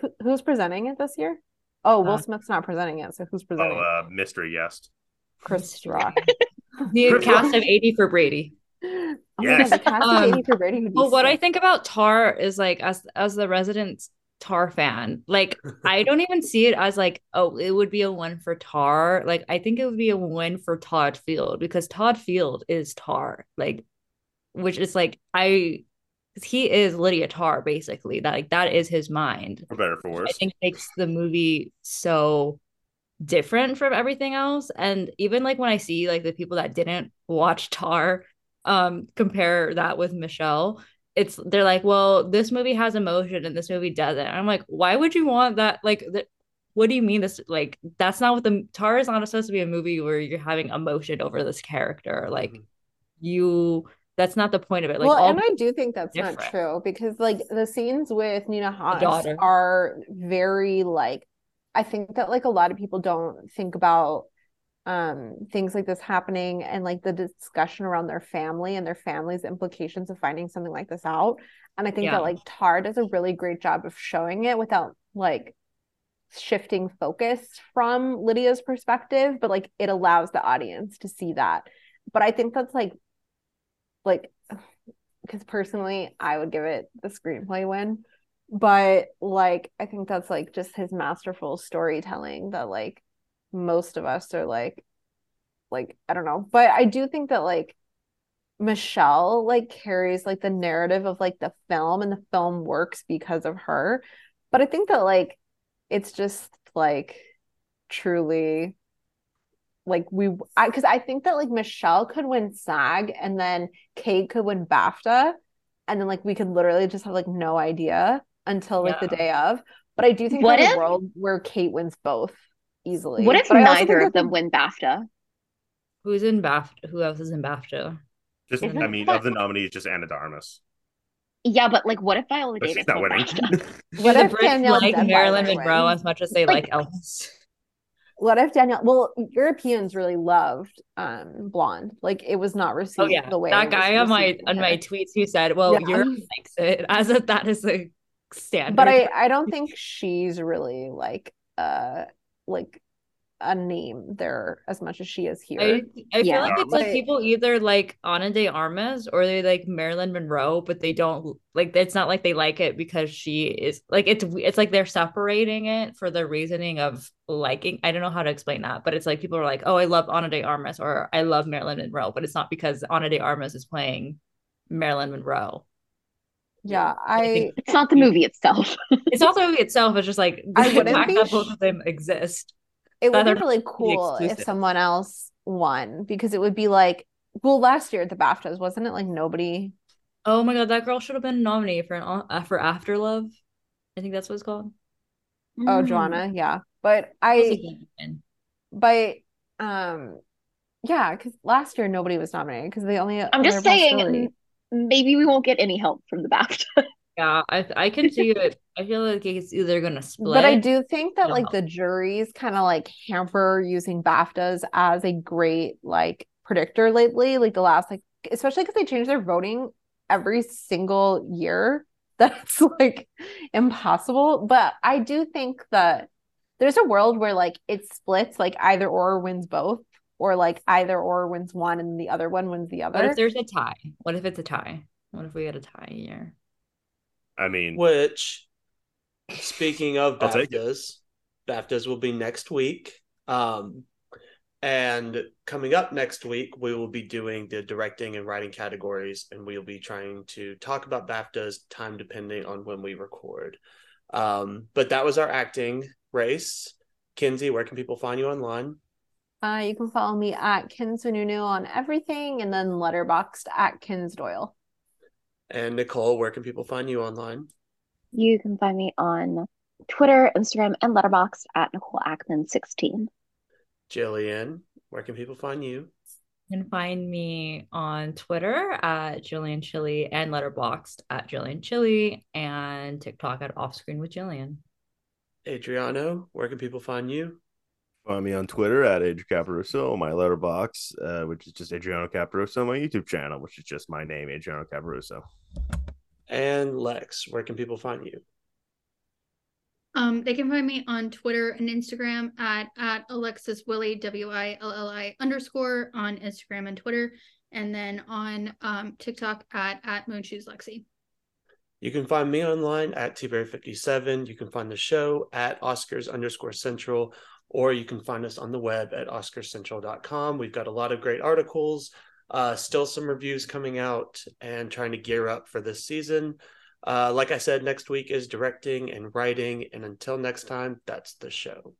who, who's presenting it this year? Oh, Will uh, Smith's not presenting it, so who's presenting? Oh, uh, mystery guest. Chris Rock. the cast of 80 for Brady. Oh yes. God, um, of 80 for Brady would be well, what I think about Tar is like as as the resident Tar fan, like I don't even see it as like, oh, it would be a win for Tar. Like I think it would be a win for Todd Field because Todd Field is Tar. Like, which is like I he is Lydia Tar basically. That like that is his mind. For better for worse. I think makes the movie so different from everything else. And even like when I see like the people that didn't watch Tar um compare that with Michelle, it's they're like, well, this movie has emotion and this movie doesn't. And I'm like, why would you want that? Like, the, what do you mean this? Like, that's not what the Tar is not supposed to be a movie where you're having emotion over this character. Like, mm-hmm. you that's not the point of it. Like, well, and I do think that's different. not true because like the scenes with Nina Hoss are very like I think that like a lot of people don't think about um things like this happening and like the discussion around their family and their family's implications of finding something like this out. And I think yeah. that like Tar does a really great job of showing it without like shifting focus from Lydia's perspective, but like it allows the audience to see that. But I think that's like like because personally I would give it the screenplay win. But like I think that's like just his masterful storytelling that like most of us are like like I don't know. But I do think that like Michelle like carries like the narrative of like the film and the film works because of her. But I think that like it's just like truly like we I because I, think that like Michelle could win SAG and then Cate could win BAFTA and then like we could literally just have like no idea until like yeah. the day of. But I do think what there's if, a world where Cate wins both easily. What if but neither of them win BAFTA? Who's in BAFTA? Who else is in BAFTA? Just I mean, of the nominees, just Ana de Armas. Yeah, but like, what if Viola Davis? not winning. what if Danielle like Marilyn Monroe as much as they like, like Elvis? What if Danielle? Well, Europeans really loved um Blonde. Like it was not received oh, yeah. the way that guy on my on my tweets who said, "Well, yeah. Europe likes it," as if that is a standard. But I I don't think she's really like uh like a name there as much as she is here. I, I yeah. feel like it's like people either like Ana de Armas or they like Marilyn Monroe, but they don't like it's not like they like it because she is like it's it's like they're separating it for the reasoning of liking. I don't know how to explain that, but it's like people are like, oh, I love Ana de Armas or I love Marilyn Monroe, but it's not because Ana de Armas is playing Marilyn Monroe. Yeah, I. It's not the movie itself. it's not the movie itself. It's just like I wouldn't fact be... that both of them exist. It would be really cool if someone else won because it would be like, well, last year at the BAFTAs wasn't it like nobody? Oh my god, that girl should have been nominated for an uh, for After Love. I think that's what it's called. Oh, mm. Joanna, yeah, but I, but um, yeah, because last year nobody was nominated because they only. I'm just saying, maybe we won't get any help from the BAFTA. Yeah, I I can see it. I feel like it's either gonna split. But I do think that like the juries kind of like hamper using BAFTAs as a great like predictor lately. Like the last like especially because they change their voting every single year. That's like impossible. But I do think that there's a world where like it splits, like either or wins both, or like either or wins one and the other one wins the other. What if there's a tie? What if it's a tie? What if we had a tie here? I mean, which speaking of BAFTAs, BAFTAs will be next week. Um, and coming up next week, we will be doing the directing and writing categories, and we'll be trying to talk about BAFTAs time depending on when we record. Um, but that was our acting race. Kenzie, where can people find you online? Uh, you can follow me at Kinsununu on everything, and then Letterboxd at Kins Doyle. And Nicole, where can people find you online? You can find me on Twitter, Instagram, and Letterboxd at Nicole Ackman 16. Jillian, where can people find you? You can find me on Twitter at Jillian Chili and Letterboxd at Jillian Chili and TikTok at Offscreen with Jillian. Adriano, where can people find you? Find me on Twitter at Adriano Caparuso, my letterbox, uh, which is just Adriano Caparuso, my YouTube channel, which is just my name, Adriano Caparuso. And Lex, where can people find you? Um, they can find me on Twitter and Instagram at at Alexis Willie W I L L I underscore on Instagram and Twitter, and then on um, TikTok at at Moonshoes Lexi. You can find me online at tberry57. You can find the show at Oscars underscore Central or you can find us on the web at oscarcentral.com. We've got a lot of great articles Uh, still some reviews coming out and trying to gear up for this season. Uh, like I said, next week is directing and writing. And until next time, that's the show.